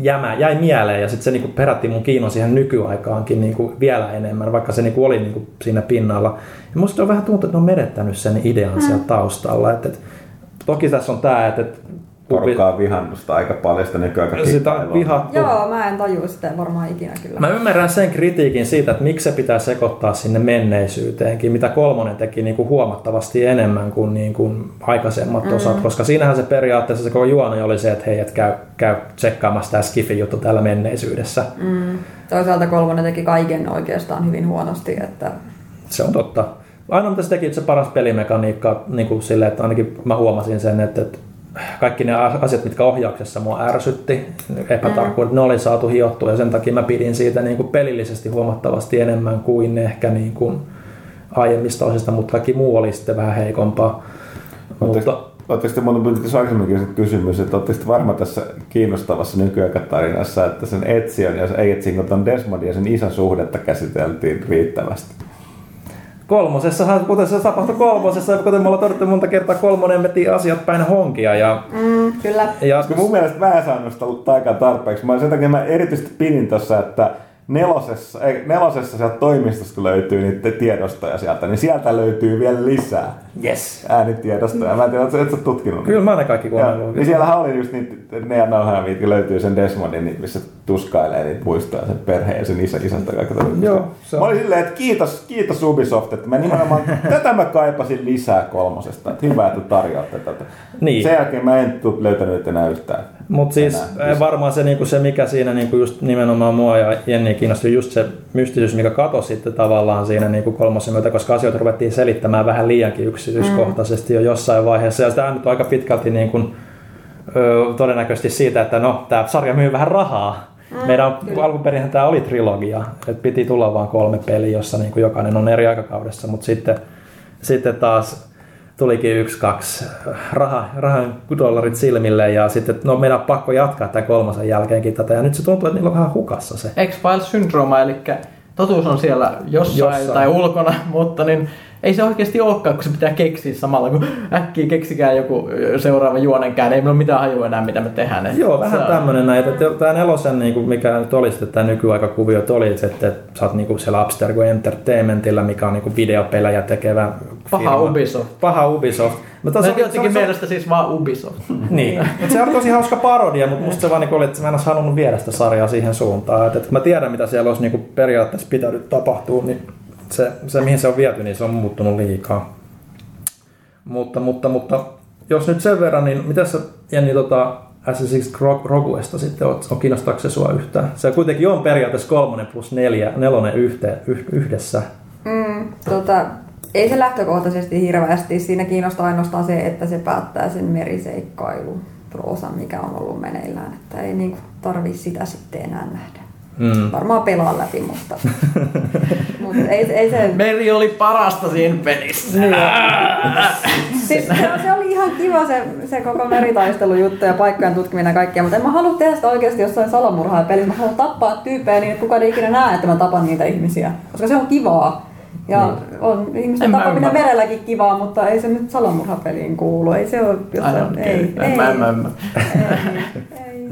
jämä, jäi mieleen ja sitten se niin kuin, perätti mun kiinnon siihen nykyaikaankin niin kuin, vielä enemmän, vaikka se niin kuin, oli niin kuin, siinä pinnalla. Ja musta on vähän tuntunut, että ne on menettänyt sen idean mm. siellä taustalla. Et, et, toki tässä on tämä, että et, Porukkaa sitä aika paljon sitä nykyaika sitä on vihattu. Joo, mä en tajua sitä varmaan ikinä kyllä. Mä ymmärrän sen kritiikin siitä, että miksi se pitää sekoittaa sinne menneisyyteenkin, mitä kolmonen teki niin kuin huomattavasti enemmän kuin, niin kuin aikaisemmat mm. osat, koska siinähän se periaatteessa se koko juoni oli se, että hei, et käy, käy tsekkaamassa tämä Skiffin juttu täällä menneisyydessä. Mm. Toisaalta kolmonen teki kaiken oikeastaan hyvin huonosti, että Se on totta. Ainoa mitä se teki, että se paras pelimekaniikka niin kuin silleen, että ainakin mä huomasin sen, että, että kaikki ne asiat, mitkä ohjauksessa mua ärsytti, epätarkkuudet, ne oli saatu hiottua ja sen takia mä pidin siitä niin kuin pelillisesti huomattavasti enemmän kuin ehkä niin kuin aiemmista osista, mutta kaikki muu oli sitten vähän heikompaa. Mutta, Oletteko te monta pyytänyt aikaisemminkin se kysymys, että oletteko te varma tässä kiinnostavassa nykyaikatarinassa, että sen Etsion ja ei Etsion, kun Desmondin ja sen isän suhdetta käsiteltiin riittävästi? Kolmosessahan, kuten se tapahtui kolmosessa, kuten me ollaan todettu monta kertaa, kolmonen veti asiat päin honkia. Ja, mm, kyllä. ja Koska mun mielestä mä en saanut sitä ollut aikaa tarpeeksi. Mä sen takia mä erityisesti pidin tossa, että nelosessa, ei, nelosessa sieltä toimistosta kun löytyy niitä tiedostoja sieltä, niin sieltä löytyy vielä lisää yes. äänitiedostoja. Mä en tiedä, et sä tutkinut Kyllä mä ne kaikki kuunnellut. niin siellähän oli just niitä, ne ja nauhaa, mitkä löytyy sen Desmondin, niin missä tuskailee niitä muistoja sen perheen ja sen isä, isästä kaikki Joo, se on. Mä olin silleen, että kiitos, kiitos Ubisoft, että mä nimenomaan, [laughs] tätä mä kaipasin lisää kolmosesta, että hyvä, että tarjoatte tätä. Niin. Sen jälkeen mä en löytänyt enää yhtään. Mutta siis enää eh, varmaan se, niinku se, mikä siinä niinku just nimenomaan mua ja Jenni kiinnosti, just se mystisyys, mikä katosi sitten tavallaan siinä niinku kolmosen myötä, koska asioita ruvettiin selittämään vähän liiankin yksityiskohtaisesti jo jossain vaiheessa. Ja sitä nyt on aika pitkälti niinku, ö, todennäköisesti siitä, että no, tämä sarja myy vähän rahaa. Mm, Meidän alkuperin tämä oli trilogia, että piti tulla vain kolme peliä, jossa niinku jokainen on eri aikakaudessa, mutta sitten, sitten taas tulikin yksi, kaksi raha, rahan dollarit silmille ja sitten, no meidän on pakko jatkaa tämän kolmasen jälkeenkin tätä ja nyt se tuntuu, että niillä on vähän hukassa se. X-Files syndrooma, eli totuus on siellä jossain, Jossain. tai ulkona, [laughs] mutta niin ei se oikeasti olekaan, kun se pitää keksiä samalla, kun äkkiä keksikää joku seuraava juonenkään, ei meillä ole mitään hajua enää, mitä me tehdään. Et Joo, vähän on- tämmöinen näin, että tämä nelosen, niin kuin mikä nyt oli sitten tämä nykyaikakuvio, että oli, että, että sä oot niin kuin siellä Abstergo Entertainmentilla, mikä on niin kuin videopelejä tekevä Paha firma. Ubisoft. Paha Ubisoft. No, se, jotenkin se, mielestä siis vaan Ubisoft. [laughs] Niin, mutta se oli tosi hauska parodia, mutta musta se vaan niin oli, että mä en olisi halunnut viedä sitä sarjaa siihen suuntaan. Että, että mä tiedän, mitä siellä olisi niin periaatteessa pitänyt tapahtua, niin se, se, mihin se on viety, niin se on muuttunut liikaa. Mutta, mutta, mutta jos nyt sen verran, niin mitä sä Jenni tota, Creed Roguesta sitten on, on kiinnostaako se sua yhtään? Se kuitenkin on periaatteessa kolmonen plus neljä, nelonen yhteen, yh, yhdessä. Mm, tota, ei se lähtökohtaisesti hirveästi. Siinä kiinnostaa ainoastaan se, että se päättää sen meriseikkailu proosan, mikä on ollut meneillään. Että ei niinku tarvi sitä sitten enää nähdä. Mm. Varmaan pelaa läpi, mutta, [laughs] mutta ei, ei se... Meri oli parasta siinä pelissä. [laughs] Siis se, se, oli ihan kiva se, se koko meritaistelujuttu ja paikkojen tutkiminen ja kaikkea, mutta en mä halua tehdä sitä oikeasti jossain salamurhaa pelissä. Mä haluan tappaa tyyppejä niin, että kukaan ei ikinä näe, että mä tapan niitä ihmisiä, koska se on kivaa. Ja on ihmisten En mä tappaminen ymmärrä. merelläkin kivaa, mutta ei se nyt salamurhapeliin kuulu. Ei se ole don't Ei, ei, mä ymmärrä. ei, ei.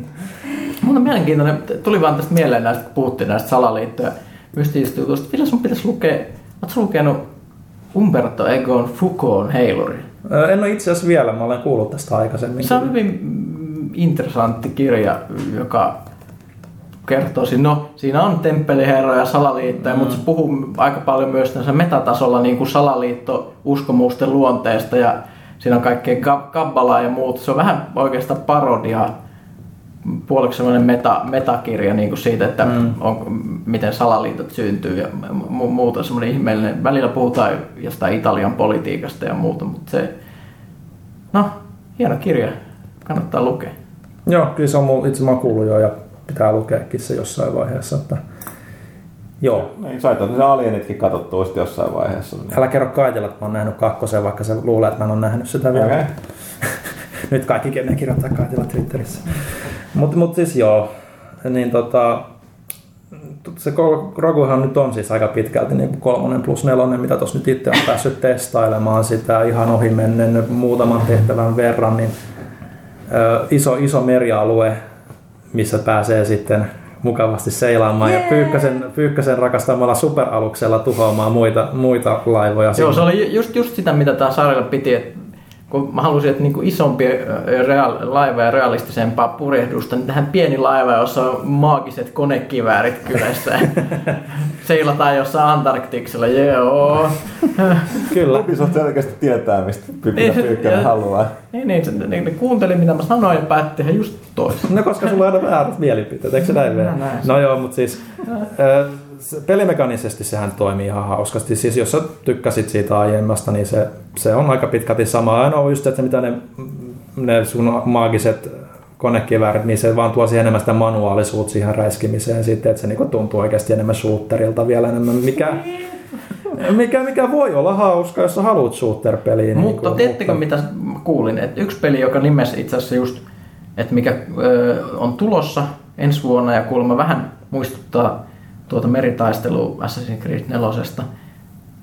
Mutta mielenkiintoinen, tuli vaan tästä mieleen näistä, kun puhuttiin näistä salaliittoja mystisistä jutuista. Vielä sun pitäisi lukea, ootko lukenut Umberto Egon Foucaultin heiluri? En ole itse asiassa vielä, mä olen kuullut tästä aikaisemmin. Se on hyvin interessantti kirja, joka kertoo, siinä- no siinä on temppeliherroja ja salaliittoja, mm. mutta se puhuu aika paljon myös tämmöisellä metatasolla niin kuin salaliitto-uskomusten luonteesta ja siinä on kaikkea kab- kabbalaa ja muut. Se on vähän oikeastaan parodia, puoliksi semmoinen meta, metakirja niin kuin siitä, että mm. on, miten salaliitot syntyy ja mu- muuta semmoinen ihmeellinen. Välillä puhutaan jostain Italian politiikasta ja muuta, mutta se, no, hieno kirja, kannattaa lukea. Joo, kyllä se on mun, itse mä kuullut jo ja pitää lukeekin se jossain vaiheessa. Että Joo. Niin, sait se Alienitkin katsottua sitten jossain vaiheessa. Niin. Älä kerro Kaitilla, että mä oon nähnyt kakkosen, vaikka se luulee, että mä en ole nähnyt sitä vielä. Okei. [laughs] Nyt kaikki ne kirjoittaa Kaitilla Twitterissä. Mutta mut siis joo, niin tota, se Roguhan nyt on siis aika pitkälti niin kuin kolmonen plus nelonen, mitä tuossa nyt itse on päässyt testailemaan sitä ihan ohi mennen muutaman tehtävän verran, niin ö, iso, iso merialue, missä pääsee sitten mukavasti seilaamaan yeah. ja Pyykkösen, Pyykkösen rakastamalla superaluksella tuhoamaan muita, muita laivoja. Joo, sinne. se oli just, just sitä, mitä tämä sarjalle piti, että kun mä halusin, että niinku isompi real, laiva ja realistisempaa purjehdusta, niin tähän pieni laiva, jossa on maagiset konekiväärit kylässä. [laughs] Seilataan jossain Antarktiksella, joo. [laughs] Kyllä. Ubisoft selkeästi tietää, mistä Niin, mitä Pyykkönen haluaa. Niin, niin, se, niin, ne kuunteli mitä mä sanoin ja päätti tehdä just toisin. No koska sulla on aina väärät mielipiteet, eikö se näin mene? näin. No joo, mutta siis pelimekanisesti sehän toimii ihan hauskasti. Siis jos sä tykkäsit siitä aiemmasta, niin se, se on aika pitkälti sama. Ainoa on just, että mitä ne, ne sun maagiset konekiväärit, niin se vaan tuo siihen enemmän sitä manuaalisuutta siihen räiskimiseen sitten, että se niinku tuntuu oikeasti enemmän shooterilta vielä enemmän, mikä, mikä, mikä voi olla hauska, jos sä haluat shooter-peliin. Mutta niinku, tiedättekö mitä mä kuulin? Että yksi peli, joka nimessä itse asiassa just, että mikä ö, on tulossa ensi vuonna ja kuulemma vähän muistuttaa tuota meritaistelua Assassin's Creed 4.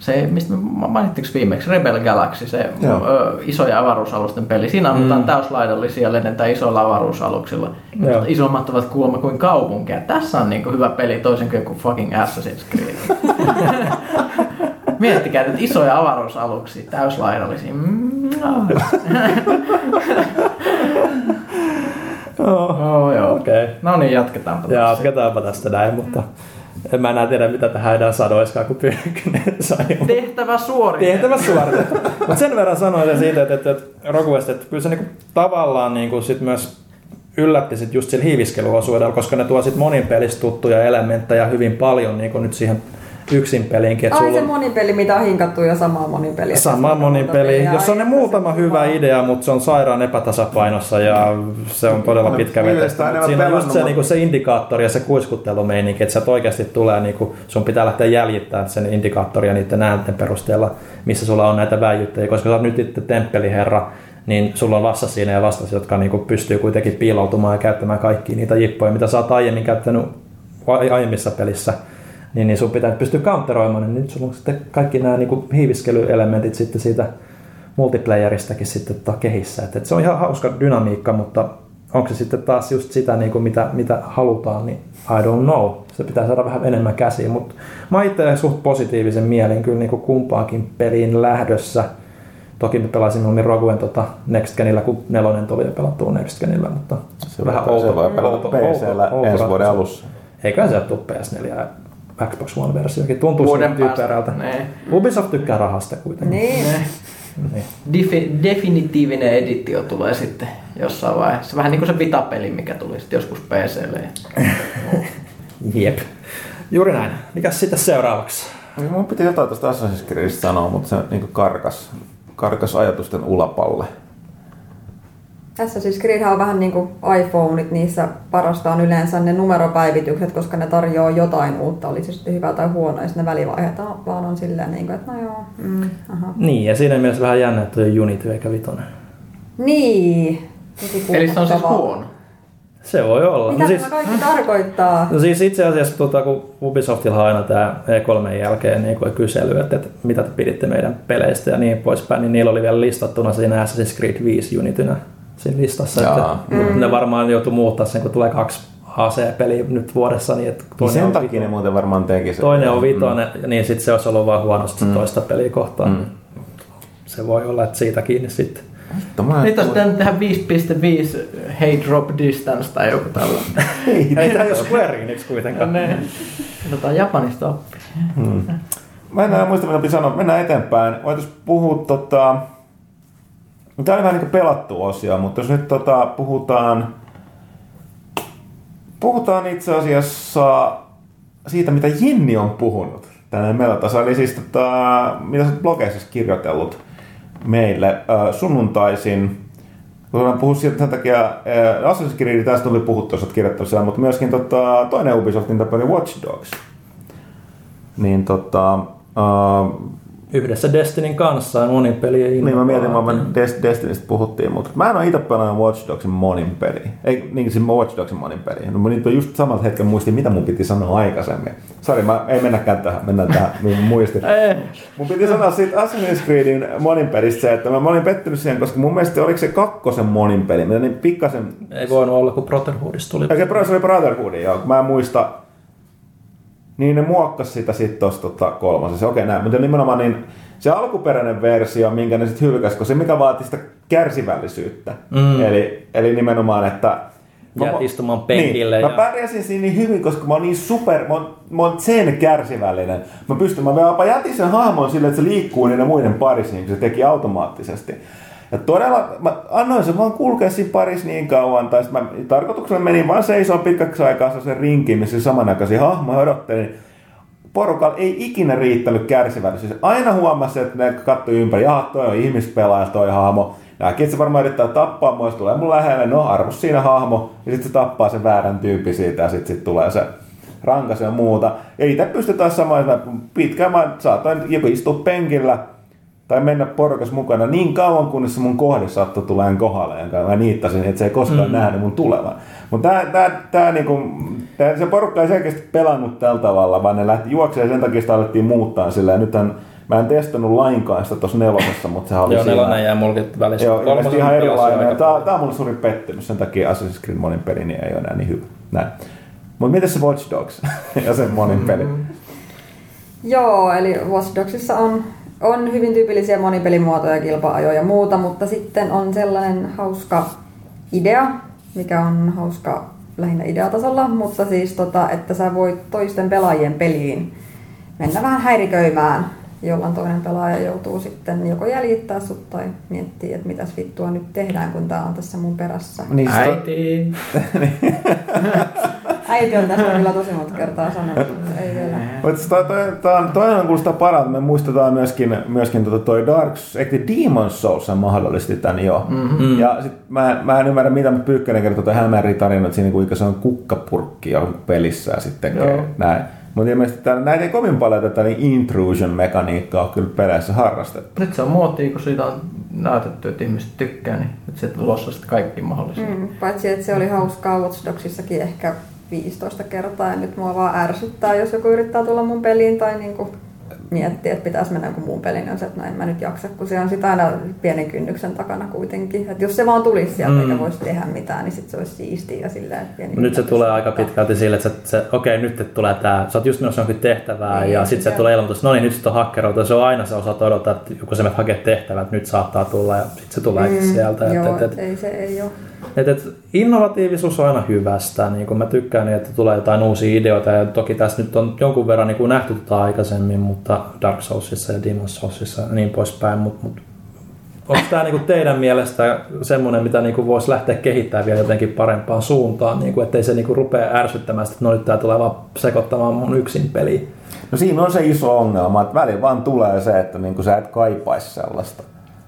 Se, mistä me mainittiinko viimeksi, Rebel Galaxy, se Joo. ö, isoja avaruusalusten peli. Siinä annetaan mm. täyslaidallisia lennetään isoilla avaruusaluksilla. Joo. Isommat ovat kuulemma kuin kaupunkeja. Tässä on niinku hyvä peli toisin kuin joku fucking Assassin's Creed. [laughs] Miettikää, että isoja avaruusaluksia, täyslaidallisia. Mm, [laughs] no. oh, joo. Okei. Okay. No niin, jatketaanpa. Ja taas. jatketaanpa tästä näin, mutta en mä enää tiedä, mitä tähän enää sanoiskaan, kun Pyykkönen sai Tehtävä suoritettu. tehtävä suoritettu. Mutta sen verran sanoin siitä, että, että, että Roguest, että kyllä se niinku, tavallaan niinku sit myös yllätti sit just sillä hiiviskeluosuudella, koska ne tuo sit monin pelistä tuttuja elementtejä hyvin paljon niinku nyt siihen yksin peliinkin. että Ai sulla se on- monipeli, mitä on hinkattu ja sama monipeli. Sama monipeli. Ja Jos on ne muutama hyvä idea, mutta se on sairaan epätasapainossa ja se on todella pitkä vetä. Siinä on just se, niinku, se indikaattori ja se kuiskuttelumeininki, että sieltä oikeasti tulee, niinku, sun pitää lähteä jäljittämään sen indikaattoria ja niiden äänten perusteella, missä sulla on näitä väijyttäjiä, koska sä oot nyt itse temppeliherra, niin sulla on vasta siinä ja vastasi, jotka niinku pystyy kuitenkin piiloutumaan ja käyttämään kaikkia niitä jippoja, mitä sä oot aiemmin käyttänyt ai- aiemmissa pelissä niin, niin sun pitää pystyä counteroimaan, niin nyt sulla on sitten kaikki nämä niin hiiviskelyelementit sitten siitä multiplayeristakin sitten tota kehissä. Et, et se on ihan hauska dynamiikka, mutta onko se sitten taas just sitä, niin kuin mitä, mitä halutaan, niin I don't know. Se pitää saada vähän enemmän käsiin, mutta mä itse suht positiivisen mielin kyllä niin kuin kumpaankin peliin lähdössä. Toki me pelasimme niin Roguen tota Next Genillä, kun nelonen tuli jo pelattua Next Genillä, mutta Se vähän outo, se voi pelata PCllä ensi vuoden alussa. Eikä se tule PS4 ja Xbox One-versiokin. Tuntuu Vuoden typerältä. Niin. Ubisoft tykkää rahasta kuitenkin. Niin. Niin. Defi- definitiivinen editio tulee sitten jossain vaiheessa. Vähän niin kuin se Vita-peli, mikä tuli sitten joskus PClle. [laughs] Jep. Juuri näin. Mikäs sitten seuraavaksi? Niin, Mun piti jotain tuosta Assassin's Creedistä sanoa, mutta se niin karkas, karkas ajatusten ulapalle. Tässä siis Creed on vähän niin kuin iPhoneit, niissä parasta on yleensä ne numeropäivitykset, koska ne tarjoaa jotain uutta, oli se sitten hyvä tai huono, ja ne välivaiheet on- vaan on silleen, niin kuin, että no joo, mm, aha. Niin, ja siinä mielessä vähän jännä, että on Unity eikä Vitonen. Niin, Eli se on siis huono. Se voi olla. Mitä No siis, tämä kaikki tarkoittaa? no siis itse asiassa, tota, kun Ubisoftilla on aina tämä E3 jälkeen niin kuin kysely, että, että mitä te piditte meidän peleistä ja niin poispäin, niin niillä oli vielä listattuna siinä Assassin's Creed 5 Unitynä siinä listassa. Jaa. Että, mm. Ne varmaan joutuu muuttaa sen, kun tulee kaksi AC-peliä nyt vuodessa. Niin, että Niin toinen sen on takia ne muuten varmaan teki sen. Toinen on vitonen, mm. niin sitten se olisi ollut vaan huonosti mm. toista peliä kohtaan. Mm. Se voi olla, että siitä kiinni sitten. Nyt olisi pitänyt tehdä 5.5 Hey Drop Distance tai joku tällainen. [laughs] Ei tämä ole Square Enix kuitenkaan. ne. Otetaan Japanista oppia. Mä en enää muista, mitä piti sanoa. Mennään eteenpäin. Voitaisiin puhua tota... Tämä oli vähän niin pelattu osio, mutta jos nyt tota, puhutaan... Puhutaan itse asiassa siitä, mitä Jenni on puhunut tänne Melatasa. Eli siis tota, mitä sä blogeissa kirjoitellut meille äh, sunnuntaisin. Voidaan puhua siitä sen takia, äh, Assassin's Creed tästä tuli puhuttu, jos siellä, mutta myöskin tota, toinen Ubisoftin tapainen Watch Dogs niin tota, uh, Yhdessä Destinin kanssa monin peli niin mä mietin, että Des- Destinystä puhuttiin, mutta mä en ole itse pelannut Watch Dogsin monin peli. Ei, niin siis Watch Dogsin monin peli. No, nyt just samalta hetken muistin, mitä mun piti sanoa aikaisemmin. Sori, mä ei mennäkään tähän, mennään tähän, [laughs] niin muistin. mun piti sanoa siitä Assassin's Creedin monin pelistä se, että mä olin pettynyt siihen, koska mun mielestä oliko se kakkosen monin peli, mitä niin pikkasen... Ei voinut olla, kun Brotherhoodista tuli. Okei, okay, se oli Brotherhood, joo. Mä en muista, niin ne muokkas sitä sitten tuossa tota, kolmosessa. Okei, näin. Mutta nimenomaan niin se alkuperäinen versio, minkä ne sitten hylkäsi, kun se mikä vaati sitä kärsivällisyyttä. Mm. Eli, eli nimenomaan, että Jäät istumaan penkille. Niin, ja... Mä pärjäsin siinä niin hyvin, koska mä oon niin super, mä oon, mä oon sen kärsivällinen. Mä pystyn, mä jopa jätin sen hahmon sille, että se liikkuu niiden muiden parissa, niin se teki automaattisesti. Ja todella, mä annoin sen vaan kulkea siinä parissa niin kauan, tai mä tarkoituksena menin vaan seisoon pitkäksi aikaa sen rinkin, missä samanaikaisia hahmoja odottelin porukalla ei ikinä riittänyt kärsivällisyys. Aina huomasi, että ne katsoi ympäri, jaha, toi on ihmispelaaja, toi hahmo. Että se varmaan yrittää tappaa mua, tulee mun lähelle, no arvos siinä hahmo, ja sitten se tappaa sen väärän tyyppi siitä, ja sitten sit tulee se rankas ja muuta. Ja itse pystytään samaan, pitkään mä saatoin joku istua penkillä, tai mennä porukas mukana niin kauan, kunnes mun kohde saattoi tuleen kohdalle, jonka mä niittasin, että se ei koskaan mm. nähnyt mun tulevan. Mutta tää, tää, tää, niinku, tää, se porukka ei selkeästi pelannut tällä tavalla, vaan ne lähti juoksemaan sen takia sitä alettiin muuttaa silleen. Nythän Mä en testannut lainkaan sitä tuossa nelosessa, mutta se oli Joo, nelonen jää mulkin välissä. Joo, ilmeisesti ihan erilainen. Tää, tää on mulle suuri pettymys, sen takia Assassin's Creed monin peli niin ei ole enää niin hyvä. Näin. Mutta miten se Watch Dogs [laughs] ja sen monin peli? Mm. Joo, eli Watch Dogsissa on on hyvin tyypillisiä monipelimuotoja, kilpa-ajoja ja muuta, mutta sitten on sellainen hauska idea, mikä on hauska lähinnä ideatasolla, mutta siis tota, että sä voit toisten pelaajien peliin mennä vähän häiriköimään, jolloin toinen pelaaja joutuu sitten joko jäljittää sut tai miettiä, että mitäs vittua nyt tehdään, kun tää on tässä mun perässä. Niin Äiti! [laughs] Äiti on tästä kyllä tosi monta kertaa sanonut, mutta ei [laughs] vielä. Mutta toi, toi, toi, toi on kuulostaa paralta. Me muistetaan myöskin, myöskin tota toi Dark ehkä Demon Souls mahdollisti tän jo. Mm-hmm. Ja sit mä, mä en ymmärrä, mitä Pyykkönen kertoo toi Hämäri tarina, että siinä kuinka se on kukkapurkki on pelissä ja sitten näin. Mutta ilmeisesti täällä, näitä ei kovin paljon tätä niin intrusion-mekaniikkaa kyllä peleissä harrastettu. Nyt se on muotia, kun siitä on näytetty, että ihmiset tykkää, niin nyt se tulossa sitten kaikki mahdollista. Mm, paitsi, että se oli hauskaa Watch Dogsissakin ehkä 15 kertaa ja nyt mua vaan ärsyttää, jos joku yrittää tulla mun peliin tai niinku miettiä, että pitäisi mennä jonkun muun pelin, on se, että no en mä nyt jaksa, kun se on sitä aina pienen kynnyksen takana kuitenkin. Että jos se vaan tulisi sieltä mm. eikä voisi tehdä mitään, niin sitten se olisi siistiä ja sillä että pieni Nyt se tulee aika pitkälti sille, että se, okei, okay, nyt tulee tämä, sä oot just menossa jonkin tehtävää niin, ja sitten se tulee ilmoitus, no niin, nyt sitten on hakkeroita. Se on aina se osaat odottaa, että joku se hakee tehtävää, että nyt saattaa tulla ja sitten se tulee mm, sieltä. Joo, et, et, et, ei se ei ole. Et, et, innovatiivisuus on aina hyvästä, niin kun mä tykkään, niin, että tulee jotain uusia ideoita ja toki tässä nyt on jonkun verran niin nähty tätä aikaisemmin, mutta Dark Soulsissa ja Demon Soulsissa ja niin poispäin, mutta mut, onko tämä niin teidän mielestä semmoinen, mitä niin voisi lähteä kehittämään vielä jotenkin parempaan suuntaan, niin kuin, ettei se niin rupea ärsyttämään, että no nyt tämä tulee vaan sekoittamaan mun yksin peliin? No siinä on se iso ongelma, että välillä vaan tulee se, että niin kuin sä et kaipaisi sellaista.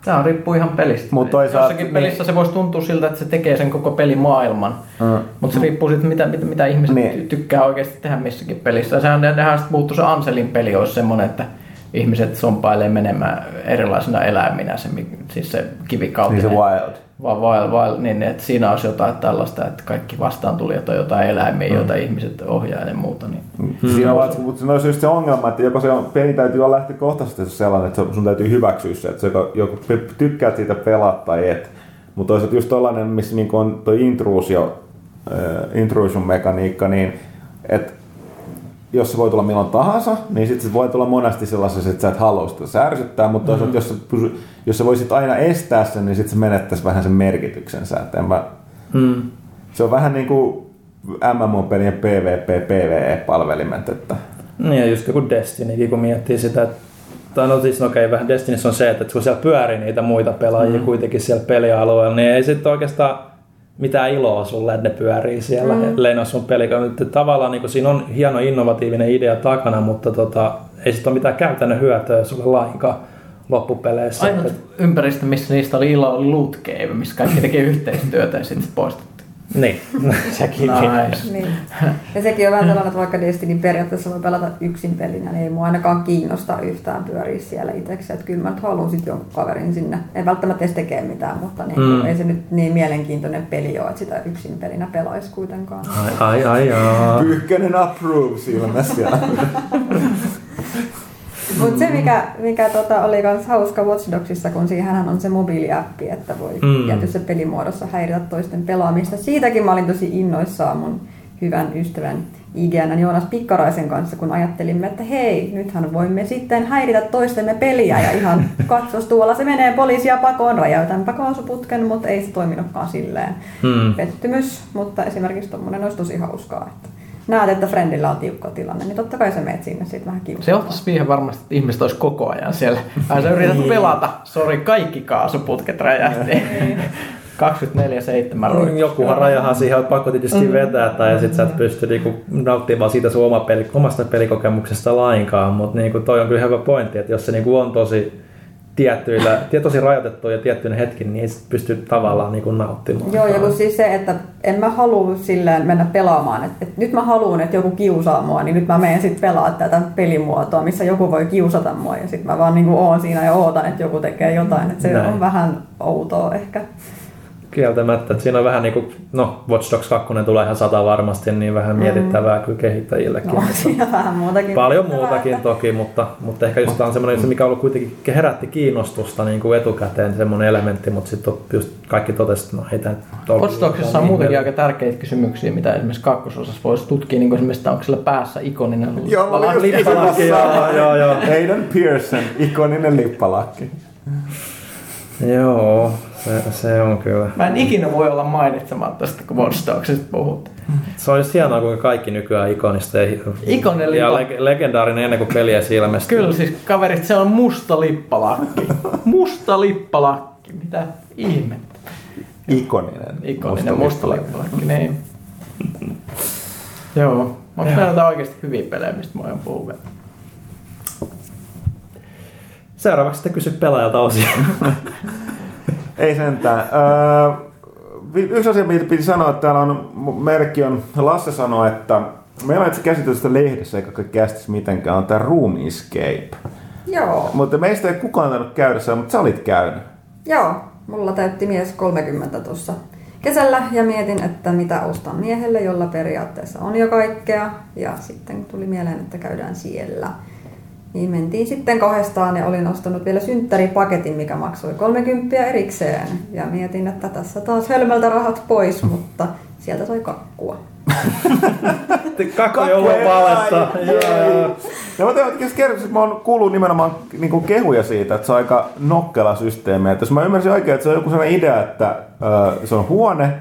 Tämä riippuu ihan pelistä. Mut toisaalta, Jossakin niin... pelissä se voisi tuntua siltä, että se tekee sen koko pelimaailman. Mm. Mutta se riippuu siitä, mitä, mitä, mitä ihmiset niin. tykkää oikeasti tehdä missäkin pelissä. Sehän, nehän sitten muuttuu se Anselin peli olisi semmoinen, että ihmiset sompailee menemään erilaisina eläiminä, se, siis se kivikautinen. Niin se wild. Vaan wild, wild, niin että siinä olisi jotain tällaista, että kaikki vastaan tuli on jotain eläimiä, mm. joita ihmiset ohjaa ja muuta. Niin. Mm. Siinä on, mutta se olisi just se ongelma, että joko se on, peli täytyy olla lähtökohtaisesti sellainen, että sun täytyy hyväksyä se, että se joko, joko tykkää siitä pelaa tai et. Mutta toisaalta just tollainen, missä niin on tuo intruusio, äh, intrusion mekaniikka, niin että jos se voi tulla milloin tahansa, niin sitten se voi tulla monesti sellaisessa, että sä et halua sitä särsyttää, mutta mm-hmm. jos, sä, jos sä voisit aina estää sen, niin sitten se menettäisi vähän sen merkityksensä. Että mä, mm. Se on vähän niin kuin MMO-pelien PvP, PvE-palvelimet. Että... Niin ja just joku Destiny, kun miettii sitä, että tai no siis no okei, vähän Destinissä on se, että kun siellä pyörii niitä muita pelaajia mm. kuitenkin siellä pelialueella, niin ei sitten oikeastaan mitään iloa sulle, että ne pyörii siellä mm. Leino sun pelikantti. Tavallaan niin siinä on hieno innovatiivinen idea takana, mutta tota, ei sitten ole mitään käytännön hyötyä sulle lainkaan loppupeleissä. Ainut ympäristö, missä niistä oli ilo, oli Loot Cave, missä kaikki tekee yhteistyötä ja sitten poistettiin. Niin. [laughs] Sekin nice. Niin. Ja sekin on vähän sellainen, että vaikka Destiny periaatteessa voi pelata yksin pelinä, niin ei mua ainakaan kiinnosta yhtään pyöriä siellä itseksi. Että kyllä mä nyt haluan sitten jonkun kaverin sinne. En välttämättä edes tekee mitään, mutta niin, mm. ei se nyt niin mielenkiintoinen peli ole, että sitä yksin pelinä pelaisi kuitenkaan. Ai, ai, ai, ai. Pyyhkönen approves ilmeisesti. [laughs] Mutta se, mikä, mikä tota, oli myös hauska Watch Dogsissa, kun siihen on se mobiiliäppi, että voi mm. tietyssä pelimuodossa häiritä toisten pelaamista. Siitäkin mä olin tosi innoissaan mun hyvän ystävän IGN Joonas Pikkaraisen kanssa, kun ajattelimme, että hei, nythän voimme sitten häiritä toistemme peliä ja ihan [laughs] katsos tuolla se menee poliisia pakoon, räjäytänpä kaasuputken, mutta ei se toiminutkaan silleen. Hmm. Pettymys, mutta esimerkiksi tuommoinen olisi tosi hauskaa, että näet, että friendillä on tiukka tilanne, niin totta kai sä meet sinne sitten vähän kiusaamaan. Se johtaisi siihen varmasti, että ihmiset olisi koko ajan siellä. [laughs] Ai sä yrität niin. pelata, sori, kaikki kaasuputket räjähti. 24-7 mm, Jokuhan rajahan siihen on pakko tietysti mm. vetää, tai ja sit sä et pysty niinku nauttimaan siitä sun oma peli, omasta pelikokemuksesta lainkaan, mutta niinku toi on kyllä hyvä pointti, että jos se niinku on tosi tiettyillä, tosi rajoitettu ja tiettyinä hetkin, niin ei pysty tavallaan niin kuin nauttimaan. Joo, ja siis se, että en mä halua silleen mennä pelaamaan, että, että nyt mä haluan, että joku kiusaa mua, niin nyt mä menen sitten pelaa tätä pelimuotoa, missä joku voi kiusata mua, ja sitten mä vaan niin kuin oon siinä ja ootan, että joku tekee jotain, että se Näin. on vähän outoa ehkä kieltämättä. Että siinä on vähän niin kuin, no Watch Dogs 2 tulee ihan sata varmasti, niin vähän mm. mietittävää mm. kyllä kehittäjillekin. No, [laughs] siinä vähän muutakin. Paljon muutakin toki, mutta, mutta ehkä just tämä on semmoinen, mikä on ollut kuitenkin herätti kiinnostusta niin kuin etukäteen semmoinen elementti, mutta sitten just kaikki totesi, että no ei tämä Watch Dogsissa on muutakin aika tärkeitä kysymyksiä, mitä esimerkiksi kakkososassa voisi tutkia, niin kuin esimerkiksi, että onko sillä päässä ikoninen [laughs] lippalakki. Joo, joo, joo. Aidan Pearson, ikoninen lippalakki. Joo, se, se on kyllä. Mä en ikinä voi olla mainitsematta sitä, kun Watch Dogsista puhut. Se olisi hienoa, kuinka kaikki nykyään ikonista ja, Ikoninen ja le- legendaarinen ennen kuin peliä ilmestyy. Kyllä siis kaverit, se on musta lippalakki. musta lippalakki, mitä ihmettä. Ikoninen. Ikoninen musta, musta lippalakki, niin. Joo. Onko meillä oikeasti hyviä pelejä, mistä mä oon puhua Seuraavaksi sitten kysy pelaajalta osia. [laughs] Ei sentään. Öö, yksi asia, mitä piti sanoa, että täällä on, merkki on, Lasse sanoi, että meillä on itse käsitystä lehdessä, eikä kästissä mitenkään, on tämä Room Escape. Joo. Mutta meistä ei kukaan tainnut käydä siellä, mutta sä olit käynyt. Joo, mulla täytti mies 30 tuossa kesällä ja mietin, että mitä ostan miehelle, jolla periaatteessa on jo kaikkea. Ja sitten tuli mieleen, että käydään siellä. Niin mentiin sitten kahdestaan ja olin ostanut vielä synttäripaketin, mikä maksoi 30 erikseen. Ja mietin, että tässä taas hölmöltä rahat pois, mutta sieltä sai kakkua. Kakku joulun valetta. Ja mä tein että mä oon kuullut nimenomaan niin kehuja siitä, että se on aika nokkela systeemi. Että jos mä ymmärsin oikein, että se on joku sellainen idea, että se on huone,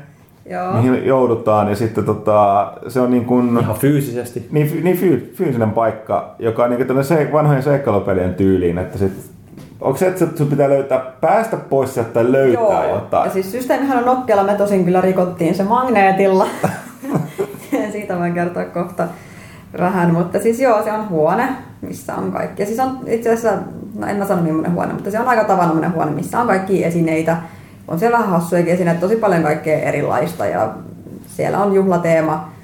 Joo. mihin joudutaan. Ja sitten tota, se on niin kuin, Ihan fyysisesti. Niin, niin fyy, fyysinen paikka, joka on niin kuin se, vanhojen seikkailupelien tyyliin, että sit, Onko se, että sun pitää löytää, päästä pois sieltä tai löytää Joo. jotain? Ja siis systeemihän on nokkela, me tosin kyllä rikottiin se magneetilla. [laughs] Siitä voin kertoa kohta vähän, mutta siis joo, se on huone, missä on kaikki. Ja siis on itse asiassa, no en mä sano millainen huone, mutta se on aika tavanomainen huone, missä on kaikki esineitä, on siellä vähän hassuja siinä tosi paljon kaikkea erilaista ja siellä on juhlateema,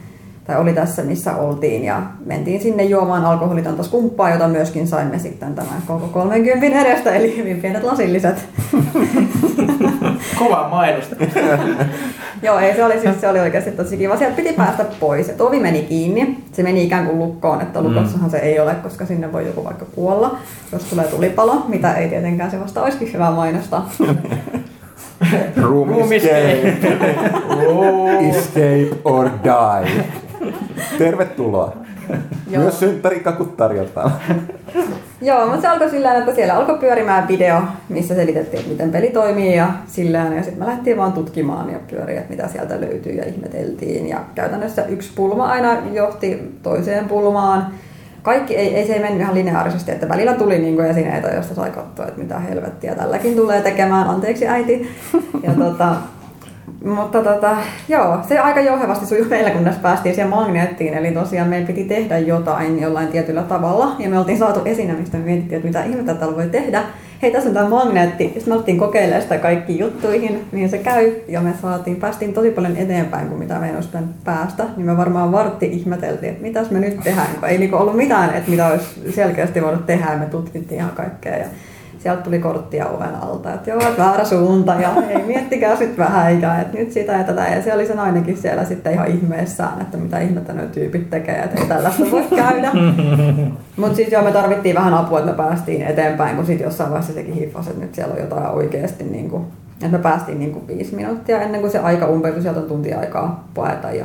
tai oli tässä missä oltiin ja mentiin sinne juomaan alkoholitonta skumppaa, jota myöskin saimme sitten tämän koko 30 edestä, eli hyvin pienet lasilliset. [laughs] Kova mainosta. [laughs] Joo, ei, se oli, siis, se oli oikeasti tosi kiva. Sieltä piti päästä pois. Ja ovi meni kiinni. Se meni ikään kuin lukkoon, että lukossahan mm. se ei ole, koska sinne voi joku vaikka kuolla, jos tulee tulipalo, mitä ei tietenkään se vasta olisikin hyvä mainosta. [laughs] [laughs] Room, Room escape. [laughs] escape or die. Tervetuloa. Joo. Myös synttärikakut tarjotaan. [laughs] Joo, mutta se alkoi sillä että siellä alkoi pyörimään video, missä selitettiin, että miten peli toimii ja sillä Ja sitten me lähtiin vaan tutkimaan ja pyöriä, että mitä sieltä löytyy ja ihmeteltiin. Ja käytännössä yksi pulma aina johti toiseen pulmaan kaikki ei, ei se ei mennyt ihan lineaarisesti, että välillä tuli niin kuin esineitä, joista sai katsoa, että mitä helvettiä tälläkin tulee tekemään, anteeksi äiti. [laughs] Ja tota, mutta tota, joo, se aika jouhevasti sujui meillä, kunnes päästiin siihen magneettiin. Eli tosiaan meidän piti tehdä jotain jollain tietyllä tavalla. Ja me oltiin saatu esine, mistä me mietittiin, että mitä ihmettä täällä voi tehdä. Hei tässä on tämä magneetti. Sitten me alettiin kokeilemaan sitä kaikki juttuihin, niin se käy. Ja me saatiin, päästiin tosi paljon eteenpäin kuin mitä me olisi päästä. Niin me varmaan vartti ihmeteltiin, että mitäs me nyt tehdään. Ei niinku ollut mitään, että mitä olisi selkeästi voinut tehdä. Ja me tutkittiin ihan kaikkea. Ja sieltä tuli korttia oven alta, että joo, väärä suunta ja ei miettikää sitten vähän ikään, että nyt sitä ja tätä. Ja se oli se nainenkin siellä sitten ihan ihmeessään, että mitä ihmettä ne tyypit tekee, että ei tällaista voi käydä. [laughs] Mutta siis joo, me tarvittiin vähän apua, että me päästiin eteenpäin, kun sitten jossain vaiheessa sekin hiffasi, että nyt siellä on jotain oikeasti niin kuin, että me päästiin niin kuin viisi minuuttia ennen kuin se aika umpeutui, sieltä on tunti aikaa paeta ja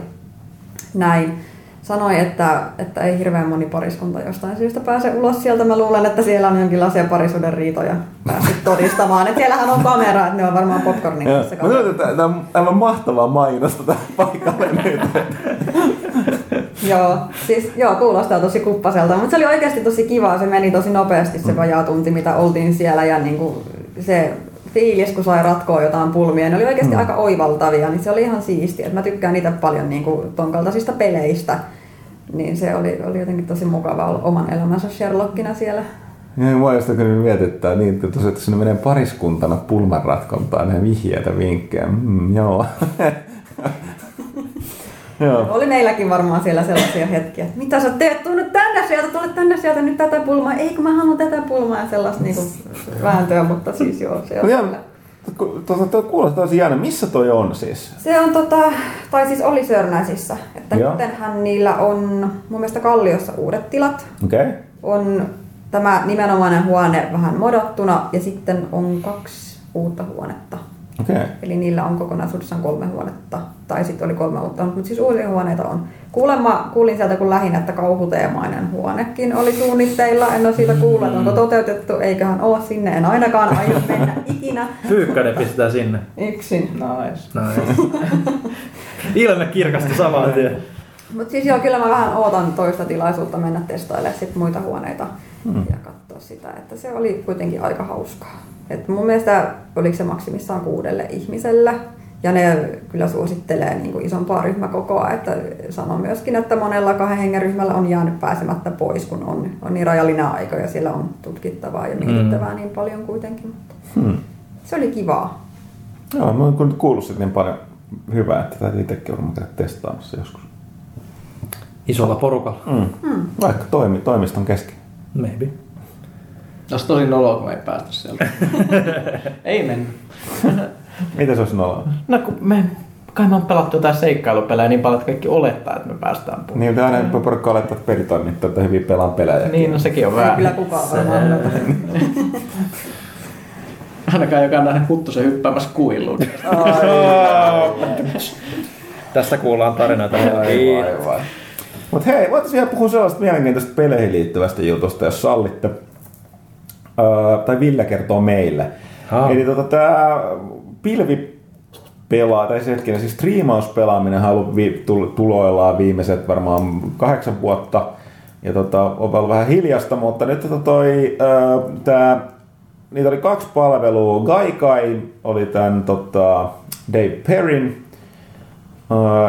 näin sanoi, että, että ei hirveän moni pariskunta jostain syystä pääse ulos sieltä. Mä luulen, että siellä on jonkinlaisia parisuuden riitoja päässyt [laughs] todistamaan. Että siellähän on kamera, että ne on varmaan popcornin kanssa. Mä että tämä on mahtavaa mainosta tähän paikalle nyt. [laughs] joo, siis joo, kuulostaa tosi kuppaselta, mutta se oli oikeasti tosi kiva. Se meni tosi nopeasti se mm. vajaa tunti, mitä oltiin siellä ja niin kuin se fiilis, kun sai ratkoa jotain pulmia, ne oli oikeasti mm. aika oivaltavia, niin se oli ihan siistiä. Mä tykkään niitä paljon niin kuin ton kaltaisista peleistä, niin se oli, oli jotenkin tosi mukava olla oman elämänsä Sherlockina siellä. Ja mua just kyllä mietittää niin, että tosiaan, että sinne menee pariskuntana pulmanratkontaan ja vihjeitä vinkkejä. Mm, joo. [laughs] Joo. Oli meilläkin varmaan siellä sellaisia hetkiä, että mitä sä teet, tuu nyt tänne sieltä, tule tänne sieltä nyt tätä pulmaa. Ei kun mä haluan tätä pulmaa ja sellaista niinku vääntöä, mutta siis joo, se on no, Tuota, tuo kuulostaa tosi jäänyt. Missä toi on siis? Se on tota, tai siis oli Sörnäisissä. Että nyttenhän niillä on mun mielestä Kalliossa uudet tilat. Okay. On tämä nimenomainen huone vähän modattuna ja sitten on kaksi uutta huonetta. Okay. Eli niillä on kokonaisuudessaan kolme huonetta, tai sitten oli kolme uutta, mutta siis uusia huoneita on. Kuulemma kuulin sieltä kun lähinnä, että kauhuteemainen huonekin oli suunnitteilla. En ole siitä kuullut, että onko mm. toteutettu, eiköhän ole sinne. En ainakaan aio [laughs] mennä ikinä. Pyykkönen pistää sinne. Yksin. Nice. nice. [laughs] Ilme kirkasta samaan tien. Mutta siis joo, kyllä mä vähän ootan toista tilaisuutta mennä testailemaan sit muita huoneita hmm. ja katsoa sitä, että se oli kuitenkin aika hauskaa. Et mun mielestä oliko se maksimissaan kuudelle ihmiselle. Ja ne kyllä suosittelee niin kuin isompaa ryhmäkokoa, että sanoo myöskin, että monella kahden hengen ryhmällä on jäänyt pääsemättä pois, kun on, on niin rajallinen aika ja siellä on tutkittavaa ja mietittävää mm. niin paljon kuitenkin. Mutta hmm. Se oli kivaa. Joo, mä oon kuullut niin paljon hyvää, että täytyy itsekin olla käydä testaamassa joskus. Isolla porukalla. Mm. Mm. Vaikka toimi, toimiston kesken. Maybe. Olisi tosi noloa, kun me ei päästä sieltä. [laughs] ei mennä. [laughs] Mitä se olisi noloa? No kun me kai me on pelattu jotain seikkailupelejä niin paljon, että kaikki olettaa, että me päästään puhumaan. Niin, mutta aina porukka olettaa, että pelitoimittajat että hyvin pelaan pelejä. Niin, no sekin on vähän. Kyllä kukaan varmaan [laughs] Ainakaan joka on nähnyt Huttusen hyppäämässä kuiluun. Tästä kuullaan tarinoita. Aivan, Mutta hei, voitaisiin vielä puhua sellaista mielenkiintoista peleihin liittyvästä jutusta, jos sallitte. Öö, tai Ville kertoo meille. Ha. Eli tota, tämä pilvi pelaa, tai se hetkinen, siis striimauspelaaminen on ollut vi, tuloillaan viimeiset varmaan kahdeksan vuotta. Ja tota, on ollut vähän hiljasta, mutta nyt tota toi, öö, tää, niitä oli kaksi palvelua. Gaikai oli tämän tota, Dave Perrin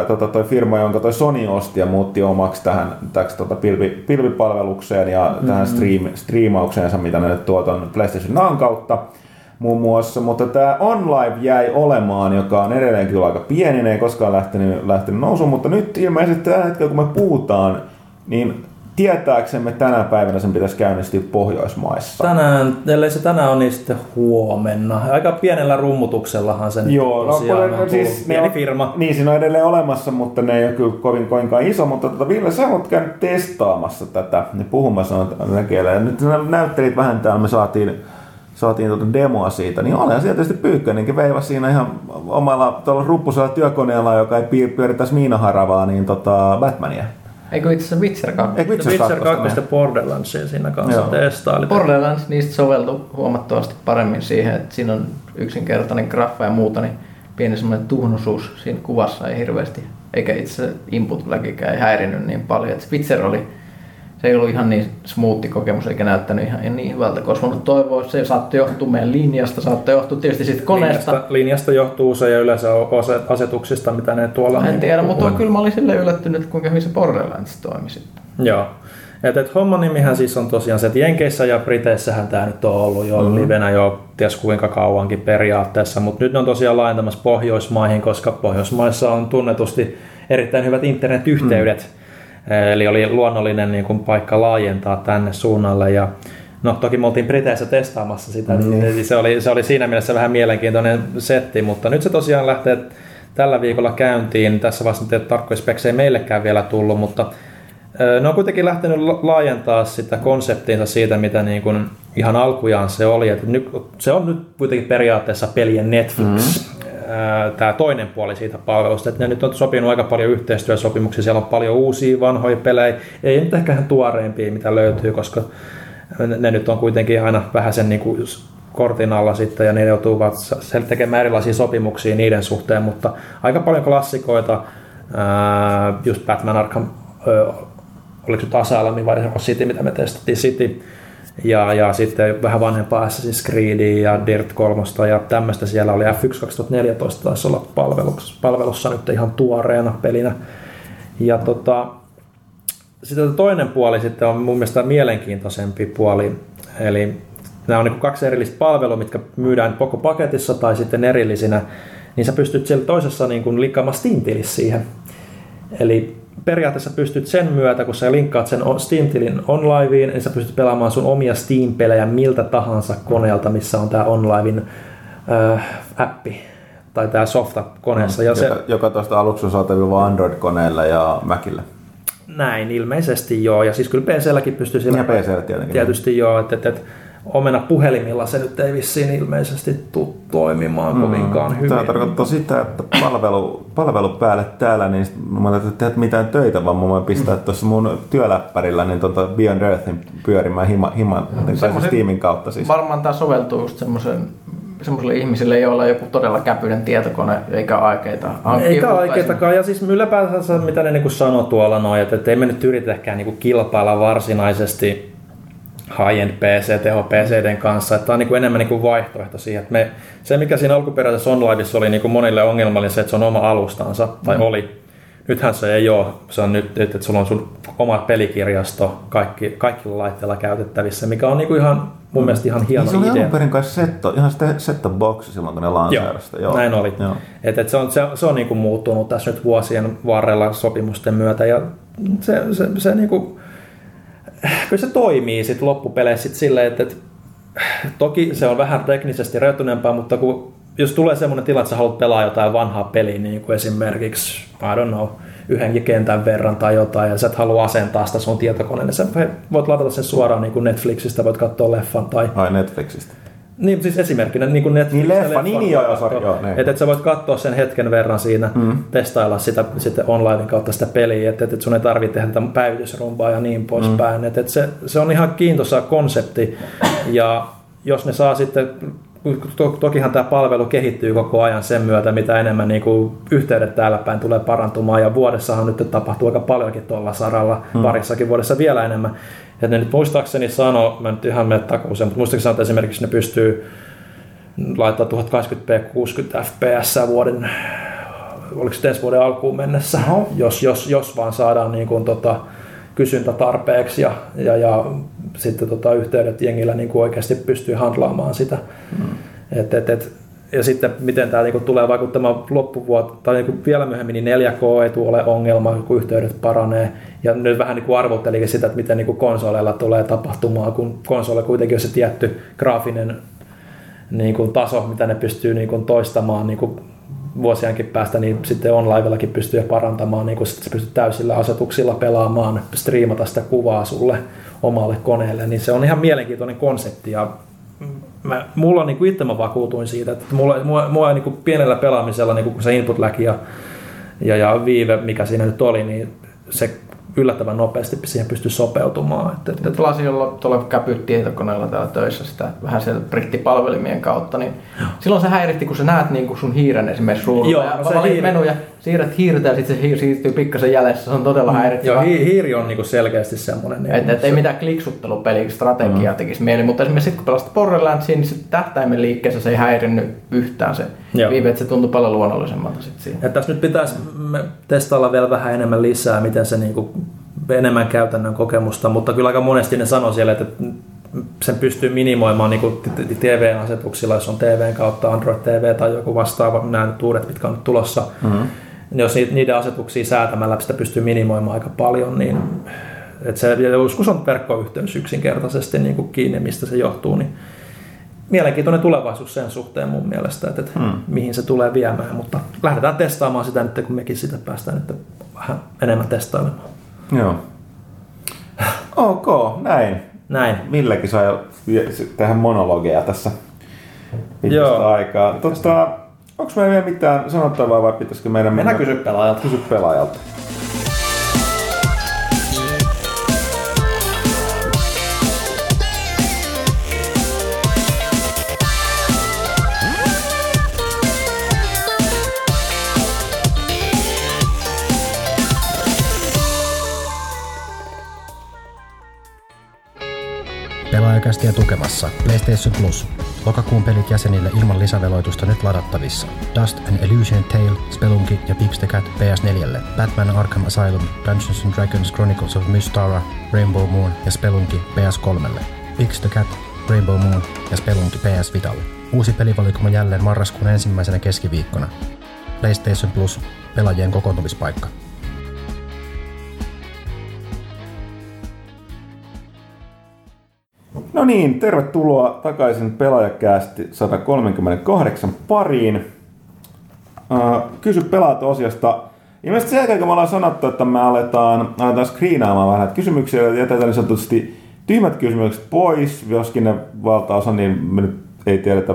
tota, toi firma, jonka toi Sony osti ja muutti omaksi tähän täksi, tota, pilvi, pilvipalvelukseen ja mm-hmm. tähän stream, striimaukseensa, mitä ne tuo tuon PlayStation Now kautta muun muassa, mutta tämä OnLive jäi olemaan, joka on edelleenkin kyllä aika pieni, ne ei koskaan lähtenyt, lähtenyt nousuun, mutta nyt ilmeisesti tällä hetkellä, kun me puhutaan, niin tietääksemme tänä päivänä sen pitäisi käynnistyä Pohjoismaissa. Tänään, ellei se tänään on, niin sitten huomenna. Aika pienellä rummutuksellahan sen Joo, no, on siis pieni on, firma. Niin, siinä on edelleen olemassa, mutta ne ei ole kyllä kovin koinkaan iso. Mutta tota, Ville, sä oot käynyt testaamassa tätä ja puhumassa näkeellä. Nyt näyttelit vähän täällä, me saatiin saatiin tuota demoa siitä, niin olen sieltä tietysti Pyykkönenkin veivasi siinä ihan omalla tuolla ruppusella työkoneella, joka ei pyörittäisi Miinaharavaa, niin tota Batmania. Eikö itse asiassa Witcher 2? Eikö Witcher, Witcher 2 ja Borderlandsia siinä kanssa Joo. testaili. Borderlands niistä soveltui huomattavasti paremmin siihen, että siinä on yksinkertainen graffa ja muuta, niin pieni semmoinen tuhnusuus siinä kuvassa ei hirveästi, eikä itse input lagikään ei häirinyt niin paljon. Että Witcher oli se ei ollut ihan niin smoothi kokemus eikä näyttänyt ihan niin hyvältä, koska voinut toivoa, että se saattoi johtua meidän linjasta, saattoi johtua tietysti siitä koneesta. Linjasta, linjasta johtuu se ja yleensä ase- asetuksista, mitä ne tuolla... En niin tiedä, mutta on. kyllä mä olin sille yllättynyt, kuinka hyvin se Borderlands toimi sitten. Joo. Et, et homman nimihän siis on tosiaan se, että Jenkeissä ja Briteissähän tämä nyt on ollut jo mm-hmm. livenä jo ties kuinka kauankin periaatteessa, mutta nyt ne on tosiaan laajentamassa Pohjoismaihin, koska Pohjoismaissa on tunnetusti erittäin hyvät internetyhteydet. Mm. Eli oli luonnollinen niin kuin, paikka laajentaa tänne suunnalle ja No toki me oltiin Briteissä testaamassa sitä, mm. niin se oli, se oli siinä mielessä vähän mielenkiintoinen setti, mutta nyt se tosiaan lähtee tällä viikolla käyntiin. Tässä vaiheessa nyt tarkkoja speksejä meillekään vielä tullut, mutta ne on kuitenkin lähtenyt laajentaa sitä konseptiinsa siitä, mitä niin kuin ihan alkujaan se oli. Että nyt, se on nyt kuitenkin periaatteessa pelien Netflix, mm-hmm. Tämä toinen puoli siitä palvelusta. Että ne nyt on sopinut aika paljon yhteistyösopimuksia, siellä on paljon uusia vanhoja pelejä, ei nyt ehkä ihan tuoreimpia, mitä löytyy, koska ne nyt on kuitenkin aina vähän sen niin kuin kortin alla sitten ja ne joutuvat tekemään erilaisia sopimuksia niiden suhteen, mutta aika paljon klassikoita, just Batman Arkham oliko se Asylum vai City, mitä me testattiin City. Ja, ja sitten vähän vanhempaa Assassin's Creedia ja Dirt 3 ja tämmöistä siellä oli F1 2014 taisi olla palvelussa, palvelussa nyt ihan tuoreena pelinä. Ja tota, sitten toinen puoli sitten on mun mielestä mielenkiintoisempi puoli, eli nämä on niin kaksi erillistä palvelua, mitkä myydään koko paketissa tai sitten erillisinä, niin sä pystyt siellä toisessa niin kuin liikkaamaan steam siihen. Eli periaatteessa pystyt sen myötä, kun sä linkkaat sen Steam-tilin OnLiveen, niin sä pystyt pelaamaan sun omia Steam-pelejä miltä tahansa koneelta, missä on tämä OnLivein äh, appi tai tämä softa koneessa. Ja joka, se, joka tuosta aluksi on saatavilla vain Android-koneella ja Macillä. Näin, ilmeisesti joo. Ja siis kyllä PC-lläkin pystyy sillä... Ja PC tietenkin. Tietysti joo, että, että, että omena puhelimilla se nyt ei vissiin ilmeisesti tule toimimaan mm. kovinkaan hyvin. Tämä tarkoittaa sitä, että palvelu, palvelu päälle täällä, niin mä en tehdä mitään töitä, vaan mä voin pistää mm. tuossa mun työläppärillä niin tuota Beyond Earthin pyörimään hima, hima no, Steamin kautta. Siis. Varmaan tämä soveltuu just semmoisen semmoisille ihmisille, joilla on joku todella käpyinen tietokone, eikä aikeita Eikä aikeitakaan, ja siis ylipäätänsä mitä ne niin sanoo tuolla noin, että, että ei me nyt yritetäkään niin kilpailla varsinaisesti high-end PC, teho PCden kanssa, että tämä on niin kuin enemmän niin kuin vaihtoehto siihen. Että me, se, mikä siinä alkuperäisessä onlineissa oli niin kuin monille ongelmallinen, se, että se on oma alustansa, tai mm. oli. Nythän se ei ole. Se on nyt, että sulla on sun oma pelikirjasto kaikki, kaikilla laitteilla käytettävissä, mikä on niin kuin ihan mun mm. mielestä ihan hieno niin se oli alun perin kai setto, ihan set box silloin, kun ne lanseerasta. Joo, Joo, näin oli. Joo. Et, et se on, se, se on niin kuin muuttunut tässä nyt vuosien varrella sopimusten myötä, ja se, se, se niin kuin, kyllä se toimii sitten loppupeleissä sit silleen, että, että toki se on vähän teknisesti rajoittuneempaa, mutta kun, jos tulee semmoinen tilanne, että sä haluat pelaa jotain vanhaa peliä, niin kuin esimerkiksi, I don't know, yhden kentän verran tai jotain, ja sä et halua asentaa sitä sun tietokoneen, niin sä voit ladata sen suoraan niin kuin Netflixistä, voit katsoa leffan tai... Ai Netflixistä. Niin, siis esimerkkinä niin kuin Netflix. Niin leffa, niin, niin joo, sorry, joo. Niin. Että et sä voit katsoa sen hetken verran siinä, mm. testailla sitä sitten online kautta sitä peliä, että et sun ei tarvitse tehdä tätä päivitysrumpaa ja niin poispäin. Mm. Että et se, se on ihan kiintoisa konsepti ja jos ne saa sitten tokihan tämä palvelu kehittyy koko ajan sen myötä, mitä enemmän niin kuin yhteydet täällä päin tulee parantumaan, ja vuodessahan nyt tapahtuu aika paljonkin tuolla saralla, hmm. parissakin vuodessa vielä enemmän. Ja ne nyt muistaakseni sano, mä nyt ihan mene takuuseen, mutta muistaakseni että esimerkiksi ne pystyy laittaa 1080p 60 fps vuoden, oliko se ensi vuoden alkuun mennessä, no. jos, jos, jos vaan saadaan niin kuin, tota, kysyntä tarpeeksi ja, ja, ja sitten tota, yhteydet jengillä niin kuin oikeasti pystyy handlaamaan sitä. Mm. Et, et, et, ja sitten miten tämä niinku tulee vaikuttamaan loppuvuotta, tai niinku vielä myöhemmin, niin 4K ei tule ole ongelma, kun yhteydet paranee. Ja nyt vähän niinku arvottelikin sitä, että miten niinku konsoleilla tulee tapahtumaan, kun konsole kuitenkin on se tietty graafinen niinku taso, mitä ne pystyy niinku toistamaan niinku vuosienkin päästä, niin sitten onlivellakin pystyy parantamaan, niin kun se pystyy täysillä asetuksilla pelaamaan, striimata sitä kuvaa sulle omalle koneelle, niin se on ihan mielenkiintoinen konsepti. Ja mä, mulla on niin kuin itse mä vakuutuin siitä, että mulla, mulla, mulla niin kuin pienellä pelaamisella, niin kuin se input ja, ja, ja viive, mikä siinä nyt oli, niin se yllättävän nopeasti siihen pystyy sopeutumaan. Että, että... Pelasin jolla tuolla käpyt tietokoneella täällä töissä sitä vähän siellä brittipalvelimien kautta, niin Joo. silloin se häiritti, kun sä näet niin kuin sun hiiren esimerkiksi ruudulla Joo, ja se hiiren... menuja. Siirrät hiirtä ja sitten se hiir siirtyy pikkasen jäljessä. Se on todella Joo, häiritsevä. hi- hiiri on niinku selkeästi semmoinen. Niinku, Että et ei mitään kliksuttelupeliä, strategiaa mm. tekisi mieli, mutta esimerkiksi sitten kun pelasit Borderlandsia, niin sit tähtäimen liikkeessä se ei häirinnyt yhtään se Joo. viive, että se tuntui paljon luonnollisemmalta sitten siinä. että tässä nyt pitäisi testailla vielä vähän enemmän lisää, miten se niinku, enemmän käytännön kokemusta, mutta kyllä aika monesti ne sanoo siellä, että sen pystyy minimoimaan niin TV-asetuksilla, jos on TVn kautta Android TV tai joku vastaava, nämä nyt uudet, mitkä on nyt tulossa. Mm-hmm. Jos ni- niiden asetuksia säätämällä sitä pystyy minimoimaan aika paljon, niin että se joskus on verkkoyhteys yksinkertaisesti niin kuin kiinni, mistä se johtuu, niin mielenkiintoinen tulevaisuus sen suhteen mun mielestä, että, että hmm. mihin se tulee viemään, mutta lähdetään testaamaan sitä nyt, kun mekin sitä päästään nyt vähän enemmän testailemaan. Joo. Ok, näin. Näin. Milläkin vie- tähän monologeja tässä pitkästä Joo. aikaa. Tota, onko meillä vielä mitään sanottavaa vai pitäisikö meidän Mennään kysy pelaajalta. kysy pelaajalta? Pelaajakästiä tukemassa PlayStation Plus. Lokakuun pelit jäsenille ilman lisäveloitusta nyt ladattavissa. Dust and Illusion Tale, Spelunky ja Pips the Cat PS4, Batman Arkham Asylum, Dungeons and Dragons Chronicles of Mystara, Rainbow Moon ja Spelunky PS3. Pips the Cat, Rainbow Moon ja Spelunky PS Vitalle. Uusi pelivalikoma jälleen marraskuun ensimmäisenä keskiviikkona. PlayStation Plus, pelaajien kokoontumispaikka. No niin, tervetuloa takaisin pelaajakäästi 138 pariin. Uh, kysy pelaat osiosta. Ilmeisesti sen jälkeen, kun me ollaan sanottu, että me aletaan, aletaan screenaamaan vähän kysymyksiä ja jätetään niin sanotusti tyhmät kysymykset pois, joskin ne valtaosa, niin me nyt ei tiedetä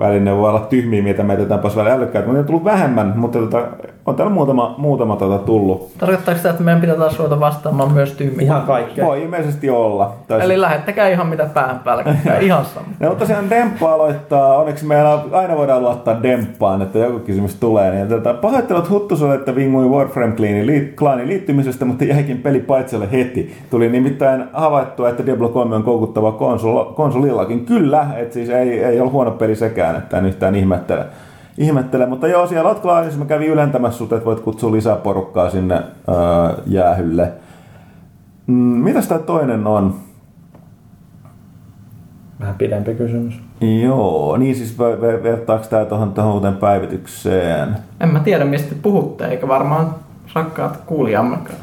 välillä ne voi olla tyhmiä, mitä me jätetään pois välillä älykkäitä, mutta ne on tullut vähemmän, mutta tota, on täällä muutama, muutama tota tullut. Tarkoittaako sitä, että meidän pitää taas ruveta vastaamaan myös tyhmiä? Ihan kaikkea. Voi ilmeisesti olla. Tai Eli lähettäkää ihan mitä päähän päällä, käy [laughs] ihan sama. No mutta tosiaan Demppa aloittaa, onneksi meillä aina voidaan luottaa Demppaan, että joku kysymys tulee. Niin, tota, pahoittelut Huttuselle, että vingui Warframe Clanin, liit, Clanin liittymisestä, mutta jäikin peli paitsiolle heti. Tuli nimittäin havaittua, että Diablo 3 on koukuttava konsol, konsolillakin. Kyllä, että siis ei, ei ole huono peli sekään, että en yhtään ihmettele. ihmettele. Mutta joo, siellä olet Clanissa, mä kävin ylentämässä sut, että voit kutsua lisää porukkaa sinne öö, jäähylle. Mm, mitäs tää toinen on? Vähän pidempi kysymys. Joo, niin siis ver- ver- vertaako tämä tuohon tuohon uuteen päivitykseen? En mä tiedä, mistä puhutte, eikä varmaan rakkaat kuulijammekaan.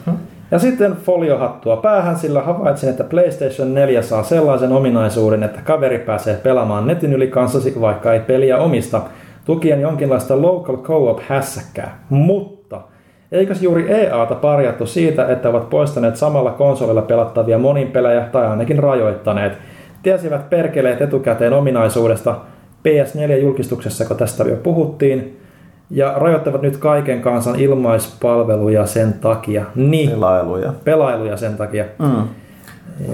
Ja sitten foliohattua päähän, sillä havaitsin, että PlayStation 4 saa sellaisen ominaisuuden, että kaveri pääsee pelaamaan netin yli kanssasi, vaikka ei peliä omista, tukien jonkinlaista local co-op hässäkkää. Mutta eikös juuri EAta parjattu siitä, että ovat poistaneet samalla konsolilla pelattavia monin pelejä tai ainakin rajoittaneet? Tiesivät perkeleet etukäteen ominaisuudesta PS4-julkistuksessa, kun tästä jo puhuttiin, ja rajoittavat nyt kaiken kansan ilmaispalveluja sen takia. Niin, Pelailuja. pelailuja sen takia. Mm.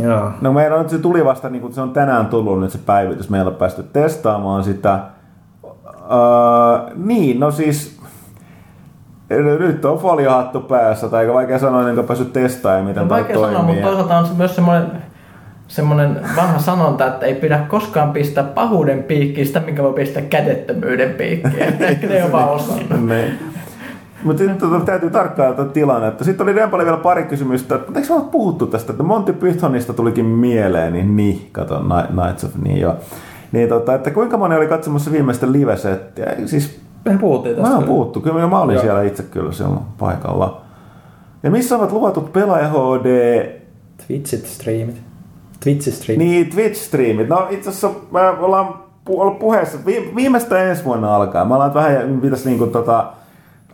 Joo. No meillä on, se tuli vasta, niin kuin se on tänään tullut nyt se päivitys, meillä on päästy testaamaan sitä. Uh, niin, no siis nyt on foliohattu päässä, tai aika vaikea sanoa, enkä päässyt testaamaan, miten On tämä vaikea toimii. sanoa, mutta toisaalta on se myös semmoinen, semmoinen vanha sanonta, että ei pidä koskaan pistää pahuuden piikkiin sitä, minkä voi pistää kädettömyyden piikkiin. Ehkä [laughs] ne on vaan osannut. Mutta sitten tota, täytyy tarkkailla tätä tilannetta. Sitten oli Dempalle vielä pari kysymystä. että Eikö ole puhuttu tästä, että Monty Pythonista tulikin mieleen, niin niin, kato, Ni- Nights of, niin joo. Niin tota, että kuinka moni oli katsomassa viimeistä live-settiä? Siis Me puhuttiin tästä. Mä oon puhuttu, kyllä mä olin Joo. siellä itse kyllä silloin paikalla. Ja missä ovat luvatut pelaaja HD, Twitchit streamit. Twitchit streamit. niin Twitch-striimit? No itse asiassa me ollaan pu- ollut puheessa, vi- viimeistä ensi vuonna alkaa. Me ollaan vähän, pitäisi niinku tota...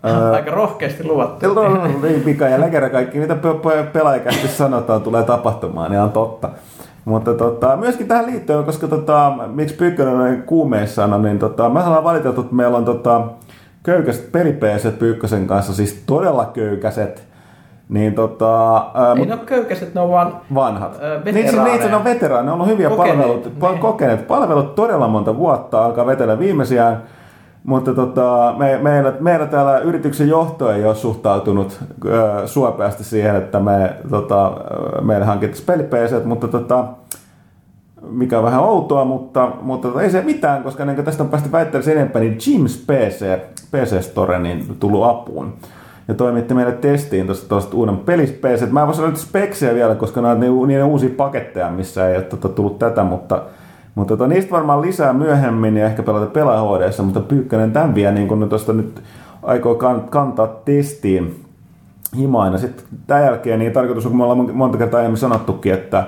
ää, Aika [laughs] rohkeasti luvattu. Niin pika ja läkerä kaikki, mitä pe- pe- pelaajakästi sanotaan, tulee tapahtumaan, niin on totta. Mutta tota, myöskin tähän liittyen, koska tota, miksi Pyykkönen on kuumeissaan, on, niin tota, mä ollaan valiteltu, että meillä on tota, köykäiset pelipeeset Pyykkösen kanssa, siis todella köykäiset. Niin tota, ää, Ei ne ole köykäiset, ne on vaan vanhat. Niin, siis, niin, se on veteraaneja, ne on ollut hyviä Kokeneet, palvelut, niin. kokeneet palvelut todella monta vuotta, alkaa vetellä viimeisiään. Mutta tota, me, meillä, meillä täällä yrityksen johto ei ole suhtautunut ö, suopeasti siihen, että me, tota, meille hankittaisiin peli mutta tota, mikä on vähän outoa, mutta, mutta tota, ei se mitään, koska niin tästä on päästy väittelemään enempää, niin James PC, PC Store, niin tullut apuun. Ja toimitti meille testiin tuosta, uuden pelispc. Mä en voi sanoa speksejä vielä, koska nämä on niiden uusia paketteja, missä ei ole tota, tullut tätä, mutta mutta tota, niistä varmaan lisää myöhemmin ja ehkä pelata pelaajahuodeessa, mutta Pyykkönen tämän vielä niin kun tuosta nyt aikoo kantaa testiin himaina. Sitten tämän jälkeen niin tarkoitus on, kun me ollaan monta kertaa aiemmin sanottukin, että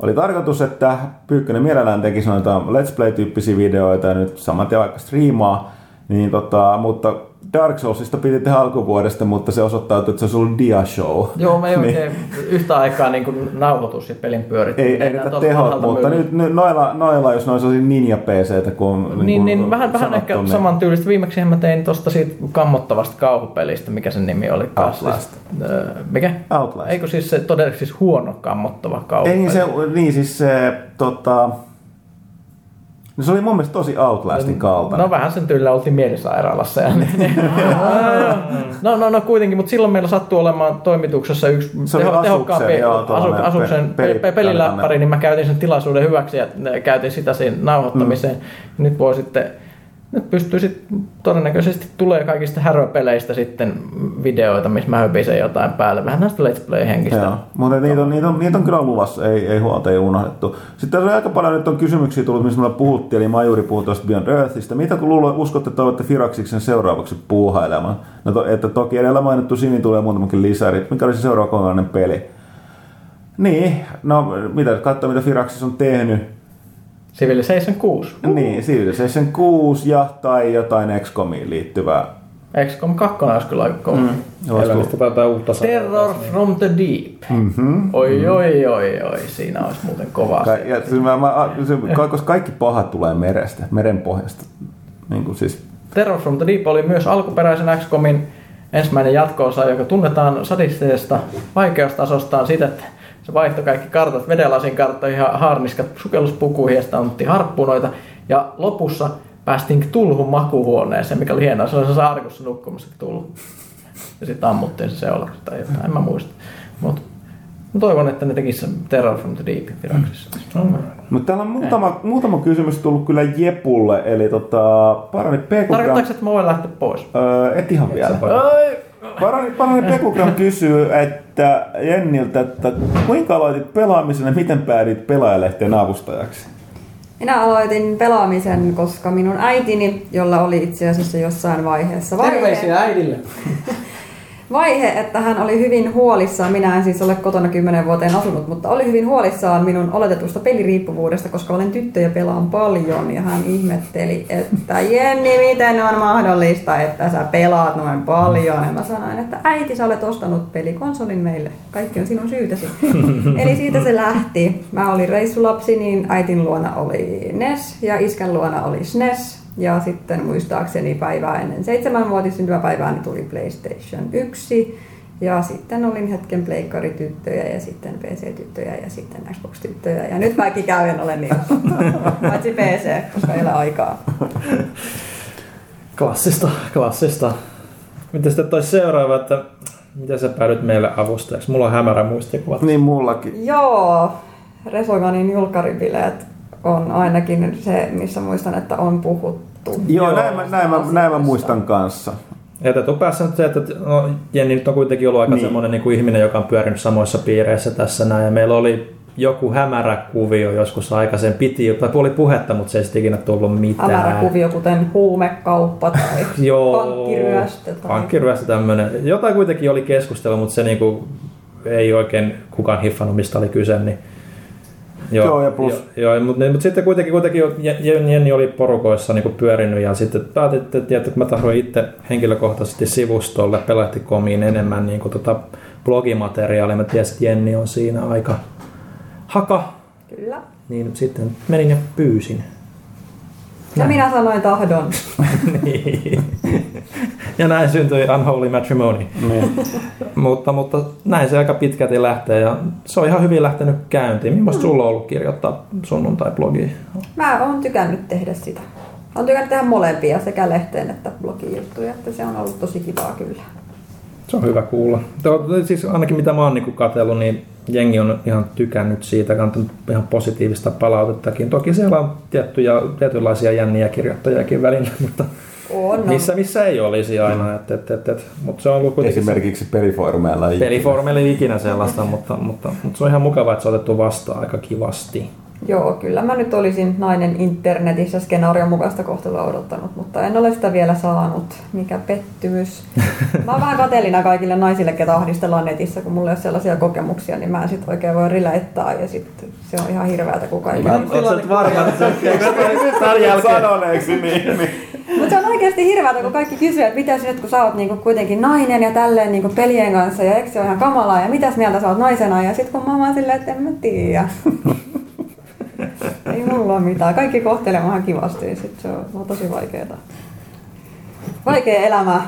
oli tarkoitus, että Pyykkönen mielellään tekisi noita Let's Play-tyyppisiä videoita ja nyt saman tien vaikka striimaa, niin tota, mutta Dark Soulsista piti tehdä alkuvuodesta, mutta se osoittautui, että se olisi ollut dia-show. Joo, me ei niin. oikein yhtä aikaa niin kuin nauhoitus ja pelin pyörittäminen. Ei, ei riitä tehot, mutta nyt, nyt noilla, noilla, jos noissa olisi ninja pc kun niin, niin, niin, vähän, vähän ehkä niin... saman tyylistä. Viimeksi mä tein tuosta siitä kammottavasta kauhupelistä, mikä sen nimi oli. Outlast. Siis, äh, mikä? Outlast. Eikö siis se todella siis huono kammottava kauhupeli? Ei, se, niin siis se, tota, No se oli mun mielestä tosi Outlastin kaltainen. No vähän sen tyylillä oltiin mielisairaalassa. Ja niin, [laughs] no, no, no kuitenkin, mutta silloin meillä sattui olemaan toimituksessa yksi teho, tehokkaampi asu, asuksen pe, pe, peliläppäri, niin mä käytin sen tilaisuuden hyväksi ja käytin sitä siinä nauhoittamiseen. Mm. Nyt voi sitten nyt pystyy sitten, todennäköisesti tulee kaikista häröpeleistä sitten videoita, missä mä höpisen jotain päälle. Vähän näistä Let's Play-henkistä. Joo, mutta niitä on, niitä, on, niitä on kyllä luvassa, ei, ei huolta, ei unohdettu. Sitten on aika paljon nyt on kysymyksiä tullut, missä me puhuttiin, eli Majuri puhui tuosta Beyond Earthista. Mitä kun luulee, uskotte, että olette Firaxiksen seuraavaksi puuhailemaan? No to, että toki edellä mainittu Sini tulee muutamakin lisäri. Mikä olisi seuraava kokonainen peli? Niin, no mitä, katsoa mitä Firaxis on tehnyt Civilization 6. Niin, Civilization 6 ja tai jotain XCOMiin liittyvää. XCOM 2 olisi kyllä aika kova. Mm. jotain uutta Terror from the Deep. Mm-hmm. Oi, mm-hmm. oi, oi, oi, siinä olisi muuten kova. Ka- ja, siis mä, mä, se, koska kaikki pahat tulee merestä, meren pohjasta. Niin kuin siis. Terror from the Deep oli myös alkuperäisen XCOMin ensimmäinen jatko-osa, joka tunnetaan sadisteesta vaikeustasostaan sitä, että se vaihtoi kaikki kartat vedelasin karttoihin ja haarniskat sukelluspukuihin ja sitten annettiin harppunoita. Ja lopussa päästiin tulhun makuhuoneeseen, mikä oli hienoa. Se oli se arkussa nukkumassa tullut. Ja sitten ammuttiin se seuraavaksi tai jotain, en mä muista. Mutta Mä toivon, että ne tekisivät Terror from the Deep viraksissa. Mm. Mutta täällä on muutama, muutama kysymys tullut kyllä Jepulle, eli tota, parani Pekku... Tarkoittaako, että mä voin lähteä pois? Öö, et ihan vielä. Parani, parani Pekugram kysyy että Jenniltä, että kuinka aloitit pelaamisen ja miten päädyit pelaajalehteen avustajaksi? Minä aloitin pelaamisen, koska minun äitini, jolla oli itse asiassa jossain vaiheessa vaihe... Terveisiä äidille! Vaihe, että hän oli hyvin huolissaan. Minä en siis ole kotona kymmenen vuoteen asunut, mutta oli hyvin huolissaan minun oletetusta peliriippuvuudesta, koska olen tyttö ja pelaan paljon. Ja hän ihmetteli, että Jenni, miten on mahdollista, että sä pelaat noin paljon. Ja mä sanoin, että äiti, sä olet ostanut pelikonsolin meille. Kaikki on sinun syytäsi. [laughs] Eli siitä se lähti. Mä olin reissulapsi, niin äitin luona oli NES ja iskän luona oli SNES. Ja sitten muistaakseni päivää ennen seitsemänvuotis syntymäpäivää niin tuli PlayStation 1. Ja sitten olin hetken pleikkarityttöjä ja sitten PC-tyttöjä ja sitten Xbox-tyttöjä. Ja nyt kaikki käy olen niin. [laughs] Paitsi PC, koska ei ole aikaa. Klassista, klassista. Miten sitten toi seuraava, että miten sä päädyt meille avustajaksi? Mulla on hämärä muistikuva. Niin mullakin. Joo, Resoganin julkaribileet on ainakin se, missä muistan, että on puhuttu. Joo, Joo näin, mä, näin, mä, näin mä muistan kanssa. Ja päässä se, että no, Jenni nyt on kuitenkin ollut aika niin. semmoinen niin kuin ihminen, joka on pyörinyt samoissa piireissä tässä näin. Ja meillä oli joku hämärä kuvio joskus aikaisemmin. Piti, tai oli puhetta, mutta se ei sitten ikinä tullut mitään. Hämärä kuvio, kuten huumekauppa tai [laughs] Joo, pankkiryöstö. Tai... Pankkiryöstö tämmöinen. Jotain kuitenkin oli keskustelu, mutta se niinku, ei oikein kukaan hiffannut, mistä oli kyse. Niin Joo, joo ja plus... Joo, joo mutta, mutta sitten kuitenkin, kuitenkin Jenni oli porukoissa niin pyörinyt ja sitten päätitte, että, että mä tahdon itse henkilökohtaisesti sivustolle pelahti.comiin enemmän niin kuin, tota, blogimateriaalia. Mä tiesin, että Jenni on siinä aika haka. Kyllä. Niin sitten menin ja pyysin. Ja minä sanoin tahdon. [laughs] [laughs] niin. Ja näin syntyi Unholy Matrimony. Niin. [laughs] mutta, mutta näin se aika pitkälti lähtee ja se on ihan hyvin lähtenyt käyntiin. Millaista mm. sulla on ollut kirjoittaa sunnuntai-blogia? Mä oon tykännyt tehdä sitä. Olen tykännyt tehdä molempia, sekä lehteen että blogijuttuja, että se on ollut tosi kivaa kyllä. Se on hyvä kuulla. Tuo, siis ainakin mitä mä oon niin katsellut, niin jengi on ihan tykännyt siitä, antanut ihan positiivista palautettakin. Toki siellä on tiettyjä, tietynlaisia jänniä kirjoittajakin välillä, [laughs] mutta On, no. missä, missä ei olisi aina. Et, et, et, et. Mutta se on ollut kuitenkin Esimerkiksi pelifoorumeilla. ei- Pelifoorumilla ei ikinä sellaista, mutta, mutta, mutta, se on ihan mukava, että se on otettu vastaan aika kivasti. Joo, kyllä mä nyt olisin nainen internetissä skenaarion mukaista kohtelua odottanut, mutta en ole sitä vielä saanut. Mikä pettymys. [laughs] Mä oon vähän kateellina kaikille naisille, ketä ahdistellaan netissä, kun mulla ei ole sellaisia kokemuksia, niin mä en sit oikein voi rilettää ja sit se on ihan hirveätä, kun kaikki... Oletko varma, että? [laughs] Sanoneeksi niin, [laughs] niin. Mutta se on oikeasti hirveätä, kun kaikki kysyy, että mitä sinä nyt, kun sä oot niinku kuitenkin nainen ja tälleen niinku pelien kanssa ja eikö se ole ihan kamalaa ja mitäs mieltä sä oot naisena ja sit kun mä oon vaan silleen, että en mä tiedä. Ei mulla ole mitään. Kaikki kohtelee vähän kivasti sit se on, on tosi vaikeeta. Vaikea elämä.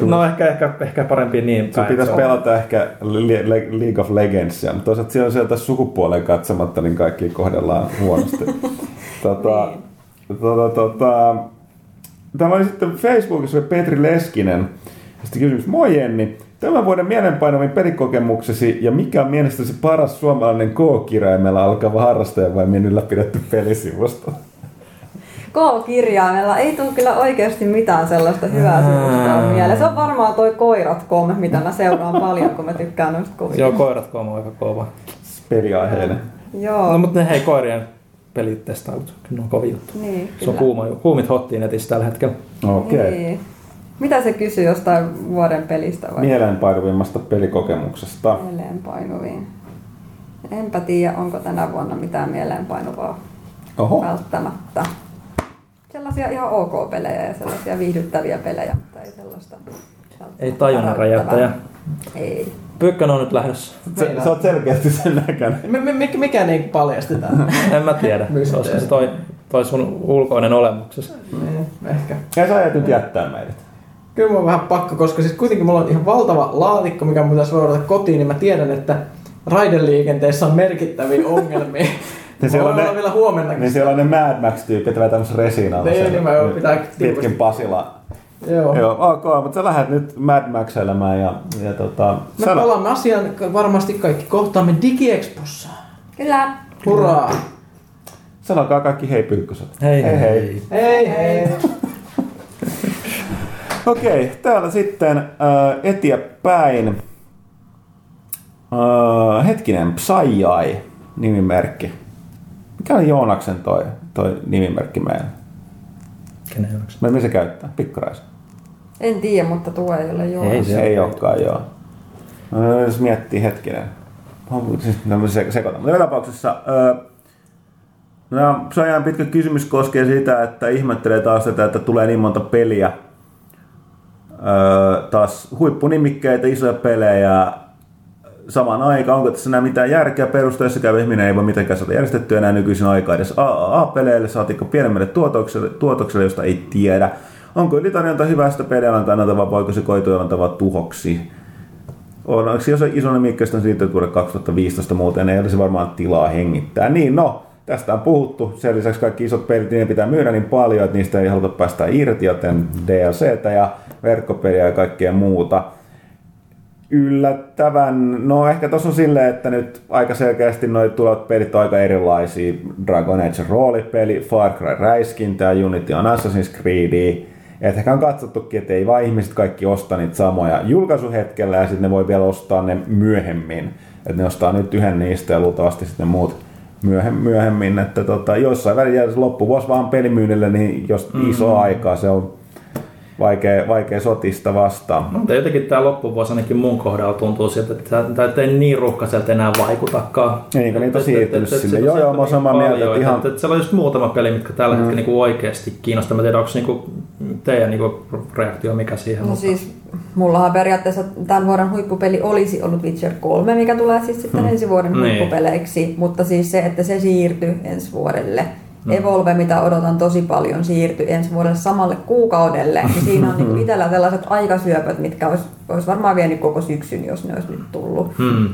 No ehkä, ehkä, ehkä parempi niin Sun päin. pitäisi Se on- pelata ehkä Le- Le- League of Legendsia, mutta toisaalta siellä on sieltä sukupuoleen katsomatta, niin kaikki kohdellaan huonosti. [laughs] tota, tota, tota, Täällä oli sitten Facebookissa oli Petri Leskinen. Sitten kysymys, moi Jenni. Tämän vuoden mielenpainuvin pelikokemuksesi ja mikä on mielestäsi paras suomalainen K-kirjaimella alkava harrastaja vai minun ylläpidetty pelisivusto? K-kirjaimella ei tule kyllä oikeasti mitään sellaista hyvää sivusta mieleen. Se on varmaan toi koirat.com, mitä mä seuraan paljon, kun mä tykkään noista kovista. Joo, koirat on aika kova. Peliaiheinen. Joo. No mutta ne hei koirien pelitestailut, kyllä ne on kovin juttu. niin, Se on kyllä. kuuma, kuumit hottiin netissä tällä hetkellä. Okei. Okay. Niin. Mitä se kysyy jostain vuoden pelistä vai Mielenpainuvimmasta pelikokemuksesta. mieleenpainuviin? Enpä tiedä, onko tänä vuonna mitään mieleenpainuvaa Oho. välttämättä. Sellaisia ihan ok-pelejä ja sellaisia viihdyttäviä pelejä, mutta ei sellaista Ei tajunnan räjäyttäjä. Ei. Pyykkönen on nyt lähdössä. Se, sä oot selkeästi sen näköinen. Mi- mikä, mikä niin paljastetaan? [laughs] En mä tiedä. [laughs] Se olisiko se toi, toi sun ulkoinen olemuksesi. Niin, Ehkä. Ja sä ajat nyt jättää meidät. Kyllä mun on vähän pakko, koska siis kuitenkin mulla on ihan valtava laatikko, mikä mun pitäisi voida kotiin, niin mä tiedän, että raideliikenteessä on merkittäviä [laughs] ongelmia. Niin siellä on ne- vielä huomennakin. Niin siellä on ne Mad Max-tyypit, jotka vetää tämmöisen resiinalla. Niin, niin mä joudun pitää pitkin. Pasila. Joo. Joo, ok, mutta sä lähdet nyt Mad Max-elämään ja, ja tota, Me sano, palaamme asiaan varmasti kaikki kohtaamme DigiExpossa. Kyllä. Hurraa! sanokaa kaikki hei pyykköset. Hei hei. hei. Hei hei! [laughs] Okei, täällä sitten äh, eteenpäin. Äh, hetkinen, Psyai nimimerkki. Mikä on Joonaksen toi, toi nimimerkki meillä? Kenen hyväksi? Missä se käyttää? Pikkuraisen. En tiedä, mutta tuo ei ole joo. Ei Se se ei olekaan, joo. No, jos miettii hetkinen. On- siis No, se, sekoitan. Mutta joka tapauksessa öö, no, Psyain pitkä kysymys koskee sitä, että ihmettelee taas tätä, että tulee niin monta peliä. Öö, taas huippunimikkeitä, isoja pelejä samaan aikaan. Onko tässä enää mitään järkeä perusteessa käyvä ihminen ei voi mitenkään saada järjestettyä enää nykyisin aikaa edes AAA-peleille, saatiko pienemmälle tuotokselle, tuotokselle, josta ei tiedä. Onko ylitarjonta hyvästä pelialan kannalta vai voiko se koitua jollain tavalla tuhoksi? Onneksi jos iso nimikkeestä on siitä vuoden 2015 muuten ei olisi varmaan tilaa hengittää. Niin no, tästä on puhuttu. Sen lisäksi kaikki isot pelit, niin pitää myydä niin paljon, että niistä ei haluta päästä irti, joten DLCtä ja verkkopeliä ja kaikkea muuta. Yllättävän, no ehkä tuossa on silleen, että nyt aika selkeästi noi tulevat pelit on aika erilaisia. Dragon Age roolipeli, Far Cry räiskintä ja Unity on Assassin's Creed. Et ehkä on katsottukin, että ei vaan ihmiset kaikki osta niitä samoja julkaisuhetkellä ja sitten ne voi vielä ostaa ne myöhemmin. Että ne ostaa nyt yhden niistä ja luultavasti sitten muut myöhemmin. Että tota, jossain välillä loppuvuosi vaan pelimyynnille, niin jos mm. iso aikaa se on vaikea, vaikea sotista vastaan. No, mutta jotenkin tämä loppuvuosi ainakin mun kohdalla tuntuu siltä, että tämä ei niin ruuhkaiselta enää vaikutakaan. Eikö niitä Et- et- siirtynyt sinne? Joo, joo, mä oon sieltä samaa niin mieltä, että ihan- et- et siellä on just muutama peli, mitkä tällä Mm. hetkellä niinku oikeasti kiinnostaa. Mä tiedän, onko niinku teidän niinku reaktio mikä siihen. No mutta- siis, mullahan periaatteessa tämän vuoden huippupeli olisi ollut Witcher 3, mikä tulee siis sitten Hmm. ensi vuoden Niin. huippupeleiksi, mutta siis se, että se siirtyi ensi vuodelle. Hmm. Evolve, mitä odotan tosi paljon, siirtyi ensi vuodelle samalle kuukaudelle. Ja siinä on niinku itsellä sellaiset aikasyöpöt, mitkä olisi, olisi varmaan vienyt koko syksyn, jos ne olisi nyt tullut. Hmm.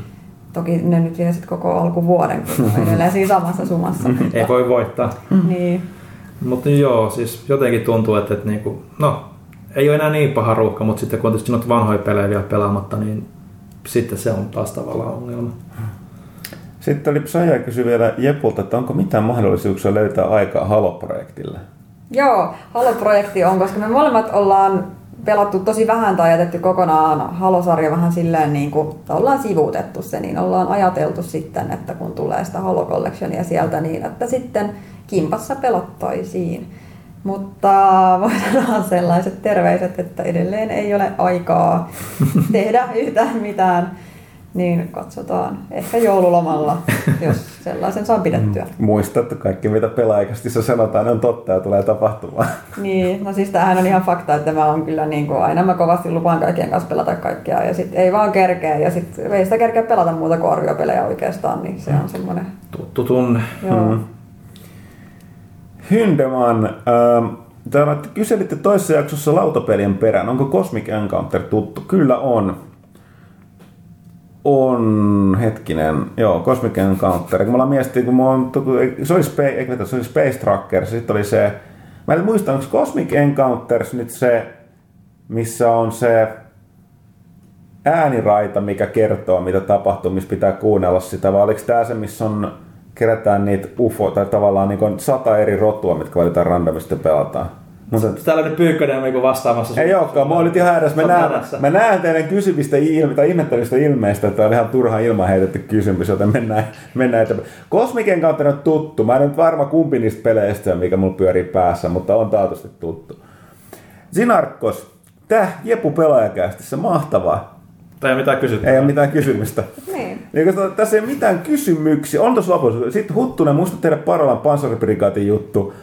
Toki ne nyt vie sitten koko alkuvuoden, kun ne on edelleen siinä samassa sumassa. Ei voi voittaa. niin. Mutta joo, siis jotenkin tuntuu, että, että niinku, no, ei ole enää niin paha ruuhka, mutta sitten kun on tietysti noita vanhoja pelejä vielä pelaamatta, niin sitten se on taas tavallaan ongelma. Sitten oli Psaja kysyi vielä Jepulta, että onko mitään mahdollisuuksia löytää aikaa Halo-projektille? Joo, Halo-projekti on, koska me molemmat ollaan pelattu tosi vähän tai jätetty kokonaan Halo-sarja vähän silleen niin kuin, ollaan sivuutettu se, niin ollaan ajateltu sitten, että kun tulee sitä Halo Collectionia sieltä, niin että sitten kimpassa pelattaisiin. Mutta voin sanoa sellaiset terveiset, että edelleen ei ole aikaa tehdä yhtään mitään. Niin katsotaan ehkä joululomalla, [laughs] jos sellaisen saa pidettyä. Muista, että kaikki mitä pelaaikastissa sanotaan on totta ja tulee tapahtumaan. [laughs] Niin, no siis tämähän on ihan fakta, että mä on kyllä niin kuin, aina mä kovasti lupaan kaikkien kanssa pelata kaikkea ja sitten ei vaan kerkeä ja sitten ei sitä kerkeä pelata muuta kuin arviopelejä oikeastaan, niin se on semmoinen... Tuttu tunne. Joo. Mm. Hyndeman, ähm, täällä kyselitte toisessa jaksossa lautapelien perään. Onko Cosmic Encounter tuttu? Kyllä on. On, hetkinen, joo, Cosmic Encounter. Kun me ollaan mietitty, kun on, se oli, Space, eikö, se oli Space Tracker, sitten oli se, mä en muista, onko Cosmic Encounters nyt se, missä on se ääniraita, mikä kertoo, mitä tapahtuu, missä pitää kuunnella sitä, vai oliko tämä se, missä on, kerätään niitä UFO, tai tavallaan niin sata eri rotua, mitkä valitaan randomisti pelataan. Mutta tällainen pyykkönen on niinku vastaamassa. Ei olekaan, mä olin ihan hädässä. Mä, näen, mä näen teidän kysymistä ilme, tai ihmettelistä ilmeistä, että on ihan turha ilman heitetty kysymys, joten mennään, mennään eteenpäin. Kosmiken kautta on tuttu. Mä en nyt varma kumpi niistä peleistä, mikä mulla pyörii päässä, mutta on taatusti tuttu. Sinarkkos, tää Jepu pelaajakästissä, mahtavaa. Tai ei ole mitään kysymystä. Ei ole mitään kysymystä. Niin. Niin, koska tässä ei ole mitään kysymyksiä. On tuossa lopussa. Sitten Huttunen, muista tehdä Parolan panssariprikaatin juttu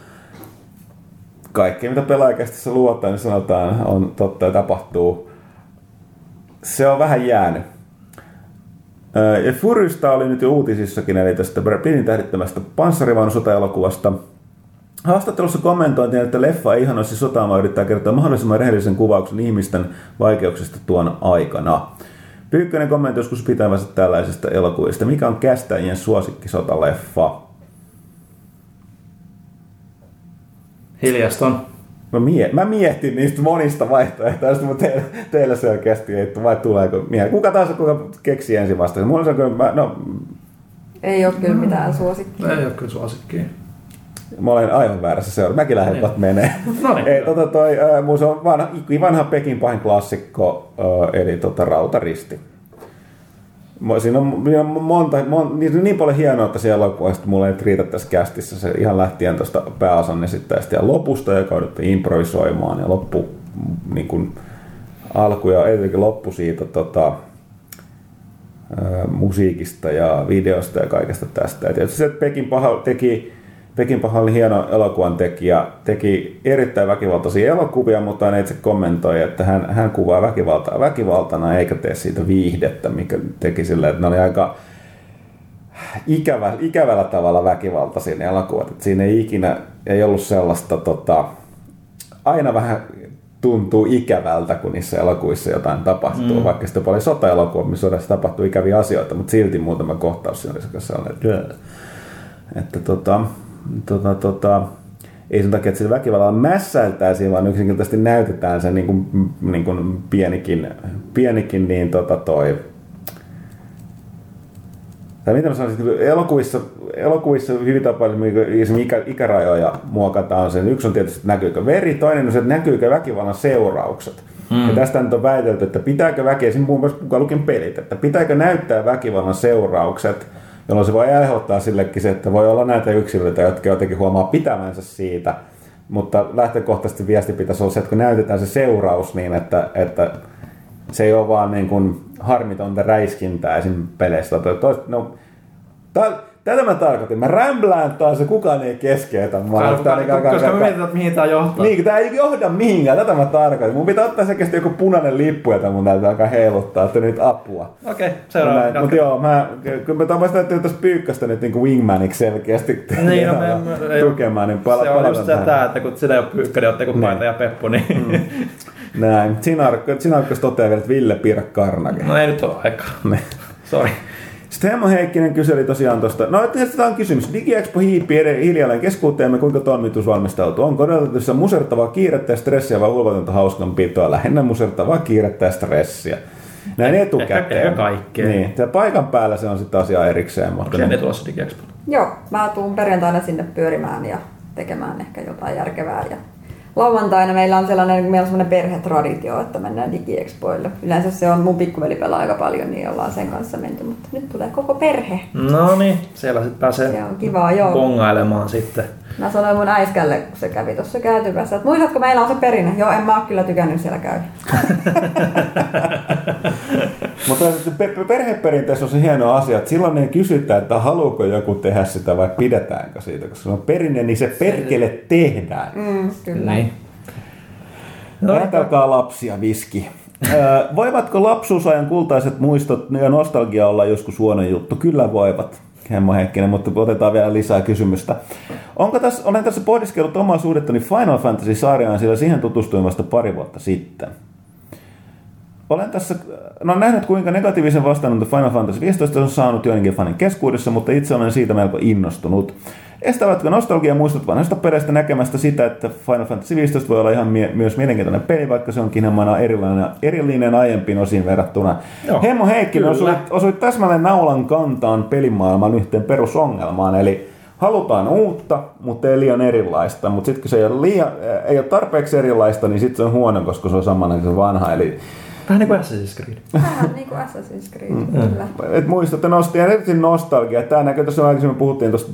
kaikki, mitä pelaajakästissä luotaan, niin sanotaan, on totta ja tapahtuu. Se on vähän jäänyt. Ja Furysta oli nyt jo uutisissakin, eli tästä Brittin tähdittämästä panssarivaunu elokuvasta Haastattelussa kommentoitiin, että leffa ei ihan olisi sotaamaan yrittää kertoa mahdollisimman rehellisen kuvauksen ihmisten vaikeuksista tuon aikana. Pyykkönen kommentoi joskus pitävänsä tällaisesta elokuvista. Mikä on kästäjien suosikkisotaleffa? Hiljaston. Mä, mie- mä mietin niistä monista vaihtoehtoista, mutta teillä, teillä selkeästi ei vai tuleeko mieleen. Kuka taas kuka keksii ensin vasta? Mulla on kyllä, mä, no, Ei ole kyllä mitään suosikkia. Ei ole kyllä suosikkia. Mä olen aivan väärässä seura. Mäkin lähden Niin. menee. [laughs] No niin. Ei, tota toi, äh, mun se on vanha, vanha Pekin pahin klassikko, äh, eli tota, Rautaristi. Siinä on, siinä on monta, mon, niin, niin paljon hienoa, että siellä elokuvasta mulla ei riitä tässä kästissä. Se ihan lähtien tuosta pääosan esittäjästä ja lopusta, joka jouduttiin improvisoimaan ja loppu niin kuin, alku ja etenkin loppu siitä tota, musiikista ja videosta ja kaikesta tästä. Ja tietysti se, että Pekin paha teki Pekin paha oli hieno elokuvan tekijä, teki erittäin väkivaltaisia elokuvia, mutta hän itse kommentoi, että hän, hän kuvaa väkivaltaa väkivaltana eikä tee siitä viihdettä, mikä teki silleen, että ne oli aika ikävä, ikävällä tavalla väkivaltaisia ne elokuvat. Että siinä ei ikinä, ei ollut sellaista, tota, aina vähän tuntuu ikävältä, kun niissä elokuvissa jotain tapahtuu, mm. vaikka sitten paljon sota-elokuvia, missä sodassa tapahtuu ikäviä asioita, mutta silti muutama kohtaus siinä oli sellainen, että, että tota, tota, tota, ei sen takia, että sillä väkivallalla mässäiltäisiin, vaan yksinkertaisesti näytetään se niin kuin, niin kuin pienikin, pienikin niin tota toi, tai mitä mä sanoisin, elokuvissa, elokuvissa hyvin tapauksessa ikä, ikärajoja muokataan sen. Yksi on tietysti, että näkyykö veri, toinen on se, että näkyykö väkivallan seuraukset. Mm. Ja tästä nyt on väitelty, että pitääkö väki, esim. muun muassa mukaan lukien pelit, että pitääkö näyttää väkivallan seuraukset, jolloin se voi aiheuttaa sillekin se, että voi olla näitä yksilöitä, jotka jotenkin huomaa pitävänsä siitä, mutta lähtökohtaisesti viesti pitäisi olla se, että kun näytetään se seuraus niin, että, että se ei ole vaan niin kuin harmitonta räiskintää esim. peleissä. Tois, no, Tätä mä tarkoitin. Mä rämblään taas ja kukaan ei keskeytä. Mä koska, koska, koska me mietitään, että mihin tää johtaa. Niin, tää ei johda mihinkään. Tätä mä tarkoitin. Mun pitää ottaa selkeästi joku punainen lippu, jota mun täytyy alkaa heiluttaa, että nyt apua. Okei, okay, seuraava. Mutta joo, mä, kyllä mä taas täytyy tästä pyykkästä nyt niinku wingmaniksi selkeästi niin, no, me, me, [laughs] tukemaan. Niin pala, se on just tää, että kun sitä ei ole pyykkä, niin ottaa kuin paita ja peppu, niin... Mm. Näin. Sinarkkos toteaa vielä, että Ville Pirkka Karnake. No ei nyt ole aikaa. Sori. Sitten Hemmo Heikkinen kyseli tosiaan tuosta, no tämä on kysymys. DigiExpo hiipii ed- hiljalleen keskuuteemme, kuinka toimitus valmistautuu? Onko odotettavissa musertavaa kiirettä ja stressiä vai hulvatonta hauskanpitoa? Lähinnä musertavaa kiirettä ja stressiä. Näin etukäteen. ehkä kaikkea. Niin, ja paikan päällä se on sitten asia erikseen. Mutta Onko Jenni tulossa DigiExpo? Joo, mä tuun perjantaina sinne pyörimään ja tekemään ehkä jotain järkevää. Ja lauantaina meillä on sellainen, meillä on sellainen perhetraditio, että mennään digiexpoille. Yleensä se on mun pikkuveli pelaa aika paljon, niin ollaan sen kanssa menty, mutta nyt tulee koko perhe. No niin, siellä sitten pääsee Se on kivaa, joo. bongailemaan sitten. Mä sanoin mun äiskälle, kun se kävi tuossa käytyvässä, että muistatko meillä on se perinne? Joo, en mä oo kyllä tykännyt siellä käydä. [laughs] Mutta perheperinteessä on se hieno asia, että silloin ei kysytä, että haluuko joku tehdä sitä vai pidetäänkö siitä, koska se on perinne, niin se perkele tehdään. Mm, kyllä. Niin. No, Ajatelkaa lapsia, viski. Voivatko lapsuusajan kultaiset muistot ja nostalgia olla joskus huono juttu? Kyllä voivat, Hemmo Heikkinen, mutta otetaan vielä lisää kysymystä. Onko tässä, olen tässä pohdiskellut omaa suhdettani Final Fantasy-sarjaan, sillä siihen tutustuin vasta pari vuotta sitten. Olen tässä no, nähnyt, kuinka negatiivisen vastaanoton Final Fantasy 15 on saanut joidenkin fanin keskuudessa, mutta itse olen siitä melko innostunut. Estävätkö nostalgia muistot vanhasta perästä näkemästä sitä, että Final Fantasy 15 voi olla ihan mie- myös mielenkiintoinen peli, vaikka se onkin hieman erillinen, erillinen aiempiin osiin verrattuna. Joo, Hemmo Heikkinen osui, osui täsmälleen naulan kantaan pelimaailman yhteen perusongelmaan, eli halutaan uutta, mutta ei liian erilaista. Mutta sitten kun se ei ole, liian, ei ole tarpeeksi erilaista, niin sitten se on huono, koska se on samana kuin se vanha. Eli Vähän niin kuin Assassin's Creed. Vähän niin kuin Assassin's Creed, mm. kyllä. et muistatte nosti erityisesti nostalgia. Tämä näkyy tuossa aikaisemmin puhuttiin tuosta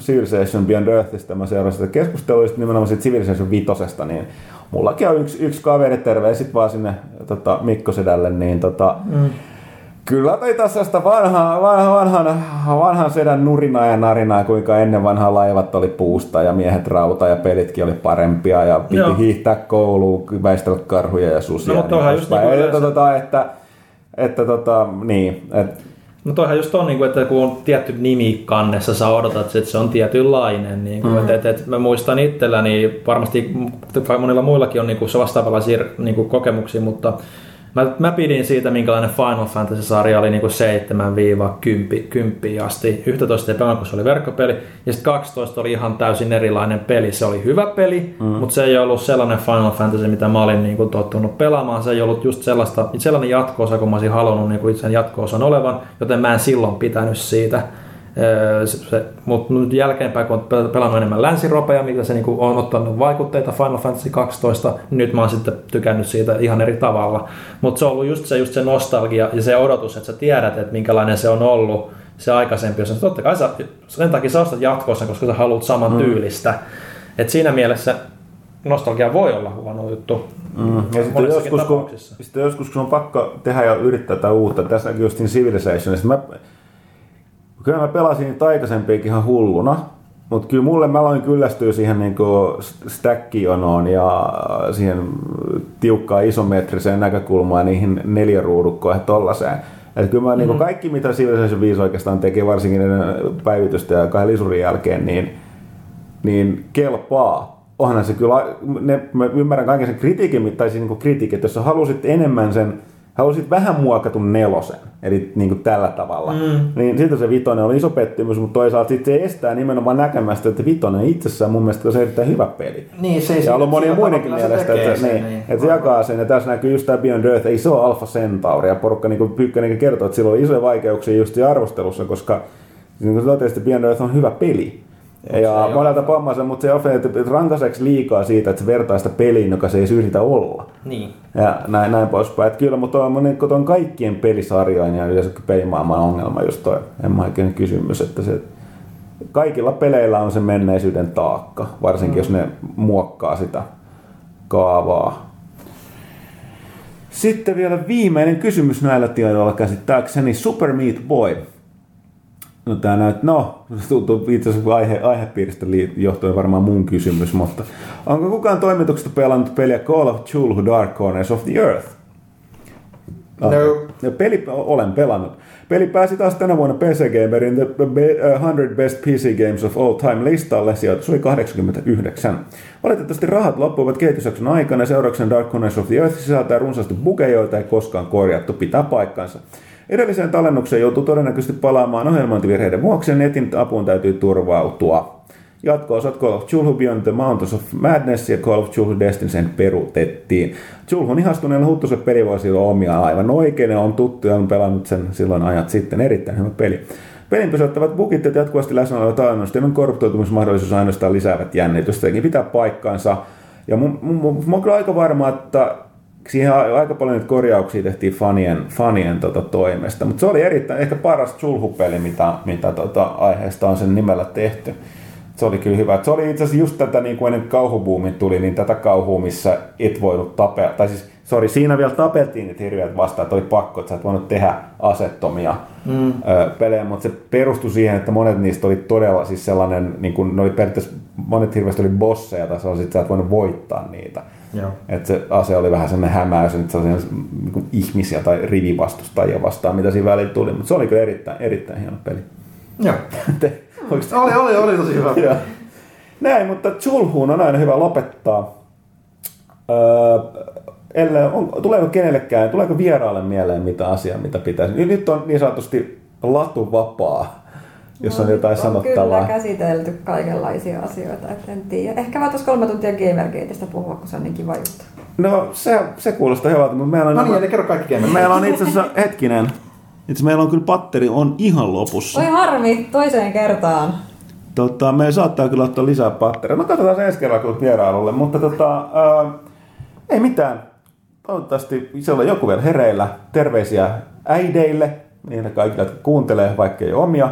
Civilization Beyond Earthista. Mä seurasin sitä keskustelua sit nimenomaan siitä Civilization vitosesta, niin mullakin on yksi, yksi kaveri, terveisit vaan sinne tota, Mikko Sedälle, niin tota, mm. Kyllä tässä sitä vanhaa, vanha, vanhan, vanhan sedän nurinaa ja narinaa, kuinka ennen vanhaa laivat oli puusta ja miehet rauta ja pelitkin oli parempia ja piti Joo. hiihtää kouluun, väistellä karhuja ja susia. No, mutta ja onhan niin just niin että, tota, että, että tota, niin, et, No toihan just on, niin kuin, että kun on tietty nimi kannessa, sä odotat, että se on tietynlainen. Niin kuin, mm. että, että, että mä muistan itselläni, varmasti monilla muillakin on niin kuin, se vastaavanlaisia niin kuin, kokemuksia, mutta mä, mä pidin siitä, minkälainen Final Fantasy-sarja oli niin kuin 7-10 asti. 11 ei pelannut, kun se oli verkkopeli. Ja sitten 12 oli ihan täysin erilainen peli. Se oli hyvä peli, mm. mutta se ei ollut sellainen Final Fantasy, mitä mä olin niin kuin, tottunut pelaamaan. Se ei ollut just sellaista, sellainen jatko-osa, kun mä olisin halunnut niin kuin itse jatko-osan olevan, joten mä en silloin pitänyt siitä. Öö, Mutta nyt jälkeenpäin, kun pel- pelannut enemmän länsiropeja, mitä se niinku on ottanut vaikutteita Final Fantasy 12, niin nyt mä oon sitten tykännyt siitä ihan eri tavalla. Mutta se on ollut just se, just se nostalgia ja se odotus, että sä tiedät, että minkälainen se on ollut se aikaisempi osa. Totta kai sä, sen takia sä ostat jatkossa, koska sä haluat saman tyylistä. Et siinä mielessä nostalgia voi olla huono juttu. Mm. Ja sitten joskus, kun, sitten joskus, kun on pakko tehdä ja yrittää tätä uutta, tässä näkyy just Civilizationissa, mä, kyllä mä pelasin niitä aikaisempiakin ihan hulluna, mutta kyllä mulle mä aloin kyllästyä siihen niinku stack-jonoon ja siihen tiukkaan isometriseen näkökulmaan ja niihin neljäruudukkoihin ja tollaseen. Että kyllä mä niinku kaikki mitä Civilization 5 oikeastaan teki, varsinkin päivitystä ja kahden lisurin jälkeen, niin niin kelpaa. Onhan se kyllä, ne, mä ymmärrän kaiken sen kritiikin, tai siis niin kritiikin, että jos sä halusit enemmän sen, halusit vähän muokatun nelosen, eli niin kuin tällä tavalla, mm. niin sitten se vitonen oli iso pettymys, mutta toisaalta sit se estää nimenomaan näkemästä, että vitonen itsessään mun mielestä on erittäin hyvä peli. Niin, se ei Ja on ollut monia muidenkin mielestä, että, sen, niin, niin. että se jakaa sen. Ja tässä näkyy just tämä Beyond Earth, ei se ole Alpha Centauri. Ja porukka niin Pyykkönen kertoo, että sillä on isoja vaikeuksia just arvostelussa, koska niin kuin totesi, Beyond Earth on hyvä peli. Ja monelta pommansa, mutta se on, että rankaiseksi liikaa siitä, että se vertaa sitä peliin, joka se ei edes yritä olla. Niin. Ja näin, näin poispäin. Että kyllä, mutta on, niin, on kaikkien pelisarjojen ja yleensä pelimaailman ongelma just toi Emma kysymys, että se, kaikilla peleillä on se menneisyyden taakka, varsinkin mm. jos ne muokkaa sitä kaavaa. Sitten vielä viimeinen kysymys näillä tiedoilla käsittääkseni. Super Meat Boy. No tää näyt, no, tuntuu itse asiassa aihe, aihepiiristä johtuen varmaan mun kysymys, mutta onko kukaan toimituksesta pelannut peliä Call of Cthulhu Dark Corners of the Earth? No. Ja peli olen pelannut. Peli pääsi taas tänä vuonna PC Gamerin The Be- uh, 100 Best PC Games of All Time listalle. Sijoitus oli 89. Valitettavasti rahat loppuivat kehitysjakson aikana ja seurauksen Dark Corners of the Earth sisältää runsaasti bugeja, joita ei koskaan korjattu. Pitää paikkansa. Edelliseen tallennukseen joutuu todennäköisesti palaamaan ohjelmointivirheiden vuoksi ja netin apuun täytyy turvautua. Jatko-osat Call of Cthulhu Beyond the Mountains of Madness ja Call of Cthulhu Destiny sen peruutettiin. Cthulhun ihastuneella huttuselle peli voisi olla omia aivan oikein ja on tuttu ja on pelannut sen silloin ajat sitten. Erittäin hyvä peli. Pelin pysäyttävät bugit ja jatkuvasti läsnä olevat tallennusten korruptoitumismahdollisuus ainoastaan lisäävät jännitystä. Sekin pitää paikkaansa. Ja mun, mun, mun, mun on kyllä aika varma, että siihen aika paljon niitä korjauksia tehtiin fanien, fanien tota, toimesta. Mutta se oli erittäin, ehkä paras Chulhu-peli, mitä, mitä tota, aiheesta on sen nimellä tehty. Se oli kyllä hyvä. Se oli itse asiassa just tätä, niin kuin ennen kauhubuumit tuli, niin tätä kauhua, missä et voinut tapea. Tai siis, sori, siinä vielä tapeltiin niitä hirviöitä vastaan, että oli pakko, että sä et voinut tehdä asettomia mm. ö, pelejä, mutta se perustui siihen, että monet niistä oli todella siis sellainen, niin kuin ne oli periaatteessa, monet hirveästi oli bosseja tai sellaisia, että sä et voinut voittaa niitä. Joo. Että se ase oli vähän sellainen hämäys, että sellaisia niin ihmisiä tai rivivastustajia vastaan, mitä siinä välillä tuli. Mutta se oli kyllä erittäin, erittäin hieno peli. Joo. [laughs] Te, oikeasti Oli, oli, oli tosi hyvä. Joo. Näin, mutta Chulhuun on aina hyvä lopettaa. Öö, ellei, on, tuleeko kenellekään, tuleeko vieraalle mieleen mitä asiaa, mitä pitäisi? Nyt on niin sanotusti latu vapaa, jos on jotain on sanottavaa. kyllä käsitelty kaikenlaisia asioita, et en tiedä. Ehkä mä tuossa kolme tuntia Gamergateista puhua, kun se on niin kiva juttu. No se, se kuulostaa hyvältä, mutta meillä on, No niin, eli kerro kaikki meillä on itse asiassa hetkinen. Itse meillä on kyllä patteri on ihan lopussa. Oi harmi, toiseen kertaan. Tota, me saattaa kyllä ottaa lisää patteria. No katsotaan se ensi kerralla, kun vierailulle. Mutta tota, ää, ei mitään. Toivottavasti siellä on joku vielä hereillä. Terveisiä äideille, niille kaikille, jotka kuuntelee, vaikka ei omia.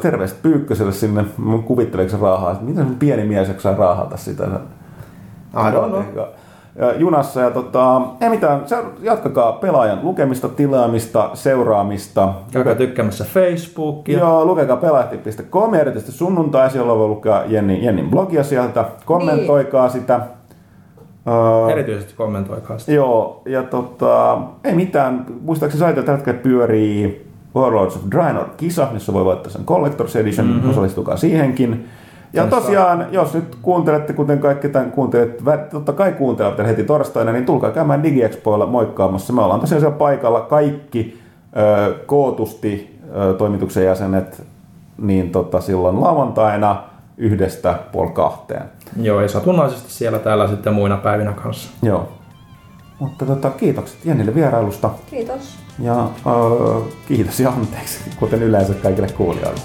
Terveiset Pyykköselle sinne. Mä kuvittelen, se raahaa. Miten se pieni mies jaksaa raahata sitä? Don't know. Ja junassa ja tota, ei mitään, jatkakaa pelaajan lukemista, tilaamista, seuraamista. Käykää tykkäämässä Facebookia. Joo, lukekaa pelaajat.com ja erityisesti sunnuntaisin, jolloin voi lukea Jenni, Jennin blogia sieltä. Kommentoikaa niin. sitä. Erityisesti kommentoikaa sitä. joo, ja tota, ei mitään. Muistaakseni saita tällä hetkellä pyörii Warlords of Draenor-kisa, missä voi voittaa sen Collector's Edition, mm-hmm. osallistukaa siihenkin. Ja Kannattaa. tosiaan, jos nyt kuuntelette, kuten kaikki tämän kuuntelet, totta kai kuuntelevat heti torstaina, niin tulkaa käymään DigiExpoilla moikkaamassa. Me ollaan tosiaan siellä paikalla kaikki ö, kootusti ö, toimituksen jäsenet, niin tota, silloin lauantaina yhdestä puoli kahteen. Joo, ja satunnaisesti siellä täällä sitten muina päivinä kanssa. Joo. Mutta tota, kiitokset Jennille vierailusta Kiitos. Ja ö, kiitos ja anteeksi, kuten yleensä kaikille kuulijoille.